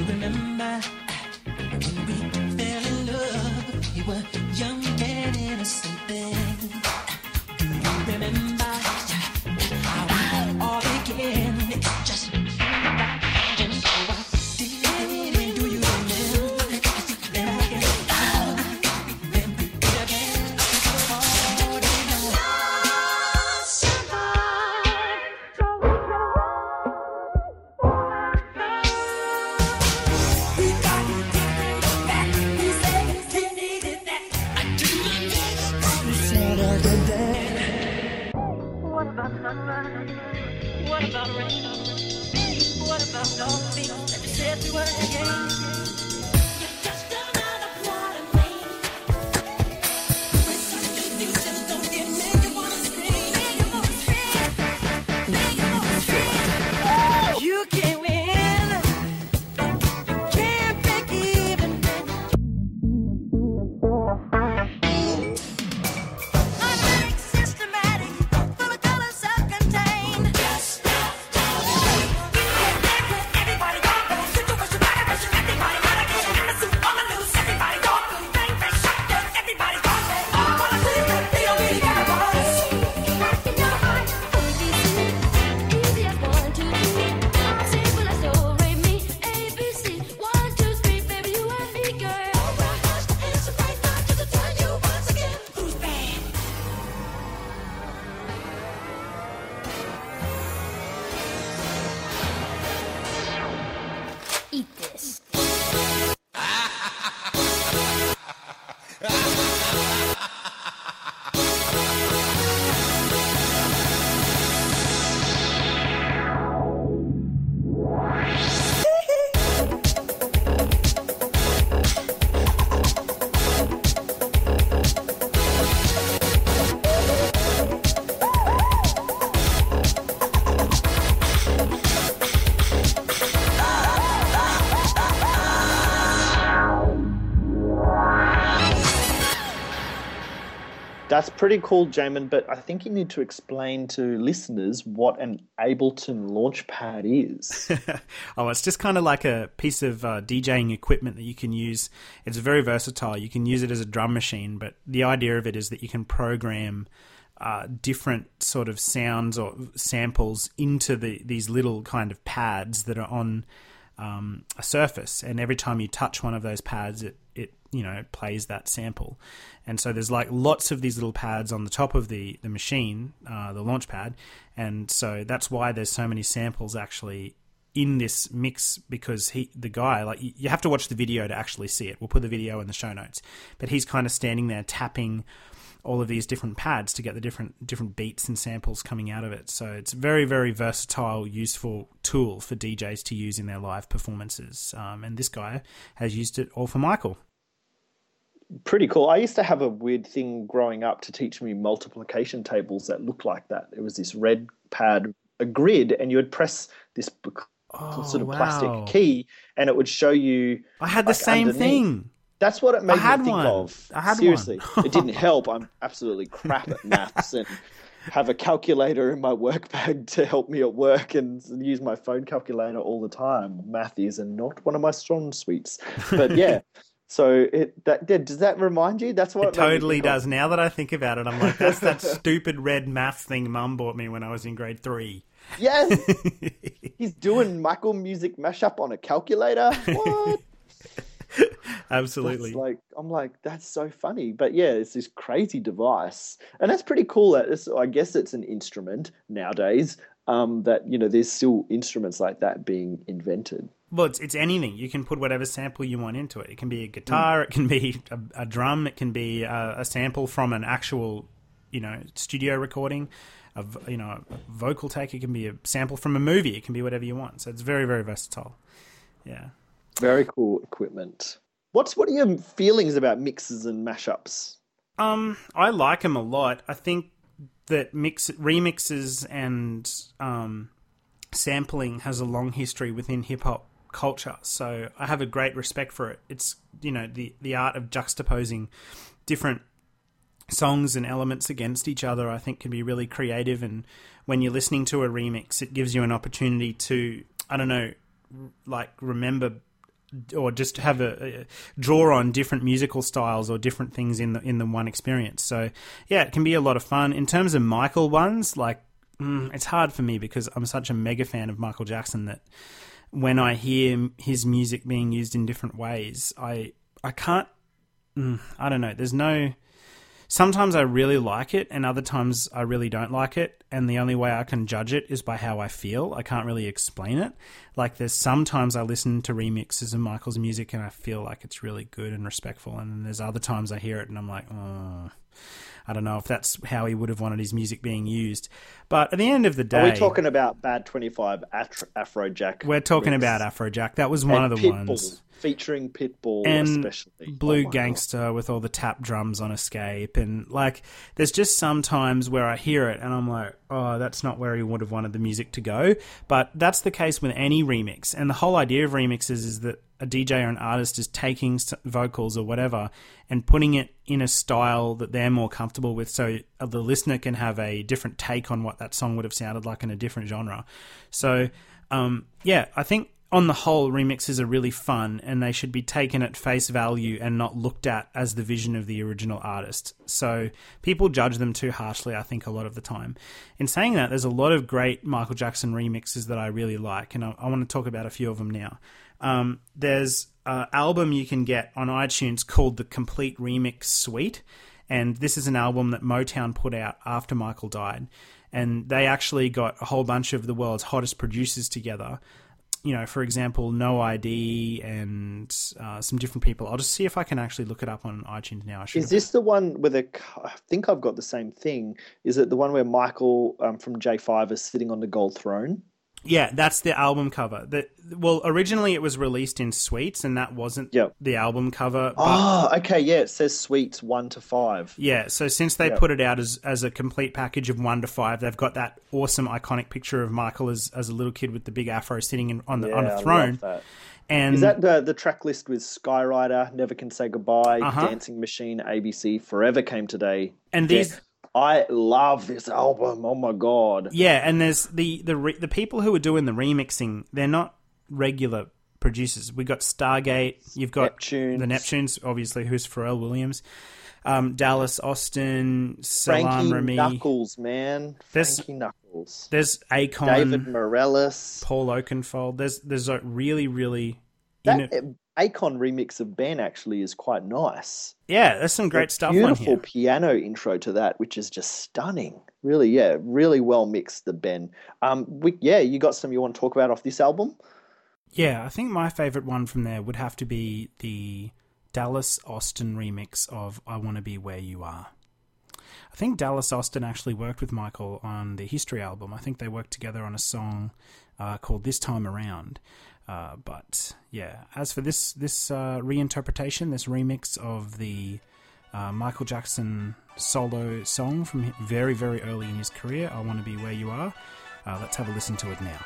you remember when we fell in love? We were young and innocent then. Pretty cool, Jamon, but I think you need to explain to listeners what an Ableton Launchpad is. oh, it's just kind of like a piece of uh, DJing equipment that you can use. It's very versatile. You can use it as a drum machine, but the idea of it is that you can program uh, different sort of sounds or samples into the these little kind of pads that are on um, a surface, and every time you touch one of those pads, it you know plays that sample. And so there's like lots of these little pads on the top of the the machine, uh, the launch pad, and so that's why there's so many samples actually in this mix because he the guy like you you have to watch the video to actually see it. We'll put the video in the show notes, but he's kind of standing there tapping all of these different pads to get the different different beats and samples coming out of it. So it's a very very versatile, useful tool for DJs to use in their live performances. Um, and this guy has used it all for Michael. Pretty cool. I used to have a weird thing growing up to teach me multiplication tables that looked like that. It was this red pad, a grid, and you would press this b- oh, sort of wow. plastic key, and it would show you. I had the like, same underneath. thing. That's what it made I had me think one. of. I had one. Seriously, one. it didn't help. I'm absolutely crap at maths and have a calculator in my work bag to help me at work and use my phone calculator all the time. Math is not one of my strong suites, but yeah. So it that does that remind you? That's what It it totally does. Now that I think about it, I'm like, that's that stupid red maths thing Mum bought me when I was in grade three. Yes, he's doing Michael music mashup on a calculator. What? Absolutely. That's like I'm like that's so funny, but yeah, it's this crazy device, and that's pretty cool. That it's, I guess it's an instrument nowadays. Um, that you know, there's still instruments like that being invented. Well, it's, it's anything. You can put whatever sample you want into it. It can be a guitar, it can be a, a drum, it can be a, a sample from an actual, you know, studio recording, a v- you know, a vocal take. It can be a sample from a movie. It can be whatever you want. So it's very very versatile. Yeah. Very cool equipment. What's what are your feelings about mixes and mashups? Um, I like them a lot. I think that mix remixes and um, sampling has a long history within hip hop culture. So I have a great respect for it. It's you know the the art of juxtaposing different songs and elements against each other. I think can be really creative. And when you're listening to a remix, it gives you an opportunity to I don't know, like remember or just have a, a draw on different musical styles or different things in the in the one experience. So yeah, it can be a lot of fun. In terms of Michael ones, like mm, it's hard for me because I'm such a mega fan of Michael Jackson that when I hear his music being used in different ways, I I can't. Mm, I don't know. There's no. Sometimes I really like it, and other times I really don't like it. And the only way I can judge it is by how I feel. I can't really explain it. Like there's sometimes I listen to remixes of Michael's music and I feel like it's really good and respectful, and then there's other times I hear it and I'm like, oh, I don't know if that's how he would have wanted his music being used. But at the end of the day, Are we talking about Bad 25 Afro- Afrojack? we're talking remix? about Afrojack. That was one And of the Pitbull, ones. Featuring Pitbull, and especially. Oh Blue Oh my God. Gangster with all the tap drums on Xscape, and like, there's just some times where I hear it and I'm like, oh, that's not where he would have wanted the music to go. But that's the case with any remix, and the whole idea of remixes is that a DJ or an artist is taking vocals or whatever and putting it in a style that they're more comfortable with, so uh, the listener can have a different take on what that song would have sounded like in a different genre. So, um, yeah, I think on the whole, remixes are really fun and they should be taken at face value and not looked at as the vision of the original artist. So people judge them too harshly, I think, a lot of the time. In saying that, there's a lot of great Michael Jackson remixes that I really like, and I, I want to talk about a few of them now. Um, there's an album you can get on iTunes called the Complete Remix Suite, and this is an album that Motown put out after Michael died. And they actually got a whole bunch of the world's hottest producers together you know, for example, No ID and uh, some different people. I'll just see if I can actually look it up on iTunes now. Is this the one with a? I think I've got the same thing. Is it the one where Michael um, from J5 is sitting on the gold throne? Yeah, that's the album cover. The, well, originally it was released in suites, and that wasn't Yep. the album cover. But Oh, okay, yeah. It says suites one to five. yeah, so since they Yep. put it out as as a complete package of one to five, they've got that awesome iconic picture of Michael as as a little kid with the big afro sitting in, on the Yeah, on a throne. And Is that the the track list with Skyrider, Never Can Say Goodbye, Uh-huh. Dancing Machine, ABC, Forever Came Today? And these- I love this album. Oh my god! Yeah, and there's the the re- the people who are doing the remixing. They're not regular producers. We got Stargate. You've got Neptunes. the Neptunes, obviously, who's Pharrell Williams, um, Dallas Austin, Salaam Frankie Remi. Knuckles, man. There's- Frankie Knuckles. There's Akon, David Morales. Paul Oakenfold. There's there's a really really. That Akon remix of Ben actually is quite nice. yeah, there's some great A stuff on Beautiful piano intro to that, which is just stunning. Really, yeah, really well mixed. The Ben. Um, we, yeah, you got some you want to talk about off this album? Yeah, I think my favorite one from there would have to be the Dallas Austin remix of I Want to Be Where You Are. I think Dallas Austin actually worked with Michael on the History album. I think they worked together on a song uh, called This Time Around. Uh, but yeah, as for this this uh, reinterpretation, this remix of the uh, Michael Jackson solo song from very very early in his career, I Want to Be Where You Are. Uh, let's have a listen to it now.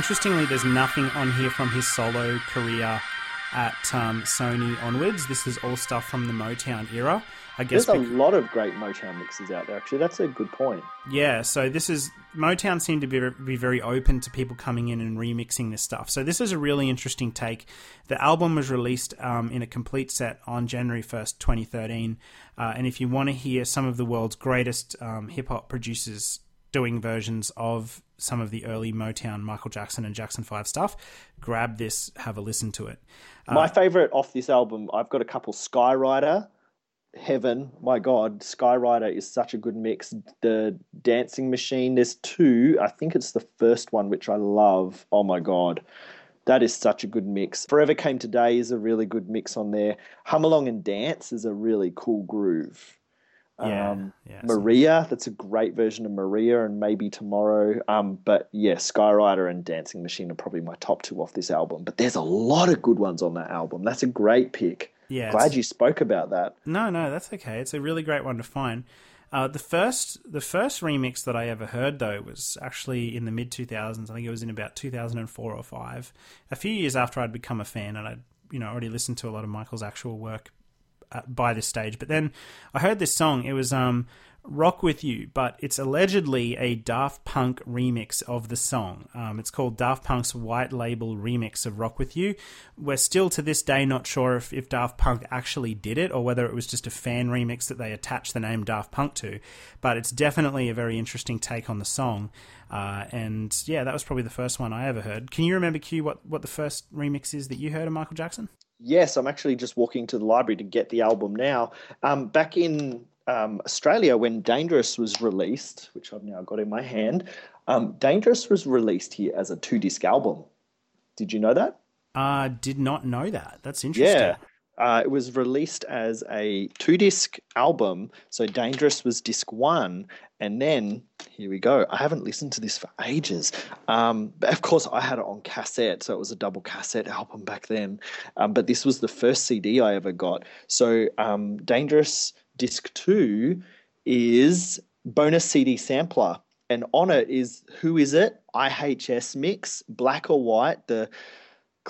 Interestingly, there's nothing on here from his solo career at um, Sony onwards. This is all stuff from the Motown era. I guess There's a lot of great Motown mixes out there. Actually, that's a good point. Yeah, so this is Motown seemed to be, be very open to people coming in and remixing this stuff. So this is a really interesting take. The album was released um, in a complete set on January first, twenty thirteen. Uh, and if you want to hear some of the world's greatest um, hip hop producers doing versions of some of the early Motown, Michael Jackson and Jackson Five stuff, grab this, have a listen to it. Uh, My favorite off this album, I've got a couple. Skyrider, Heaven, my God, Skyrider is such a good mix. The Dancing Machine, there's two. I think it's the first one, which I love. Oh my God. That is such a good mix. Forever Came Today is a really good mix on there. Hum Along and Dance is a really cool groove. Yeah, Um, yeah, Maria, that's a great version of Maria, and maybe Tomorrow. Um, but yeah, Skyrider and Dancing Machine are probably my top two off this album. But there's a lot of good ones on that album. That's a great pick. Yeah, glad you spoke about that. No, no, that's okay. It's a really great one to find. Uh, the first, the first remix that I ever heard though was actually in the mid two thousands. I think it was in about two thousand and four or five. A few years after I'd become a fan, and I'd you know already listened to a lot of Michael's actual work by this stage. But then I heard this song. It was um, "Rock with You," but it's allegedly a Daft Punk remix of the song. Um, it's called Daft Punk's White Label remix of "Rock with You." We're still to this day not sure if, if Daft Punk actually did it or whether it was just a fan remix that they attached the name Daft Punk to. But it's definitely a very interesting take on the song. Uh, and yeah, that was probably the first one I ever heard. Can you remember, Q, what, what the first remix is that you heard of Michael Jackson? Yes, I'm actually just walking to the library to get the album now. Um, back in um, Australia, when Dangerous was released, which I've now got in my hand, um, Dangerous was released here as a two disc album. Did you know that? Uh, did not know that. That's interesting. Yeah. Uh, it was released as a two disc album. So Dangerous was disc one. And then, here we go. I haven't listened to this for ages. Um, of course, I had it on cassette. So it was a double cassette album back then. Um, but this was the first CD I ever got. So um, Dangerous disc two is bonus CD sampler. And on it is Who Is It? IHS Mix, Black or White, the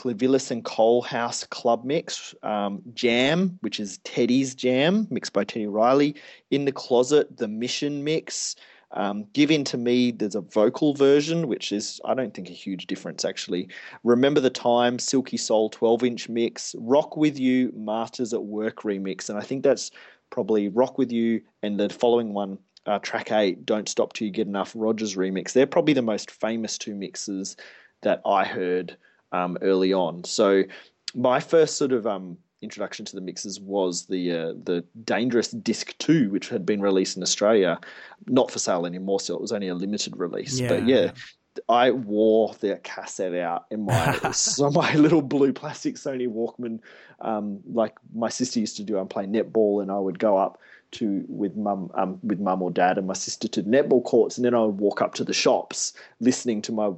Clivillés and Cole House Club Mix, um, Jam, which is Teddy's Jam, mixed by Teddy Riley, In the Closet, The Mission Mix, um, Give In to Me, there's a vocal version, which is, I don't think, a huge difference actually. Remember the Time, Silky Soul 12 inch mix, Rock With You, Masters at Work remix. And I think that's probably Rock With You and the following one, uh, track eight, Don't Stop Till You Get Enough Rogers remix. They're probably the most famous two mixes that I heard um, early on. So my first sort of um, introduction to the mixes was the uh, the Dangerous Disc Two, which had been released in Australia, not for sale anymore. So it was only a limited release. Yeah, but yeah. I wore the cassette out in my so my little blue plastic Sony Walkman, um, like my sister used to do. I'm playing netball, and I would go up to with mum um, with mum or dad and my sister to netball courts, and then I would walk up to the shops listening to my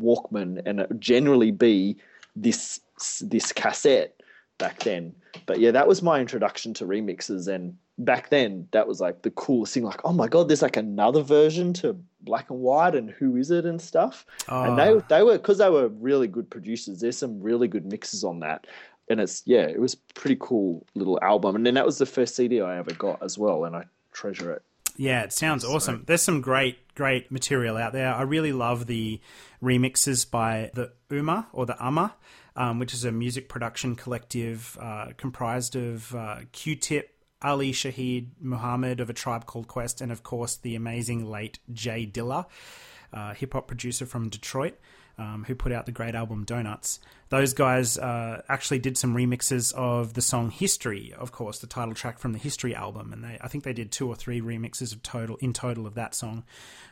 Walkman, and it would generally be this this cassette back then. But yeah, that was my introduction to remixes, and back then that was like the coolest thing. Like, oh my god, there's like another version to Black and White, and who is it and stuff. And they Oh. they were because they were really good producers. There's some really good mixes on that. And it's yeah, it was a pretty cool little album. And then that was the first CD I ever got as well, and I treasure it. Yeah, it sounds awesome. There's some great, great material out there. I really love the remixes by the Ummah or the Ummah, um, which is a music production collective uh, comprised of uh, Q-Tip, Ali Shaheed Muhammad of a tribe called Quest, and of course the amazing late J Dilla, uh, hip hop producer from Detroit. Um, who put out the great album Donuts? Those guys uh, actually did some remixes of the song "History," of course, the title track from the History album, and they I think they did two or three remixes of total in total of that song,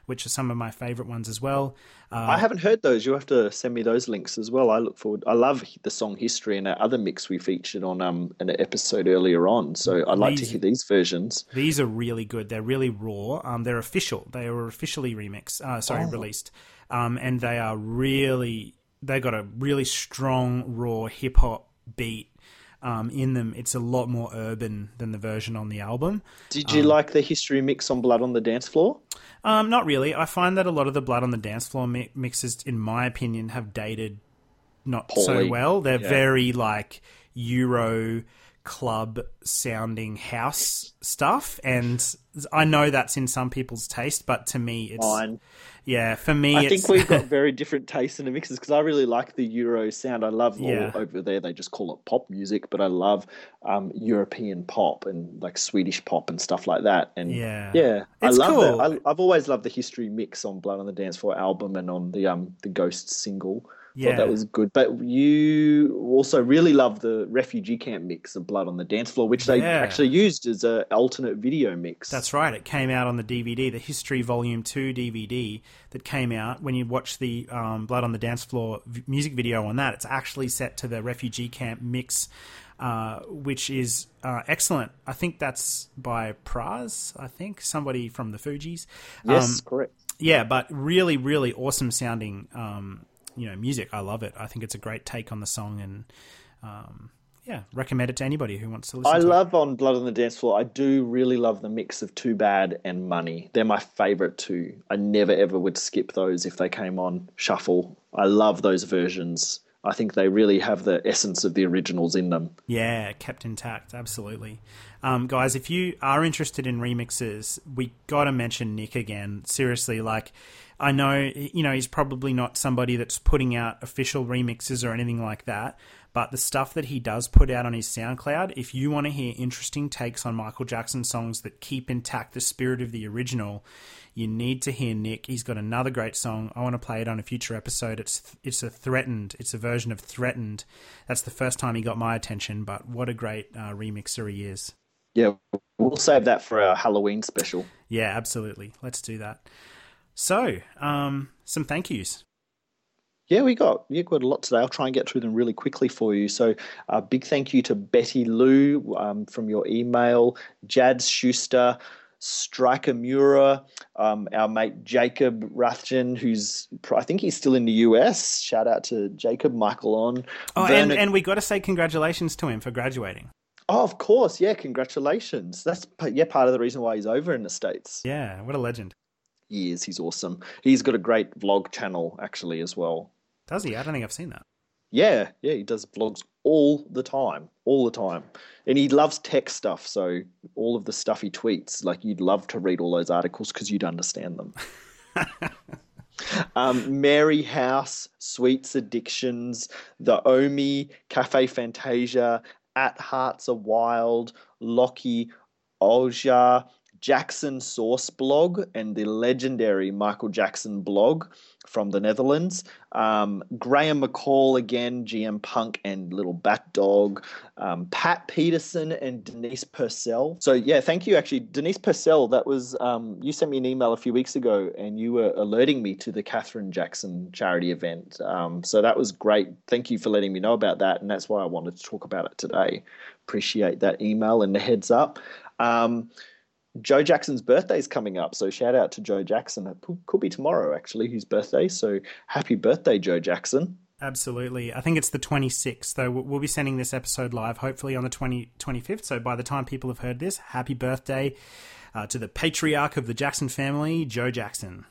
which are some of my favorite ones as well. Uh, I haven't heard those. You have to send me those links as well. I look forward. I love the song "History" and that other mix we featured on um an episode earlier on. So I'd like to hear these versions. These are really good. They're really raw. Um, they're official. They were officially remixed. Uh, sorry, Oh. released. Um, and they are really. They got a really strong raw hip hop beat. um, in them. It's a lot more urban than the version on the album. Did you like the history mix on Blood on the Dance Floor? Um, not really. I find that a lot of the Blood on the Dance Floor mi- mixes, in my opinion, have dated not so well. They're Yeah. very like Euro club sounding house stuff, and I know that's in some people's taste, but to me, it's Mine. yeah. For me, I think we've got very different tastes in the mixes because I really like the Euro sound. I love Yeah. all over there they just call it pop music, but I love um, European pop and like Swedish pop and stuff like that. And Yeah. yeah, It's I love cool. that. I, I've always loved the history mix on Blood on the Dance Floor album and on the um the Ghost single. Yeah. Thought that was good. But you also really love the refugee camp mix of Blood on the Dance Floor, which they Yeah. actually used as a alternate video mix. That's right. It came out on the DVD, the History Volume 2 DVD that came out. When you watch the um, Blood on the Dance Floor v- music video on that, it's actually set to the refugee camp mix, uh, which is uh, excellent. I think that's by Pras, I think, somebody from the Fugees. yes, Um, correct. yeah, but really, really awesome sounding, um, you know, music. I love it. I think it's a great take on the song, and um, yeah, recommend it to anybody who wants to listen. I to love on Blood on the Dance Floor. I do really love the mix of Too Bad and Money. They're my favorite two. I never ever would skip those if they came on shuffle. I love those versions. I think they really have the essence of the originals in them. Yeah, kept intact, absolutely. Um, guys, if you are interested in remixes, we got to mention Nick again. Seriously, like, I know, you know, he's probably not somebody that's putting out official remixes or anything like that, but the stuff that he does put out on his SoundCloud, if you want to hear interesting takes on Michael Jackson songs that keep intact the spirit of the original, you need to hear Nick. He's got another great song. I want to play it on a future episode. It's it's a threatened. It's a version of threatened. That's the first time he got my attention. But what a great uh, remixer he is. Yeah, we'll save that for our Halloween special. Yeah, absolutely. Let's do that. So, um, some thank yous. Yeah, we got you got a lot today. I'll try and get through them really quickly for you. So, a big thank you to Betty Lou um, from your email, Jads Schuster, Striker Mura, um, our mate Jacob Rathjen, who's I think he's still in the US. Shout out to Jacob Michael on. Oh, and, Verna- and we got to say congratulations to him for graduating. oh, of course, yeah, congratulations. That's yeah part of the reason why he's over in the states. Yeah, what a legend. Is. He's awesome. He's got a great vlog channel actually as well. Does he? I don't think I've seen that. Yeah, yeah, he does vlogs all the time, all the time. And he loves tech stuff, so all of the stuff he tweets, like you'd love to read all those articles because you'd understand them. um, Mary House, Sweets Addictions, The Omi, Cafe Fantasia, At Hearts Are Wild, Lockie, Olja, Jackson Source blog, and the legendary Michael Jackson blog from the Netherlands. Um, Graham McCall again, GM Punk and Little Bat Dog. Um, Pat Peterson and Denise Purcell. So yeah, thank you. Actually, Denise Purcell. That was um, you sent me an email a few weeks ago, and you were alerting me to the Katherine Jackson charity event. Um, so that was great. Thank you for letting me know about that, and that's why I wanted to talk about it today. Appreciate that email and the heads up. Um, Joe Jackson's birthday is coming up, so shout out to Joe Jackson. It could be tomorrow, actually, his birthday. So happy birthday, Joe Jackson. Absolutely. I think it's the 26th, though. We'll be sending this episode live hopefully on the 20, 25th. So by the time people have heard this, happy birthday uh, to the patriarch of the Jackson family, Joe Jackson.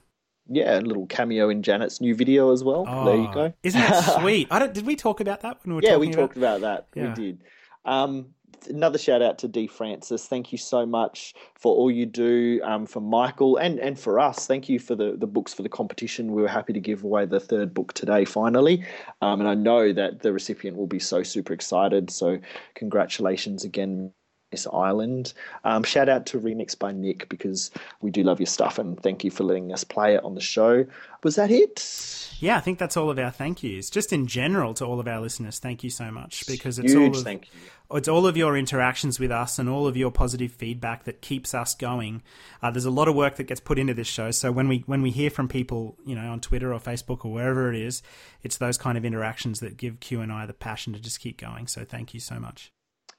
Yeah, a little cameo in Janet's new video as well. there you Oh, go. Isn't that sweet? I don't, did we talk about that when we were yeah, we talked about that. Yeah. We did. Um, another shout out to D Francis. Thank you so much for all you do um, for Michael and, and for us. Thank you for the, the books for the competition. We were happy to give away the third book today, finally. Um, and I know that the recipient will be so super excited. So congratulations again. Miss Island. Um, shout out to Remix by Nick because we do love your stuff and thank you for letting us play it on the show. Was that it? Yeah, I think that's all of our thank yous. Just in general to all of our listeners, thank you so much because it's Huge all of, thank you. it's all of your interactions with us and all of your positive feedback that keeps us going. Uh, there's a lot of work that gets put into this show, so when we when we hear from people, you know, on Twitter or Facebook or wherever it is, it's those kind of interactions that give Q and I the passion to just keep going. So thank you so much.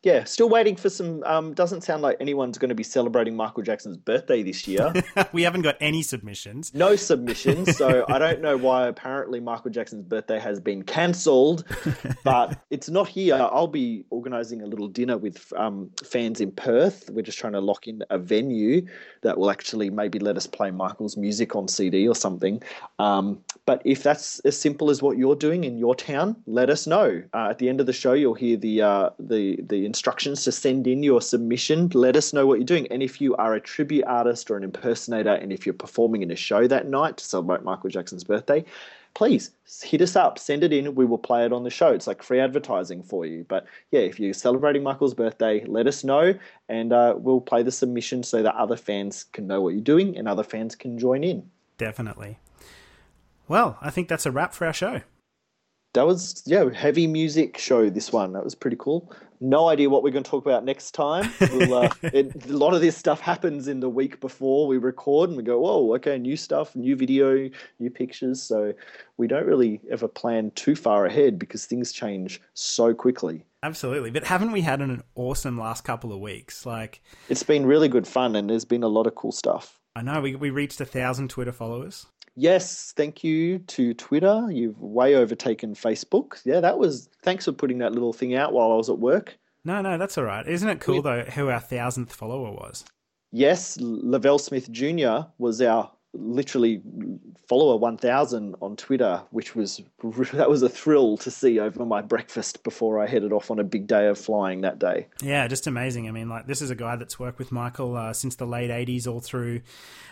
Yeah, still waiting for some. Um, doesn't sound like anyone's going to be celebrating Michael Jackson's birthday this year. we haven't got any submissions. no submissions, so I don't know why. Apparently, Michael Jackson's birthday has been cancelled, but it's not here. I'll be organising a little dinner with um, fans in Perth. We're just trying to lock in a venue that will actually maybe let us play Michael's music on CD or something. Um, but if that's as simple as what you're doing in your town, let us know. Uh, at the end of the show, you'll hear the uh, the the instructions to send in your submission. Let us know what you're doing, and if you are a tribute artist or an impersonator, and if you're performing in a show that night to celebrate Michael Jackson's birthday, please hit us up, send it in. We will play it on the show. It's like free advertising for you. But yeah, if you're celebrating Michael's birthday, let us know, and uh, we'll play the submission so that other fans can know what you're doing and other fans can join in. Definitely. Well, I think that's a wrap for our show. That was yeah, heavy music show. This one that was pretty cool. No idea what we're going to talk about next time. We'll, uh, it, a lot of this stuff happens in the week before we record, and we go, "Whoa, okay, new stuff, new video, new pictures." So we don't really ever plan too far ahead because things change so quickly. Absolutely. But haven't we had an awesome last couple of weeks? Like, It's been really good fun, and there's been a lot of cool stuff. I know we, we reached a thousand Twitter followers. Yes, thank you to Twitter. You've way overtaken Facebook. Yeah, that was. Thanks for putting that little thing out while I was at work. No, no, that's all right. Isn't it cool, though, who our thousandth follower was? Yes, Lavelle Smith Jr. was our literally follower 1000 on Twitter, which was that was a thrill to see over my breakfast before I headed off on a big day of flying that day. Yeah, just amazing. I mean, like, this is a guy that's worked with Michael uh, since the late 80s, all through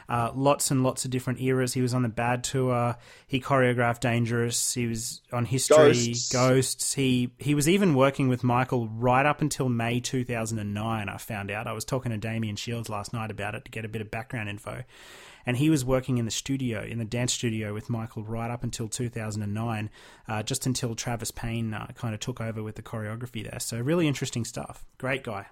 uh, lots and lots of different eras. He was on the Bad Tour. He choreographed Dangerous. He was on History, Ghosts. Ghosts. He, he was even working with Michael right up until May 2009, I found out. I was talking to Damien Shields last night about it to get a bit of background info. And he was working in the studio, in the dance studio with Michael right up until 2009, uh, just until Travis Payne uh, kind of took over with the choreography there. So, really interesting stuff. Great guy.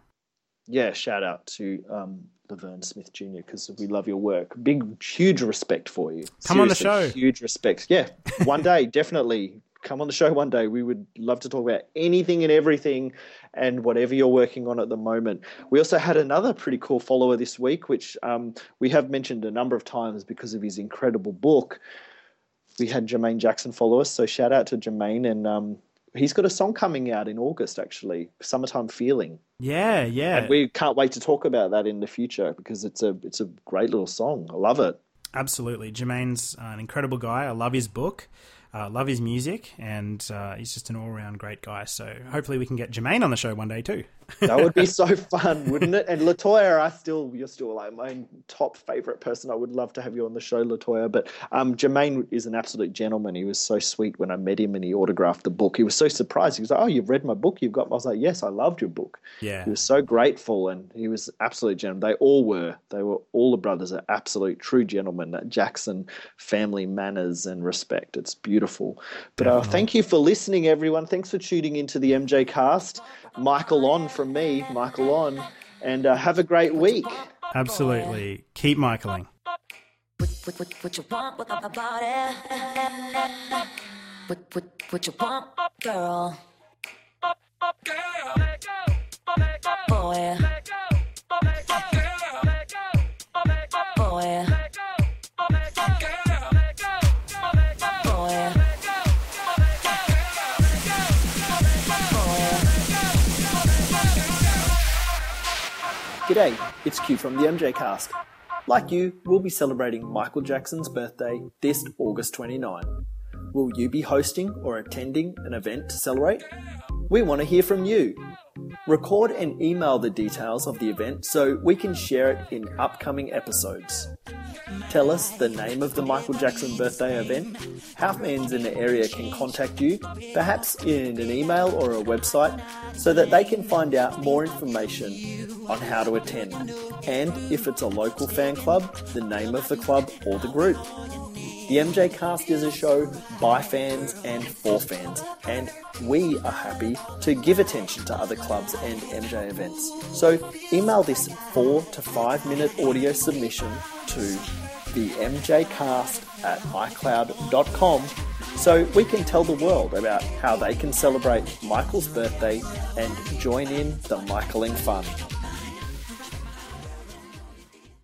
Yeah, shout out to um, Lavelle Smith Jr. because we love your work. Big, huge respect for you. Come on the show. Huge respect. Yeah, one day, definitely come on the show one day. We would love to talk about anything and everything and whatever you're working on at the moment. We also had another pretty cool follower this week, which um, we have mentioned a number of times because of his incredible book. We had Jermaine Jackson follow us, so shout out to Jermaine. And um, he's got a song coming out in August, actually, Summertime Feeling. Yeah, yeah. And we can't wait to talk about that in the future because it's a it's a great little song. I love it. Absolutely. Jermaine's an incredible guy. I love his book. Uh, love his music, and uh, he's just an all-round great guy. So hopefully we can get Jermaine on the show one day too. That would be so fun, wouldn't it? And Latoya, I still you're still like my top favorite person. I would love to have you on the show, Latoya. But um, Jermaine is an absolute gentleman. He was so sweet when I met him and he autographed the book. He was so surprised. He was like, "Oh, you've read my book? You've got?" I was like, "Yes, I loved your book." Yeah. He was so grateful, and he was absolute gentleman. They all were. They were all the brothers are absolute true gentlemen. That Jackson family manners and respect. It's beautiful. But uh, thank you for listening, everyone. Thanks for tuning into the MJ Cast. Michael on from me, Michael on, and uh, have a great week. Absolutely. Keep Michaeling. What, what, what, what you want with my body? What, what, what you want, girl? Boy. Boy. Boy. G'day, it's Q from the MJ Cast. Like you, we'll be celebrating Michael Jackson's birthday this August 29. Will you be hosting or attending an event to celebrate? We want to hear from you. Record and email the details of the event so we can share it in upcoming episodes. Tell us the name of the Michael Jackson birthday event, how fans in the area can contact you, perhaps in an email or a website, so that they can find out more information on how to attend, and if it's a local fan club, the name of the club or the group. The MJ Cast is a show by fans and for fans, and we are happy to give attention to other clubs and MJ events. So email this four to five minute audio submission to the mjcast at icloud.com so we can tell the world about how they can celebrate Michael's birthday and join in the Michaeling fun.